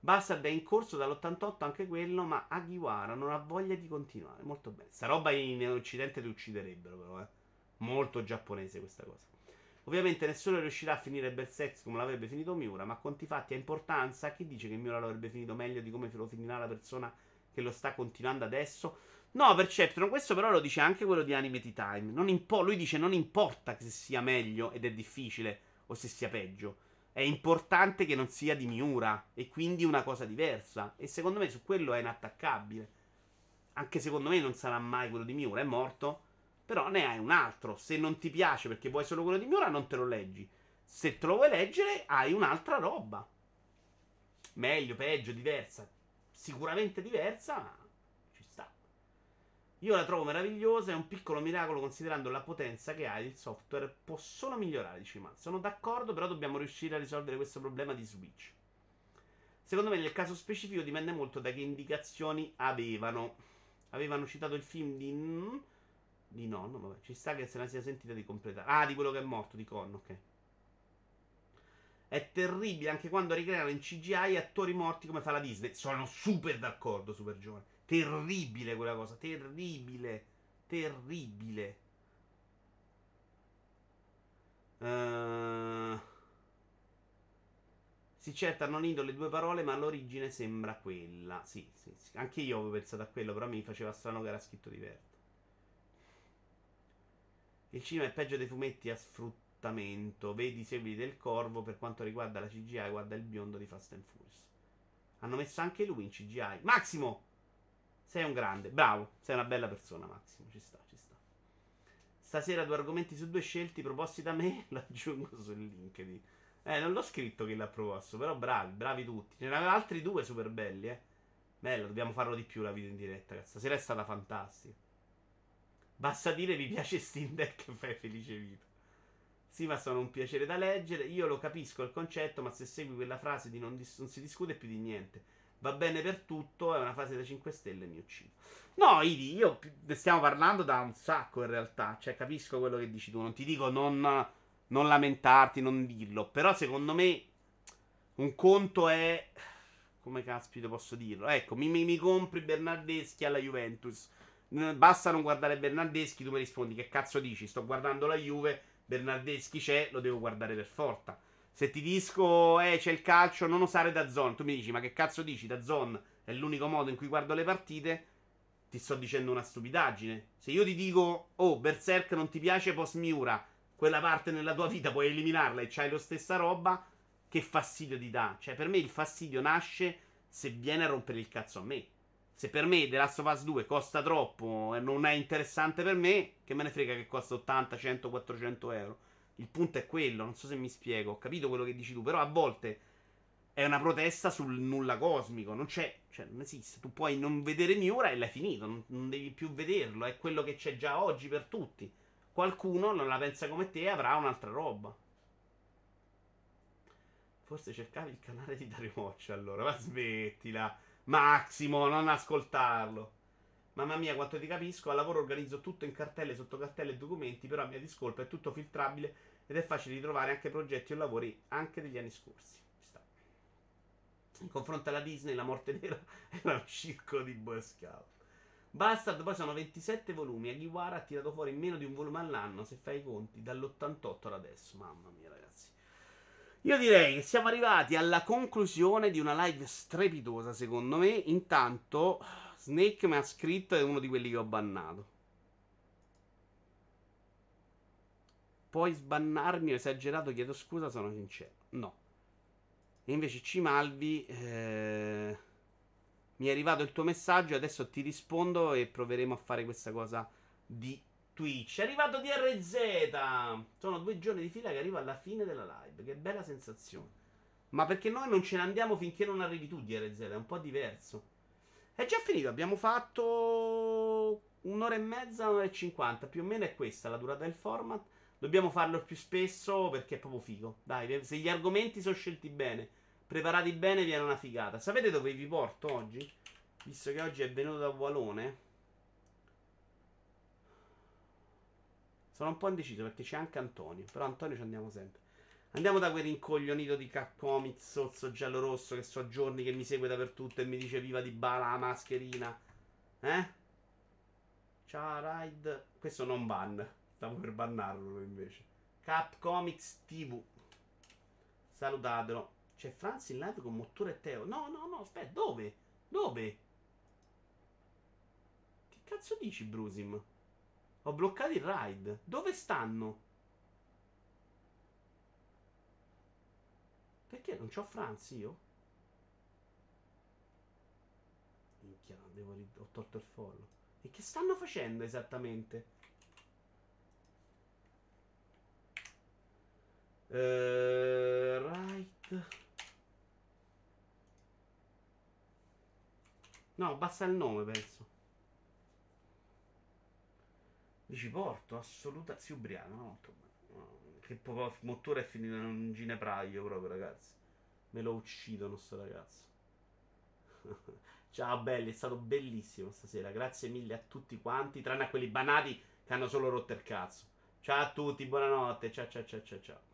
[SPEAKER 1] Bastard è in corso dall'88 anche quello, ma Agiwara non ha voglia di continuare. Molto bene. Sta roba in Occidente ti ucciderebbero, però, eh. Molto giapponese questa cosa. Ovviamente nessuno riuscirà a finire Berserk come l'avrebbe finito Miura, ma conti fatti ha importanza. Chi dice che Miura l'avrebbe finito meglio di come lo finirà la persona che lo sta continuando adesso? No, Perceptron, questo però lo dice anche quello di Animate Time. Impo- lui dice non importa se sia meglio ed è difficile o se sia peggio. È importante che non sia di Miura e quindi una cosa diversa. E secondo me su quello è inattaccabile. Anche secondo me non sarà mai quello di Miura, è morto. Però ne hai un altro. Se non ti piace perché vuoi solo quello di Miura, non te lo leggi. Se te lo vuoi leggere, hai un'altra roba. Meglio, peggio, diversa. Sicuramente diversa, ma ci sta. Io la trovo meravigliosa. È un piccolo miracolo considerando la potenza che ha il software. Può solo migliorare, dice Matt. Sono d'accordo, però dobbiamo riuscire a risolvere questo problema di Switch. Secondo me, nel caso specifico, dipende molto da che indicazioni avevano. Avevano citato il film di. Di nonno, vabbè. Ci sta che se la sia sentita di completare. Ah, di quello che è morto, di Con, ok. È terribile anche quando ricreano in CGI attori morti come fa la Disney. Sono super d'accordo, super giovane. Terribile quella cosa, terribile. Terribile. Uh... Si certo non indo le due parole, ma l'origine sembra quella. Sì, sì, sì. Anche io avevo pensato a quello, però mi faceva strano che era scritto diverso. Il cinema è peggio dei fumetti a sfruttamento. Vedi i seguiti del corvo per quanto riguarda la CGI. Guarda il biondo di Fast and Furious. Hanno messo anche lui in CGI. Massimo! Sei un grande. Bravo. Sei una bella persona, Massimo. Ci sta, ci sta. Stasera due argomenti su due scelti proposti da me. Lo aggiungo sul LinkedIn. Eh, non l'ho scritto che l'ha proposto. Però bravi, bravi tutti. Ce n'aveva altri due super belli, eh. Bello, dobbiamo farlo di più la video in diretta. Stasera è stata fantastica. Basta dire vi piace Steam Deck e fai felice vita. Sì, ma sono un piacere da leggere. Io lo capisco il concetto, ma se segui quella frase di non, dis- non si discute più di niente. Va bene per tutto, è una frase da 5 stelle e mi uccido. No, Idi, io ne stiamo parlando da un sacco in realtà. Cioè, capisco quello che dici tu. Non ti dico non, non lamentarti, non dirlo. Però secondo me un conto è... Come caspito posso dirlo? Ecco, mi, mi, mi compri Bernardeschi alla Juventus Basta non guardare Bernardeschi, tu mi rispondi che cazzo dici? Sto guardando la Juve, Bernardeschi c'è, lo devo guardare per forza. Se ti dico, eh, c'è il calcio, non usare da zone, tu mi dici, ma che cazzo dici? Da zone è l'unico modo in cui guardo le partite. Ti sto dicendo una stupidaggine. Se io ti dico, oh, Berserk non ti piace, post Miura, quella parte nella tua vita puoi eliminarla e c'hai lo stessa roba, che fastidio ti dà? Cioè, per me il fastidio nasce se viene a rompere il cazzo a me. Se per me The Last of Us 2 costa troppo e non è interessante per me, che me ne frega che costa 80, 100, 400 euro. Il punto è quello, non so se mi spiego, ho capito quello che dici tu, però a volte è una protesta sul nulla cosmico, non c'è, cioè non esiste. Tu puoi non vedere Miura e l'hai finito, non, non devi più vederlo, è quello che c'è già oggi per tutti. Qualcuno non la pensa come te e avrà un'altra roba. Forse cercavi il canale di Dario Moccia allora, ma smettila. Maximo, non ascoltarlo. Mamma mia, quanto ti capisco. Al lavoro organizzo tutto in cartelle, sotto cartelle e documenti, però a mia discolpa è tutto filtrabile ed è facile ritrovare anche progetti o lavori anche degli anni scorsi. In confronto alla Disney, la morte nera era un circo di Boy Scout. Bastard poi sono 27 volumi. Agiwara ha tirato fuori meno di un volume all'anno, se fai i conti, dall'88 ad adesso. Mamma mia, ragazzi. Io direi che siamo arrivati alla conclusione di una live strepitosa, secondo me. Intanto, Snake mi ha scritto, è uno di quelli che ho bannato. Puoi sbannarmi, ho esagerato, chiedo scusa, sono sincero. No. E invece Cimalvi, eh, mi è arrivato il tuo messaggio, adesso ti rispondo e proveremo a fare questa cosa di Twitch. È arrivato DRZ. Sono due giorni di fila che arrivo alla fine della live. Che bella sensazione. Ma perché noi non ce ne andiamo finché non arrivi tu, DRZ. È un po' diverso. È già finito. Abbiamo fatto un'ora e mezza, un'ora e cinquanta. Più o meno è questa la durata del format. Dobbiamo farlo più spesso perché è proprio figo. Dai, se gli argomenti sono scelti bene, preparati bene, viene una figata. Sapete dove vi porto oggi? Visto che oggi è venuto da Walone. Sono un po' indeciso perché c'è anche Antonio. Però Antonio ci andiamo sempre. Andiamo da quel rincoglionito di Capcomics, sozzo giallo-rosso, che so giorni che mi segue dappertutto e mi dice viva di bala la mascherina. Eh? Ciao, Ride. Questo non ban. Stavo per bannarlo invece. Capcomics TV. Salutatelo. C'è Franz in live con Mottura e Teo. No, no, no, aspetta, dove? Dove? Che cazzo dici, Brusim? Ho bloccato il ride. Dove stanno? Perché non c'ho Franz io? Minchia, devo ri- ho tolto il follo. E che stanno facendo esattamente? Uh, right. No, basta il nome, penso. Dici Porto, assoluta. Si ubriaca. No, che motore è finito in un ginepraio proprio, ragazzi. Me lo uccidono sto ragazzo. Ciao belli, è stato bellissimo stasera. Grazie mille a tutti quanti, tranne a quelli banati che hanno solo rotto il cazzo. Ciao a tutti, buonanotte. Ciao ciao ciao ciao ciao.